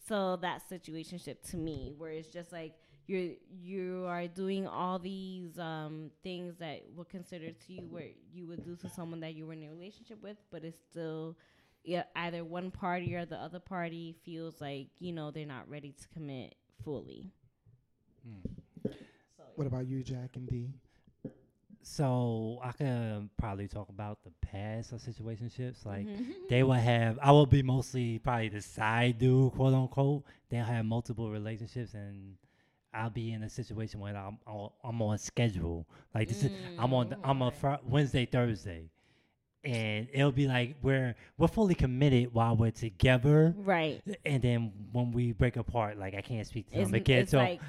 [SPEAKER 2] So that situationship to me, where it's just like you're you are doing all these um things that were considered to you where you would do to someone that you were in a relationship with, but it's still yeah, either one party or the other party feels like you know they're not ready to commit fully. So,
[SPEAKER 1] What about you, Jack and D?
[SPEAKER 5] So I can probably talk about the past of situationships. Like
[SPEAKER 2] Mhm.
[SPEAKER 5] they will have, I will be mostly probably the side dude, quote unquote. They'll have multiple relationships, and I'll be in a situation where I'm I'm, I'm on schedule. Like this, is, I'm on the, I'm a fr- Wednesday Thursday, and it'll be like we're we're fully committed while we're together,
[SPEAKER 2] right.
[SPEAKER 5] and then when we break apart, like I can't speak to
[SPEAKER 2] It's,
[SPEAKER 5] them again.
[SPEAKER 2] it's
[SPEAKER 5] So
[SPEAKER 2] like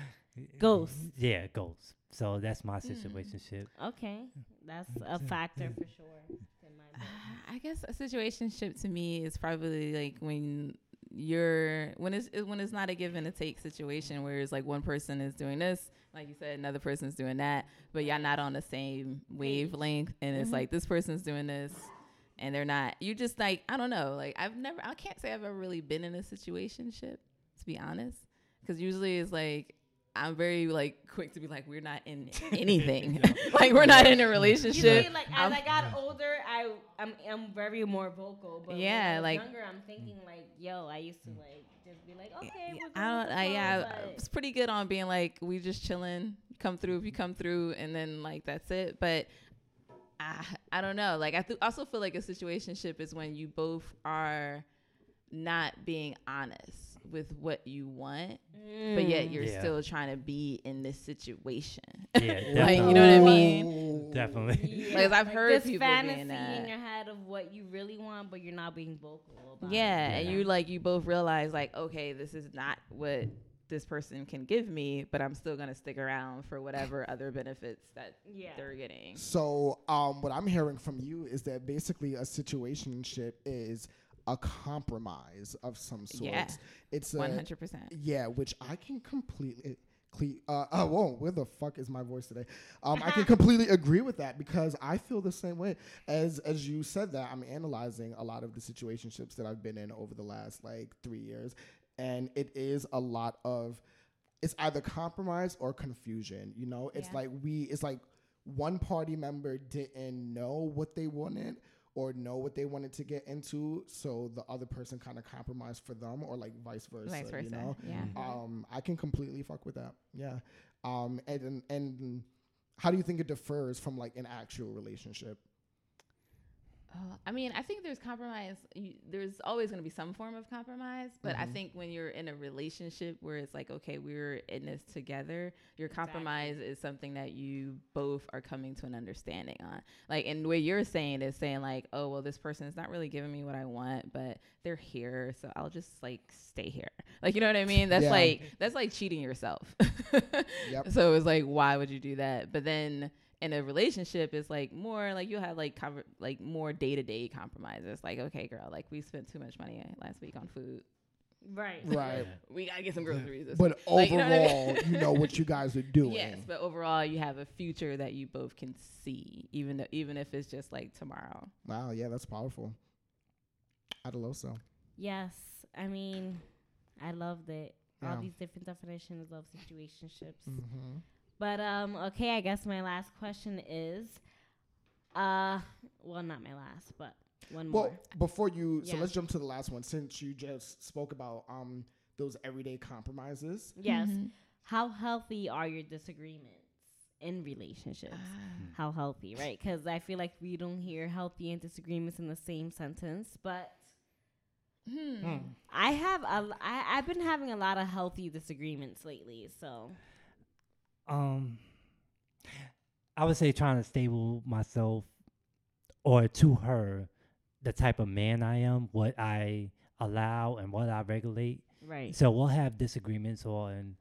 [SPEAKER 2] ghosts.
[SPEAKER 5] yeah, ghosts. So that's my hmm. situationship.
[SPEAKER 2] okay, that's a mm-hmm. factor for sure. in my.
[SPEAKER 4] I guess a situationship to me is probably like when you're when it's when it's not a give and a take situation where it's like one person is doing this, like you said, another person's doing that, but y'all not on the same wavelength, and it's
[SPEAKER 2] Mhm.
[SPEAKER 4] like this person's doing this, and they're not. You just like I don't know. Like I've never, I can't say I've ever really been in a situationship to be honest, because usually it's like. I'm very like quick to be like we're not in anything, like we're not in a
[SPEAKER 2] You
[SPEAKER 4] relationship.
[SPEAKER 2] see, like
[SPEAKER 4] I'm-
[SPEAKER 2] as I got older, I I'm I'm very more vocal. But when
[SPEAKER 4] Yeah,
[SPEAKER 2] I was
[SPEAKER 4] like-
[SPEAKER 2] younger, I'm thinking like, yo, I used to like just be like, okay,
[SPEAKER 4] Yeah,
[SPEAKER 2] we're going
[SPEAKER 4] I don't.
[SPEAKER 2] with
[SPEAKER 4] I,
[SPEAKER 2] flow,
[SPEAKER 4] yeah, I
[SPEAKER 2] but-
[SPEAKER 4] was pretty good on being like, we just chilling. Come through if you come through, and then like that's it. But I, I don't know. Like I th- also feel like a situationship is when you both are not being honest with what you want, but yet
[SPEAKER 2] Mm.
[SPEAKER 4] you're
[SPEAKER 5] Yeah.
[SPEAKER 4] still trying to be in this situation.
[SPEAKER 5] Yeah,
[SPEAKER 4] like
[SPEAKER 5] definitely.
[SPEAKER 4] you know what I mean?
[SPEAKER 1] Ooh.
[SPEAKER 5] Definitely.
[SPEAKER 4] Like, I've heard
[SPEAKER 2] this
[SPEAKER 4] people
[SPEAKER 2] fantasy
[SPEAKER 4] being that.
[SPEAKER 2] in your head of what you really want, but you're not being vocal about.
[SPEAKER 4] Yeah,
[SPEAKER 2] it.
[SPEAKER 4] and you like you both realize like, okay, this is not what this person can give me, but I'm still gonna stick around for whatever other benefits that
[SPEAKER 2] Yeah.
[SPEAKER 4] they're getting.
[SPEAKER 1] So, um, what I'm hearing from you is that basically a situationship is a compromise of some sort.
[SPEAKER 4] Yeah.
[SPEAKER 1] It's
[SPEAKER 4] One
[SPEAKER 1] a
[SPEAKER 4] hundred percent.
[SPEAKER 1] yeah, which I can completely. cle- Uh, uh, whoa, where the fuck is my voice today? Um, I can completely agree with that because I feel the same way as as you said that. I'm analyzing a lot of the situationships that I've been in over the last like three years, and it is a lot of it's either compromise or confusion. You know, it's
[SPEAKER 4] Yeah.
[SPEAKER 1] like we, it's like one party member didn't know what they wanted or know what they wanted to get into, so the other person kind of compromised for them, or like vice versa.
[SPEAKER 4] Vice versa.
[SPEAKER 1] You know,
[SPEAKER 4] Yeah.
[SPEAKER 1] um, I can completely fuck with that. Yeah. Um, and, and and how do you think it differs from like an actual relationship?
[SPEAKER 4] Oh, I mean, I think there's compromise. You, there's always going to be some form of compromise, but I
[SPEAKER 1] Mhm.
[SPEAKER 4] think when you're in a relationship where it's like, okay, we're in this together, your compromise is something that you both are coming to an understanding on. Like, and what you're saying is saying like, oh, well, this person is not really giving me what I want, but they're here, so I'll just like stay here. Like, you know what I mean? That's
[SPEAKER 1] Yeah.
[SPEAKER 4] like that's like cheating yourself.
[SPEAKER 1] Yep.
[SPEAKER 4] So it's like, why would you do that? But then in a relationship, it's like more like you'll have like conver- like more day to day compromises. Like, okay, girl, like we spent too much money last week on food.
[SPEAKER 2] Right.
[SPEAKER 1] Right.
[SPEAKER 4] We gotta get some groceries. this
[SPEAKER 1] But
[SPEAKER 4] week. Like, you know
[SPEAKER 1] overall,
[SPEAKER 4] I mean?
[SPEAKER 1] you know what you guys are doing.
[SPEAKER 4] Yes, but overall, you have a future that you both can see, even though, even if it's just like tomorrow.
[SPEAKER 1] Wow, yeah, that's powerful. Adaloso.
[SPEAKER 2] Yes. I mean, I loved it.
[SPEAKER 1] Yeah.
[SPEAKER 2] All these different definitions of situationships.
[SPEAKER 1] Mm-hmm.
[SPEAKER 2] But um, okay, I guess my last question is, uh, well, not my last, but one
[SPEAKER 1] Well,
[SPEAKER 2] more.
[SPEAKER 1] Well, before you, so let's jump to the last one. Since you just spoke about um those everyday compromises,
[SPEAKER 2] Yes.
[SPEAKER 4] Mm-hmm.
[SPEAKER 2] How healthy are your disagreements in relationships?
[SPEAKER 4] Ah.
[SPEAKER 2] How healthy, right? Because I feel like we don't hear healthy and disagreements in the same sentence, but
[SPEAKER 4] Hmm.
[SPEAKER 2] I have a, l- I, I've been having a lot of healthy disagreements lately. So
[SPEAKER 5] Um, I would say trying to stable myself, or to her, the type of man I am, what I allow and what I regulate.
[SPEAKER 2] right,
[SPEAKER 5] So we'll have disagreements on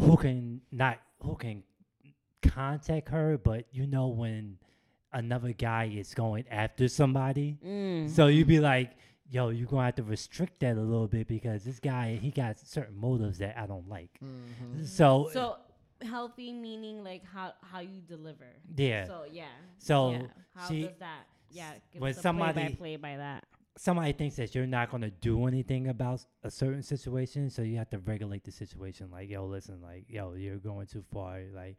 [SPEAKER 5] who can not who can contact her, but you know when another guy is going after somebody,
[SPEAKER 2] mm.
[SPEAKER 5] so you'd be like, "Yo, you're gonna have to restrict that a little bit because this guy he got certain motives that I don't like."
[SPEAKER 1] mm-hmm.
[SPEAKER 5] So,
[SPEAKER 2] so healthy meaning like how how you deliver.
[SPEAKER 5] yeah,
[SPEAKER 2] So yeah.
[SPEAKER 5] so
[SPEAKER 2] yeah. How
[SPEAKER 5] she
[SPEAKER 2] does that? Yeah. Give
[SPEAKER 5] when
[SPEAKER 2] us a
[SPEAKER 5] somebody-
[SPEAKER 2] play by play by that.
[SPEAKER 5] somebody thinks that you're not gonna do anything about a certain situation, so you have to regulate the situation. Like, yo, listen, like, yo, you're going too far. Like,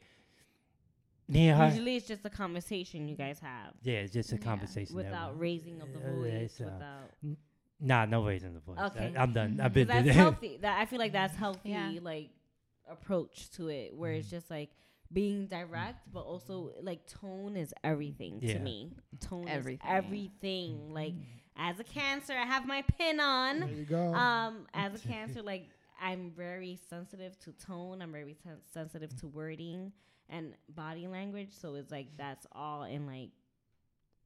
[SPEAKER 5] yeah,
[SPEAKER 2] Usually it's just a conversation you guys have
[SPEAKER 5] yeah, it's just a
[SPEAKER 4] Yeah,
[SPEAKER 5] conversation that
[SPEAKER 2] without
[SPEAKER 5] we-
[SPEAKER 2] raising of the voice.
[SPEAKER 5] it's, uh,
[SPEAKER 2] without
[SPEAKER 5] Nah, no raising the voice.
[SPEAKER 2] Okay.
[SPEAKER 5] I, am done. I've
[SPEAKER 2] 'Cause
[SPEAKER 5] been
[SPEAKER 2] that's healthy. That I feel like that's healthy,
[SPEAKER 4] Yeah.
[SPEAKER 2] like approach to it, where it's
[SPEAKER 5] Mhm.
[SPEAKER 2] just like being direct, but also like tone is everything
[SPEAKER 5] Yeah.
[SPEAKER 2] to me. Tone
[SPEAKER 4] Everything.
[SPEAKER 2] is everything. Like as a Cancer, I have my pin on.
[SPEAKER 1] There you go.
[SPEAKER 2] Um, as a Cancer, like I'm very sensitive to tone. I'm very sen- sensitive to wording and body language. So it's like that's all in like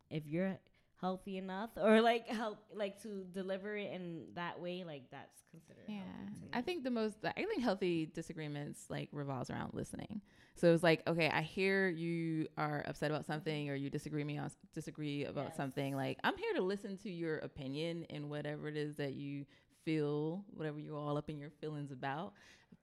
[SPEAKER 2] if you're healthy enough or like help like to deliver it in that way, like that's considered.
[SPEAKER 4] Yeah,
[SPEAKER 2] healthy to
[SPEAKER 4] I think the most I think healthy disagreements like revolves around listening. So it's like, okay, I hear you are upset about something or you disagree me on disagree about
[SPEAKER 2] Yes.
[SPEAKER 4] something. Like I'm here to listen to your opinion and whatever it is that you feel, whatever you're all up in your feelings about.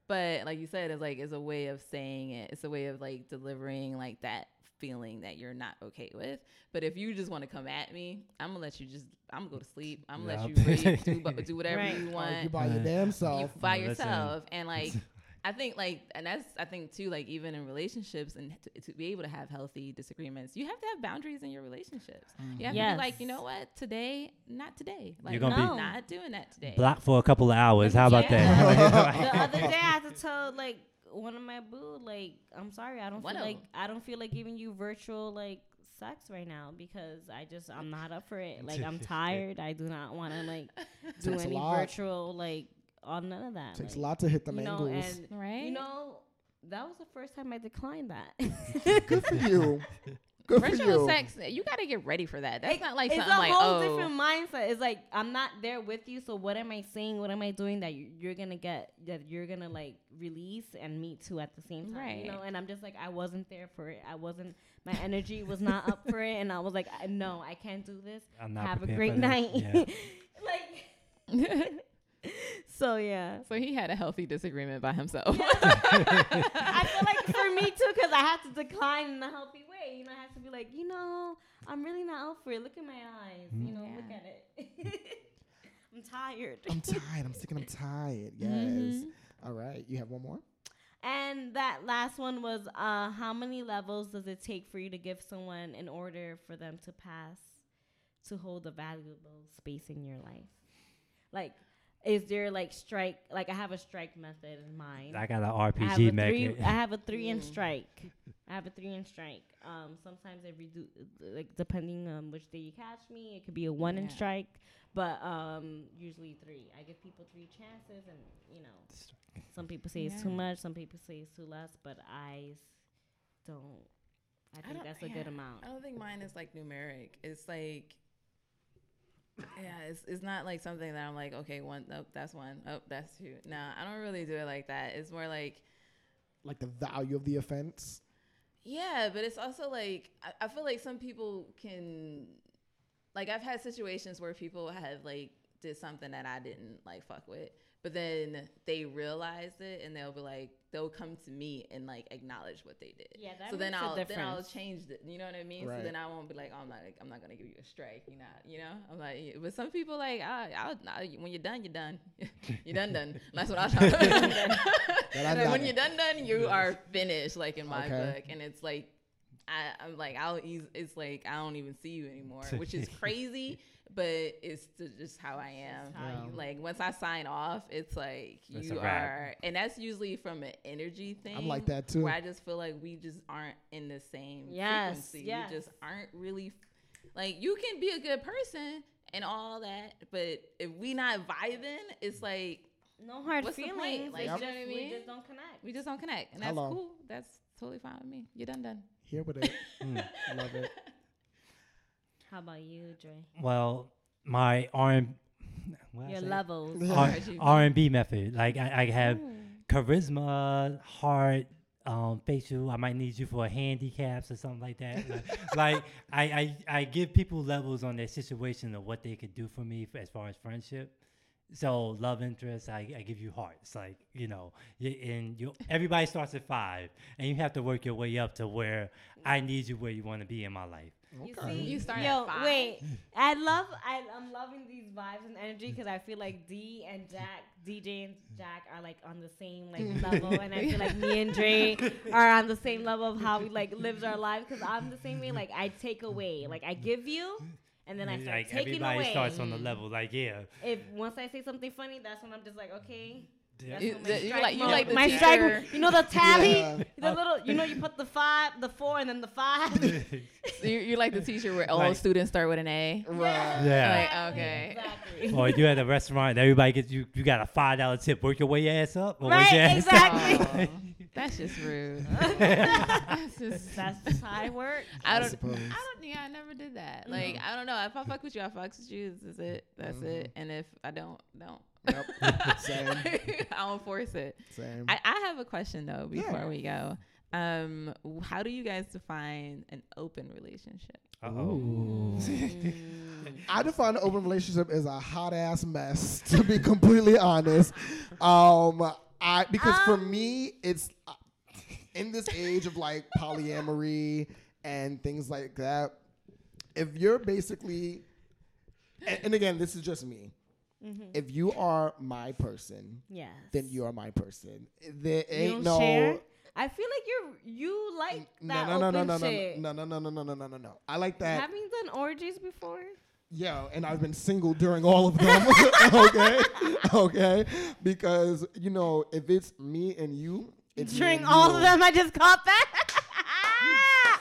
[SPEAKER 4] But like you said, it's like it's a way of saying it. It's a way of like delivering like that feeling that you're not okay with. But if you just want to come at me, I'm gonna let you just I'm gonna go to sleep. I'm gonna let you read, do, bu- do whatever
[SPEAKER 2] Right.
[SPEAKER 4] you oh,
[SPEAKER 1] Argue
[SPEAKER 4] want
[SPEAKER 1] by your damn
[SPEAKER 4] you
[SPEAKER 1] self.
[SPEAKER 4] by
[SPEAKER 5] No, listen.
[SPEAKER 4] yourself and like i think like and that's i think too like even in relationships and to, to be able to have healthy disagreements you have to have boundaries in your relationships mm. you have to be like you know what today not today like
[SPEAKER 5] You're gonna be-
[SPEAKER 4] not doing that today
[SPEAKER 5] Block for a couple of hours. How about that?
[SPEAKER 2] the
[SPEAKER 5] that?
[SPEAKER 2] other day I had to tell like one of my boo like I'm sorry I don't
[SPEAKER 4] One
[SPEAKER 2] feel
[SPEAKER 4] of
[SPEAKER 2] like
[SPEAKER 4] 'em.
[SPEAKER 2] I don't feel like giving you virtual like sex right now because I just I'm not up for it. Like I'm tired. I do not want to like do any virtual like on none of that.
[SPEAKER 1] Takes a lot to hit the
[SPEAKER 2] you know,
[SPEAKER 1] angles.
[SPEAKER 2] and
[SPEAKER 4] right
[SPEAKER 2] you know that was the first time I declined that.
[SPEAKER 1] Good for you. Good for
[SPEAKER 4] virtual
[SPEAKER 1] you.
[SPEAKER 4] sex you got to get ready for that that's
[SPEAKER 2] It-
[SPEAKER 4] not like
[SPEAKER 2] it's
[SPEAKER 4] something
[SPEAKER 2] a
[SPEAKER 4] like
[SPEAKER 2] whole
[SPEAKER 4] oh
[SPEAKER 2] different mindset. It's like I'm not there with you, so what am I saying? What am I doing that you- you're gonna get that you're gonna like release and me too at the same time? Right. You know, and I'm just like I wasn't there for it. I wasn't. My energy was not up for it, and I was like, I, no, I can't do this.
[SPEAKER 5] I'm not
[SPEAKER 2] Have a great night.
[SPEAKER 5] Yeah.
[SPEAKER 2] like, so yeah.
[SPEAKER 4] so he had a healthy disagreement by himself
[SPEAKER 2] I feel like for me too, because I have to decline in a healthy way. You know, I have to be like, you know, I'm really not up for it. Look at my eyes. You know, look at it. I'm tired.
[SPEAKER 1] I'm tired. I'm sick and I'm tired. Yes.
[SPEAKER 2] Mm-hmm.
[SPEAKER 1] All right. You have one more?
[SPEAKER 2] And that last one was uh, how many levels does it take for you to give someone in order for them to pass to hold a valuable space in your life? Like, is there like strike? Like I have a strike method in mind.
[SPEAKER 5] I got an
[SPEAKER 2] I have
[SPEAKER 5] RPG
[SPEAKER 2] a three.
[SPEAKER 5] method.
[SPEAKER 2] I have a three and strike. I have a three and strike. Um, sometimes it redu- like depending on which day you catch me, it could be a one and
[SPEAKER 4] Yeah.
[SPEAKER 2] strike. But um, usually three. I give people three chances, and you know, some people say it's too much, some people say it's too less, but I s- don't. I think
[SPEAKER 4] don't-
[SPEAKER 2] that's a good amount.
[SPEAKER 4] I don't think mine is like numeric. It's like, yeah, it's it's not like something that I'm like, okay, one, nope, that's one, oh, that's two. No, I don't really do it like that. It's more like,
[SPEAKER 1] Like the value of the offense.
[SPEAKER 4] yeah, but it's also like I, I feel like some people can, like I've had situations where people have like did something that I didn't like fuck with, but then they realized it and they'll be like they'll come to me and like acknowledge what they did.
[SPEAKER 2] Yeah, that
[SPEAKER 4] so then
[SPEAKER 2] makes a
[SPEAKER 4] I'll then I'll change it. You know what I mean?
[SPEAKER 1] Right.
[SPEAKER 4] So then I won't be like, oh, I'm not like, I'm not gonna give you a strike. You know, you know. I'm like, but some people like, I, I'll, I, when you're done, you're done. you're done, done. That's what I try.
[SPEAKER 1] That I
[SPEAKER 4] when
[SPEAKER 1] got
[SPEAKER 4] you're done, done, you are finished. Like in my
[SPEAKER 1] Okay.
[SPEAKER 4] book, and it's like. I, I'm like I'll ease, it's like I don't even see you anymore, which is crazy, but it's ju- just how I am.
[SPEAKER 2] how
[SPEAKER 1] you-
[SPEAKER 4] Like once I sign off, it's like
[SPEAKER 5] It's
[SPEAKER 4] you are, and that's usually from an energy thing.
[SPEAKER 1] I'm like that too.
[SPEAKER 4] Where I just feel like we just aren't in the same
[SPEAKER 2] Yes,
[SPEAKER 4] frequency.
[SPEAKER 2] yes.
[SPEAKER 4] We just aren't really like you can be a good person and all that, but if we not vibing, it's like
[SPEAKER 2] No hard
[SPEAKER 4] What's the point?
[SPEAKER 2] feelings.
[SPEAKER 4] Like,
[SPEAKER 2] it's
[SPEAKER 4] you know what I mean?
[SPEAKER 2] We just don't connect.
[SPEAKER 4] we just don't connect, and that's
[SPEAKER 1] Hello.
[SPEAKER 4] cool. That's totally fine with me. You're done, done.
[SPEAKER 1] Here with it.
[SPEAKER 5] Mm.
[SPEAKER 1] Love it.
[SPEAKER 2] How about you, Dre?
[SPEAKER 5] Well, my R
[SPEAKER 2] Your levels.
[SPEAKER 5] R and B method. Like I, I have
[SPEAKER 2] Mm.
[SPEAKER 5] charisma, heart, um, facial. I might need you for handicaps or something like that. like like, I, I, I give people levels on their situation of what they could do for me f- as far as friendship. So love interest, I, I give you hearts. Like you know, and you everybody starts at five, and you have to work your way up to where I need you where you want to be in my life.
[SPEAKER 2] You
[SPEAKER 1] Okay.
[SPEAKER 2] see?
[SPEAKER 4] You start
[SPEAKER 2] Yo,
[SPEAKER 4] at five?
[SPEAKER 2] wait. I love. I, I'm loving these vibes and energy mm. because I feel like D and Jack, DJ and Jack, are like on the same like level, and I feel like me and Dre are on the same level of how we like lives our lives. Because I'm the same way. Like I take away. Like I give you, and then I start
[SPEAKER 5] like
[SPEAKER 2] taking
[SPEAKER 5] everybody
[SPEAKER 2] away.
[SPEAKER 5] starts on the level. Like yeah,
[SPEAKER 2] if once I say something funny, that's when I'm just like, okay.
[SPEAKER 5] Yeah.
[SPEAKER 4] You- the- you like- you
[SPEAKER 2] mode-
[SPEAKER 4] like the
[SPEAKER 2] my
[SPEAKER 4] teacher-
[SPEAKER 2] strike. You know the tally,
[SPEAKER 1] Yeah.
[SPEAKER 2] the little. You know you put the five, the four, and then the five.
[SPEAKER 4] So you're, you're like the teacher where all
[SPEAKER 5] Like-
[SPEAKER 4] students start with an A.
[SPEAKER 1] Right.
[SPEAKER 5] Yeah.
[SPEAKER 4] Like, okay.
[SPEAKER 2] Exactly.
[SPEAKER 5] or you at a restaurant, and everybody gets you. You got a five dollar tip. Work your way ass up. Or
[SPEAKER 2] Right,
[SPEAKER 5] ass
[SPEAKER 2] exactly.
[SPEAKER 4] Oh, that's just rude. that's just,
[SPEAKER 2] That's just how I work.
[SPEAKER 4] I
[SPEAKER 1] I
[SPEAKER 4] don't.
[SPEAKER 1] suppose.
[SPEAKER 4] I don't. Yeah, I never did that. Like, I don't know. If I fuck with you, I fuck with you. This is it. That's it. Mm-hmm. And if I don't, don't.
[SPEAKER 1] Yep. Same.
[SPEAKER 4] I don't force it.
[SPEAKER 1] Same.
[SPEAKER 4] I, I have a question though before
[SPEAKER 1] Yeah.
[SPEAKER 4] we go. Um, how do you guys define an open relationship?
[SPEAKER 5] Uh-oh.
[SPEAKER 1] I define an open relationship as a hot ass mess. To be completely honest, um, I because for
[SPEAKER 2] Um.
[SPEAKER 1] me, it's uh, in this age of like polyamory and things like that. If you're basically, and, and again, this is just me.
[SPEAKER 2] Mm-hmm.
[SPEAKER 1] If you are my person,
[SPEAKER 2] Yes.
[SPEAKER 1] then you are my person. There
[SPEAKER 2] You
[SPEAKER 1] ain't
[SPEAKER 2] don't
[SPEAKER 1] no.
[SPEAKER 2] share? I feel like you're you like that
[SPEAKER 1] no, no, no,
[SPEAKER 2] open
[SPEAKER 1] no, no,
[SPEAKER 2] shit.
[SPEAKER 1] no, no, no, no, no, no, no, no, no. I like that.
[SPEAKER 2] Have you done orgies before?
[SPEAKER 1] Yeah, and I've been single during all of them. okay, okay, because you know if it's me and you, it's
[SPEAKER 2] During all
[SPEAKER 1] you.
[SPEAKER 2] of them, I just caught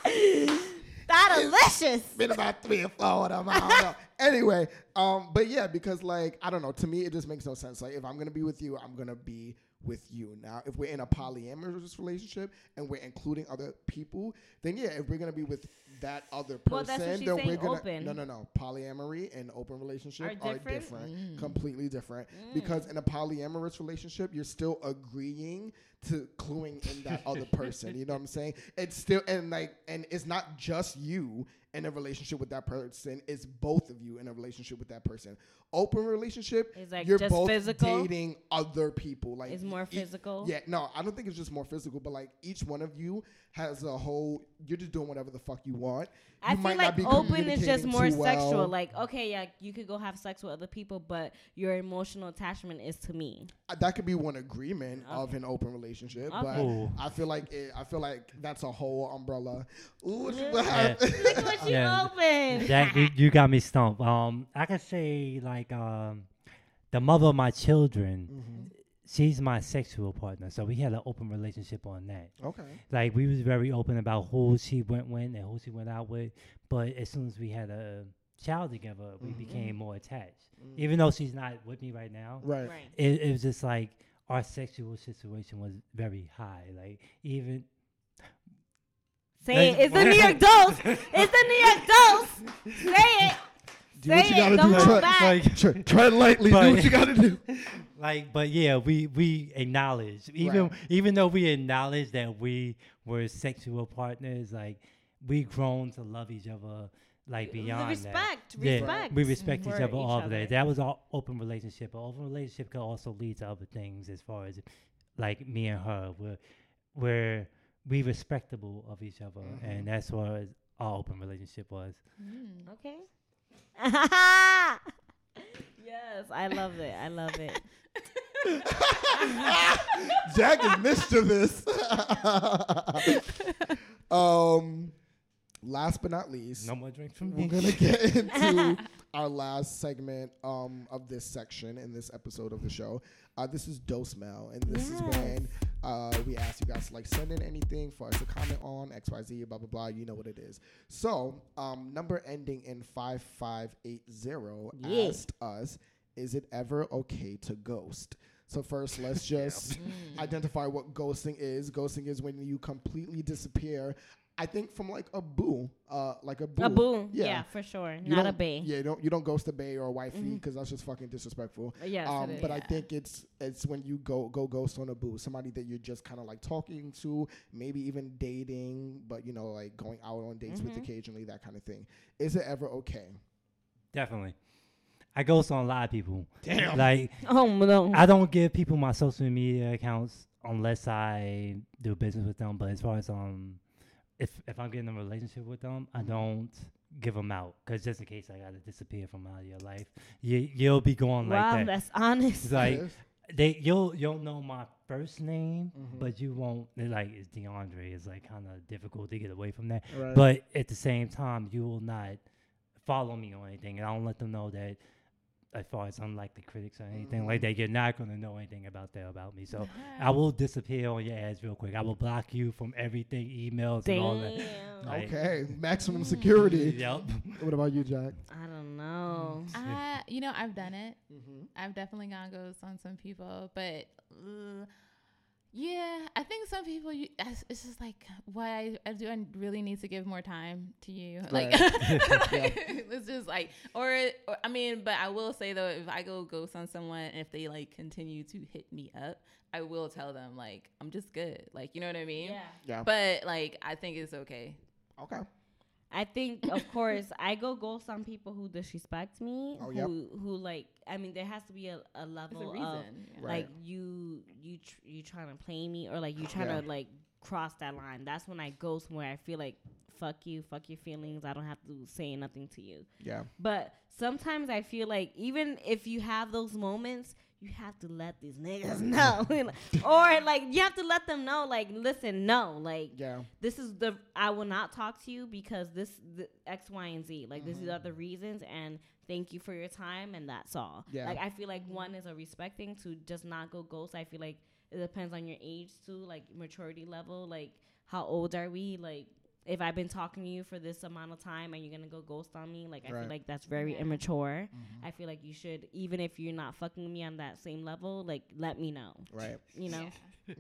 [SPEAKER 2] that. That delicious.
[SPEAKER 1] Been about three or four of them. I don't know. anyway, um, but yeah, because like I don't know. To me, it just makes no sense. Like if I'm gonna be with you, I'm gonna be with you. Now, if we're in a polyamorous relationship and we're including other people, then yeah, if we're gonna be with that other person,
[SPEAKER 2] Well, that's what she's
[SPEAKER 1] then
[SPEAKER 2] saying,
[SPEAKER 1] we're gonna
[SPEAKER 2] open.
[SPEAKER 1] no, no, no. Polyamory and open relationship
[SPEAKER 2] Are
[SPEAKER 1] are
[SPEAKER 2] different?
[SPEAKER 1] different, mm. completely different. Mm. Because in a polyamorous relationship, you're still agreeing to cluing in that other person. You know what I'm saying? It's still and like and it's not just you in a relationship with that person. It's both of you in a relationship with that person. Open relationship,
[SPEAKER 2] It's like
[SPEAKER 1] you're
[SPEAKER 2] just
[SPEAKER 1] both
[SPEAKER 2] physical?
[SPEAKER 1] dating other people. Like
[SPEAKER 2] It's more
[SPEAKER 1] e-
[SPEAKER 2] physical?
[SPEAKER 1] Yeah, no, I don't think it's just more physical, but like each one of you has a whole. You're just doing whatever the fuck you want.
[SPEAKER 2] I
[SPEAKER 1] You
[SPEAKER 2] feel
[SPEAKER 1] might not
[SPEAKER 2] like
[SPEAKER 1] be
[SPEAKER 2] open is just more sexual.
[SPEAKER 1] well.
[SPEAKER 2] Like, okay, yeah, you could go have sex with other people, but your emotional attachment is to me.
[SPEAKER 1] Uh, that could be one agreement of an open relationship, but
[SPEAKER 5] Ooh.
[SPEAKER 1] I feel like it, I feel like that's a whole umbrella. Ooh, you
[SPEAKER 2] Yeah. Look what you
[SPEAKER 5] Yeah.
[SPEAKER 2] open.
[SPEAKER 5] That you, you got me stumped. Um, I could say like um, the mother of my children,
[SPEAKER 1] Mm-hmm.
[SPEAKER 5] She's my sexual partner. So we had an open relationship on that.
[SPEAKER 1] Okay.
[SPEAKER 5] Like we was very open about who she went with and who she went out with. But as soon as we had a child together, we
[SPEAKER 1] Mhm.
[SPEAKER 5] became more attached.
[SPEAKER 1] Mm.
[SPEAKER 5] Even though she's not with me right now,
[SPEAKER 1] Right.
[SPEAKER 2] Right.
[SPEAKER 5] it, it was just like our sexual situation was very high. Like even
[SPEAKER 2] Say it. It's the New York Dose. It's the New York Dose. Say it.
[SPEAKER 1] Do what you
[SPEAKER 2] Say
[SPEAKER 1] gotta
[SPEAKER 2] it. Don't
[SPEAKER 1] do.
[SPEAKER 2] hold
[SPEAKER 1] Tread,
[SPEAKER 2] back.
[SPEAKER 5] like
[SPEAKER 1] tread, tread lightly.
[SPEAKER 5] But-
[SPEAKER 1] do what you gotta do.
[SPEAKER 5] like but yeah we we acknowledge even
[SPEAKER 1] Right.
[SPEAKER 5] even though we acknowledge that we were sexual partners like we grown to love each other like
[SPEAKER 2] The
[SPEAKER 5] beyond
[SPEAKER 2] respect.
[SPEAKER 5] that yeah
[SPEAKER 2] Respect.
[SPEAKER 5] we respect
[SPEAKER 2] for
[SPEAKER 5] each other all of
[SPEAKER 2] other.
[SPEAKER 5] that that was all open relationship but open relationship could also lead to other things as far as like me and her we're we're we respectable of each other
[SPEAKER 1] Mhm.
[SPEAKER 5] and that's what our open relationship was
[SPEAKER 4] Mm.
[SPEAKER 2] Okay. yes, I love it. I love it.
[SPEAKER 1] Jack is mischievous. um, last but not least,
[SPEAKER 5] no more drinks from
[SPEAKER 1] we're gonna get into our last segment um, of this section in this episode of the show. Uh, this is Dose Mail, and this is
[SPEAKER 2] Yes.
[SPEAKER 1] when uh, we ask you guys to like send in anything for us to comment on X Y Z blah blah blah. You know what it is. So um, number ending in five five eight zero
[SPEAKER 2] Yeah.
[SPEAKER 1] asked us, "Is it ever okay to ghost?" So first, let's just identify what ghosting is. Ghosting is when you completely disappear. I think from like a boo, uh, like a boo.
[SPEAKER 2] A boo.
[SPEAKER 1] Yeah.
[SPEAKER 2] Yeah, for sure.
[SPEAKER 1] You
[SPEAKER 2] Not a
[SPEAKER 1] don't-
[SPEAKER 2] bae.
[SPEAKER 1] Yeah, you don't you don't ghost a bae or a wifey because that's just fucking disrespectful.
[SPEAKER 2] Yes,
[SPEAKER 1] um,
[SPEAKER 2] it is.
[SPEAKER 1] but I think it's it's when you go go ghost on a boo, somebody that you're just kind of like talking to, maybe even dating, but you know like going out on dates with
[SPEAKER 2] Mhm.
[SPEAKER 1] occasionally, that kind of thing. Is it ever okay?
[SPEAKER 5] definitely i ghost on a lot of people
[SPEAKER 1] Damn.
[SPEAKER 5] like
[SPEAKER 2] oh no.
[SPEAKER 5] I don't give people my social media accounts unless I do business with them. But as far as um, if if I'm getting a relationship with them, I don't give them out because just in case I gotta disappear from out of your life, you you'll be going
[SPEAKER 2] wow,
[SPEAKER 5] like that.
[SPEAKER 2] that's honest.
[SPEAKER 5] It's like they you'll you'll know my first name,
[SPEAKER 1] Mhm.
[SPEAKER 5] but you won't. they're Like it's DeAndre. It's like kind of difficult to get away from that.
[SPEAKER 1] Right.
[SPEAKER 5] But at the same time, you will not follow me or anything, and I don't let them know that. As far as unlikely critics or anything like
[SPEAKER 1] Mhm.
[SPEAKER 5] that, you're not gonna know anything about that about me. So I will disappear on your ass real quick. I will block you from everything, emails and all that. Like-
[SPEAKER 1] okay, maximum security.
[SPEAKER 5] Yep.
[SPEAKER 1] What about you, Jack?
[SPEAKER 2] I don't know.
[SPEAKER 4] I, you know, I've done it.
[SPEAKER 1] Mm-hmm.
[SPEAKER 4] I've definitely gone ghost on some people, but uh, yeah, I think some people. You, it's it's just like, why I, I do. I really need to give more time to you. Like, it's just like, or, or I mean, but I will say though, if I go ghost on someone, and if they like continue to hit me up, I will tell them like, I'm just good. Like, you know what I mean?
[SPEAKER 2] Yeah.
[SPEAKER 1] Yeah.
[SPEAKER 4] But like, I think it's okay.
[SPEAKER 1] Okay.
[SPEAKER 2] I think, of course, I go ghost on people who disrespect me.
[SPEAKER 1] Oh,
[SPEAKER 2] who,
[SPEAKER 1] yep.
[SPEAKER 2] who like? I mean, there has to be a, a level
[SPEAKER 4] a
[SPEAKER 2] of
[SPEAKER 4] reason. yeah.
[SPEAKER 1] Right.
[SPEAKER 2] like you, you, tr- you trying to play me, or like you trying
[SPEAKER 1] Yeah.
[SPEAKER 2] to like cross that line. That's when I ghost, where I feel like, fuck you, fuck your feelings. I don't have to say nothing to you.
[SPEAKER 1] Yeah.
[SPEAKER 2] But sometimes I feel like even if you have those moments, you have to let these niggas know, or like you have to let them know, like, listen, no, like
[SPEAKER 1] Yeah.
[SPEAKER 2] this is the I will not talk to you because this the X, Y, and Z. Like these
[SPEAKER 1] Mm-hmm.
[SPEAKER 2] are the reasons, and thank you for your time, and that's all.
[SPEAKER 1] Yeah.
[SPEAKER 2] Like I feel like one is a respect thing to just not go ghost. I feel like it depends on your age too, like maturity level, like how old are we, like. If I've been talking to you for this amount of time and you're gonna go ghost on me, like I feel like that's very
[SPEAKER 4] Yeah.
[SPEAKER 2] immature.
[SPEAKER 1] Mhm.
[SPEAKER 2] I feel like you should, even if you're not fucking me on that same level, like let me know.
[SPEAKER 1] Right.
[SPEAKER 2] You know?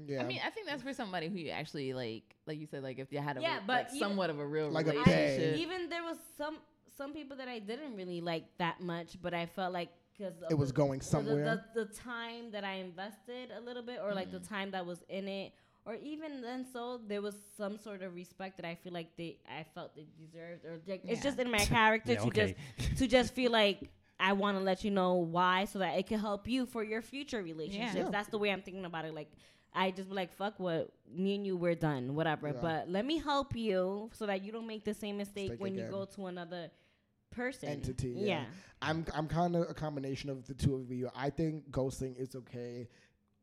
[SPEAKER 1] Yeah.
[SPEAKER 4] I mean, I think that's for somebody who you actually like, like you said, like if you had a
[SPEAKER 2] Yeah,
[SPEAKER 4] re-
[SPEAKER 2] but
[SPEAKER 4] like
[SPEAKER 2] even-
[SPEAKER 4] somewhat of a real
[SPEAKER 1] Like a
[SPEAKER 4] relationship.
[SPEAKER 1] bae.
[SPEAKER 2] even there was some some people that I didn't really like that much, but I felt like because
[SPEAKER 1] it was going somewhere.
[SPEAKER 2] The, the, time that I invested a little bit, or like the time that was in it, or even then, so there was some sort of respect that I feel like they I felt they deserved, or like, it's just in my character
[SPEAKER 5] Yeah,
[SPEAKER 2] to
[SPEAKER 5] okay.
[SPEAKER 2] just to just feel like. I want to let you know why, so that it can help you for your future relationships.
[SPEAKER 1] Yeah.
[SPEAKER 2] That's the way I'm thinking about it. Like, I just be like, fuck what me and you we're done, whatever.
[SPEAKER 1] Yeah.
[SPEAKER 2] But let me help you so that you don't make the same mistake
[SPEAKER 1] Mistake
[SPEAKER 2] when
[SPEAKER 1] again.
[SPEAKER 2] you go to another person.
[SPEAKER 1] Entity, yeah.
[SPEAKER 2] Yeah.
[SPEAKER 1] I'm I'm kind of a combination of the two of you. I think ghosting is okay,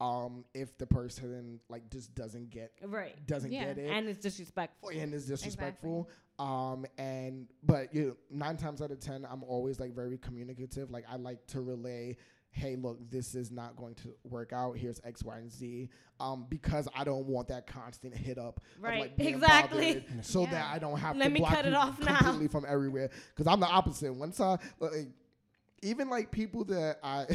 [SPEAKER 1] um, if the person like just doesn't get
[SPEAKER 2] Right.
[SPEAKER 1] doesn't
[SPEAKER 4] Yeah.
[SPEAKER 1] get it
[SPEAKER 2] And it's disrespectful.
[SPEAKER 1] and it's disrespectful. Um, and but you know, nine times out of ten, I'm always like very communicative. Like I like to relay hey, look, this is not going to work out. Here's X, Y, and Z. Um, because I don't want that constant hit up. Of
[SPEAKER 2] Right,
[SPEAKER 1] like being
[SPEAKER 2] exactly.
[SPEAKER 1] So
[SPEAKER 2] Yeah.
[SPEAKER 1] that I don't have
[SPEAKER 2] Let
[SPEAKER 1] to
[SPEAKER 2] me cut it
[SPEAKER 1] you
[SPEAKER 2] off now.
[SPEAKER 1] completely from everywhere. Because I'm the opposite. Once I, like, even like people that I,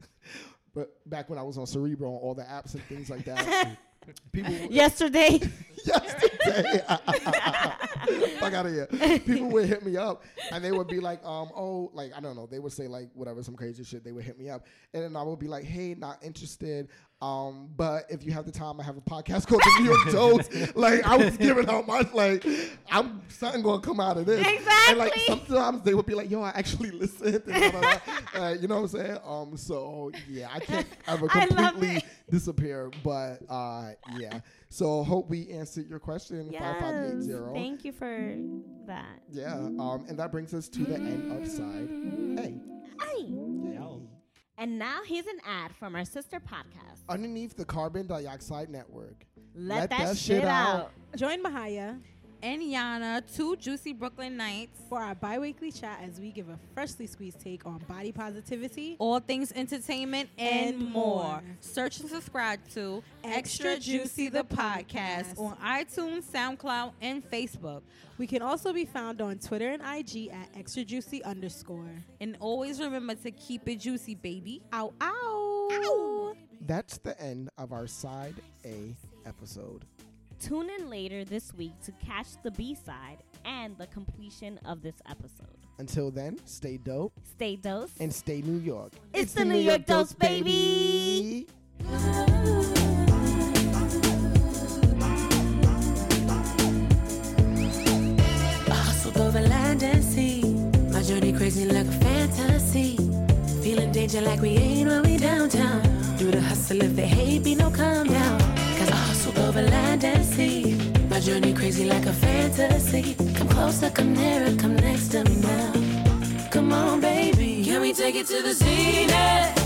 [SPEAKER 1] but back when I was on Cerebro and all the apps and things like that, people.
[SPEAKER 2] Yesterday.
[SPEAKER 1] yesterday. Fuck out of here. People would hit me up and they would be like, um, oh, like I don't know. They would say like whatever, some crazy shit. They would hit me up, and then I would be like, hey, not interested. Um, but if you have the time, I have a podcast called The New York Dose. like I was giving out my like, I'm something gonna come out of this. And like sometimes they would be like, yo, I actually listened. and da, da, da. Uh, you know what I'm saying? Um, so yeah, I can't ever
[SPEAKER 2] I love
[SPEAKER 1] completely
[SPEAKER 2] it.
[SPEAKER 1] disappear, but uh, yeah. So hope we answered your question. Five five eight
[SPEAKER 2] Yes.
[SPEAKER 1] zero.
[SPEAKER 2] Thank you for that.
[SPEAKER 1] Yeah. Um, and that brings us to the end of side A.
[SPEAKER 2] Hey.
[SPEAKER 5] Yo.
[SPEAKER 2] And now here's an ad from our sister podcast.
[SPEAKER 1] Underneath the carbon dioxide network.
[SPEAKER 2] Let, that, shit out.
[SPEAKER 7] Join Mahaya
[SPEAKER 8] and Yana, two juicy Brooklyn nights.
[SPEAKER 7] for our bi-weekly chat as we give a freshly squeezed take on body positivity.
[SPEAKER 8] All things entertainment and,
[SPEAKER 7] And
[SPEAKER 8] more.
[SPEAKER 7] more.
[SPEAKER 8] Search and subscribe to
[SPEAKER 7] Extra
[SPEAKER 8] Extra Juicy the podcast
[SPEAKER 7] Podcast.
[SPEAKER 8] on iTunes, SoundCloud, and Facebook.
[SPEAKER 7] We can also be found on Twitter and IG at extra juicy underscore.
[SPEAKER 8] And always remember to keep it juicy, baby.
[SPEAKER 7] Ow, Ow, ow.
[SPEAKER 1] That's the end of our side A episode.
[SPEAKER 2] Tune in later this week to catch the B side and the completion of this episode.
[SPEAKER 1] Until then, stay dope
[SPEAKER 2] Stay dose.
[SPEAKER 1] and stay New York.
[SPEAKER 2] It's the New York Dose, baby.
[SPEAKER 9] Hustled over land and sea. My journey crazy like a fantasy. Feeling danger like we ain't when we downtown. Do the hustle if they hate, be no calm down. Over land and sea. My journey crazy like a fantasy. Come closer, come nearer, come next to me now. Come on, baby. Can we take it to the zenith?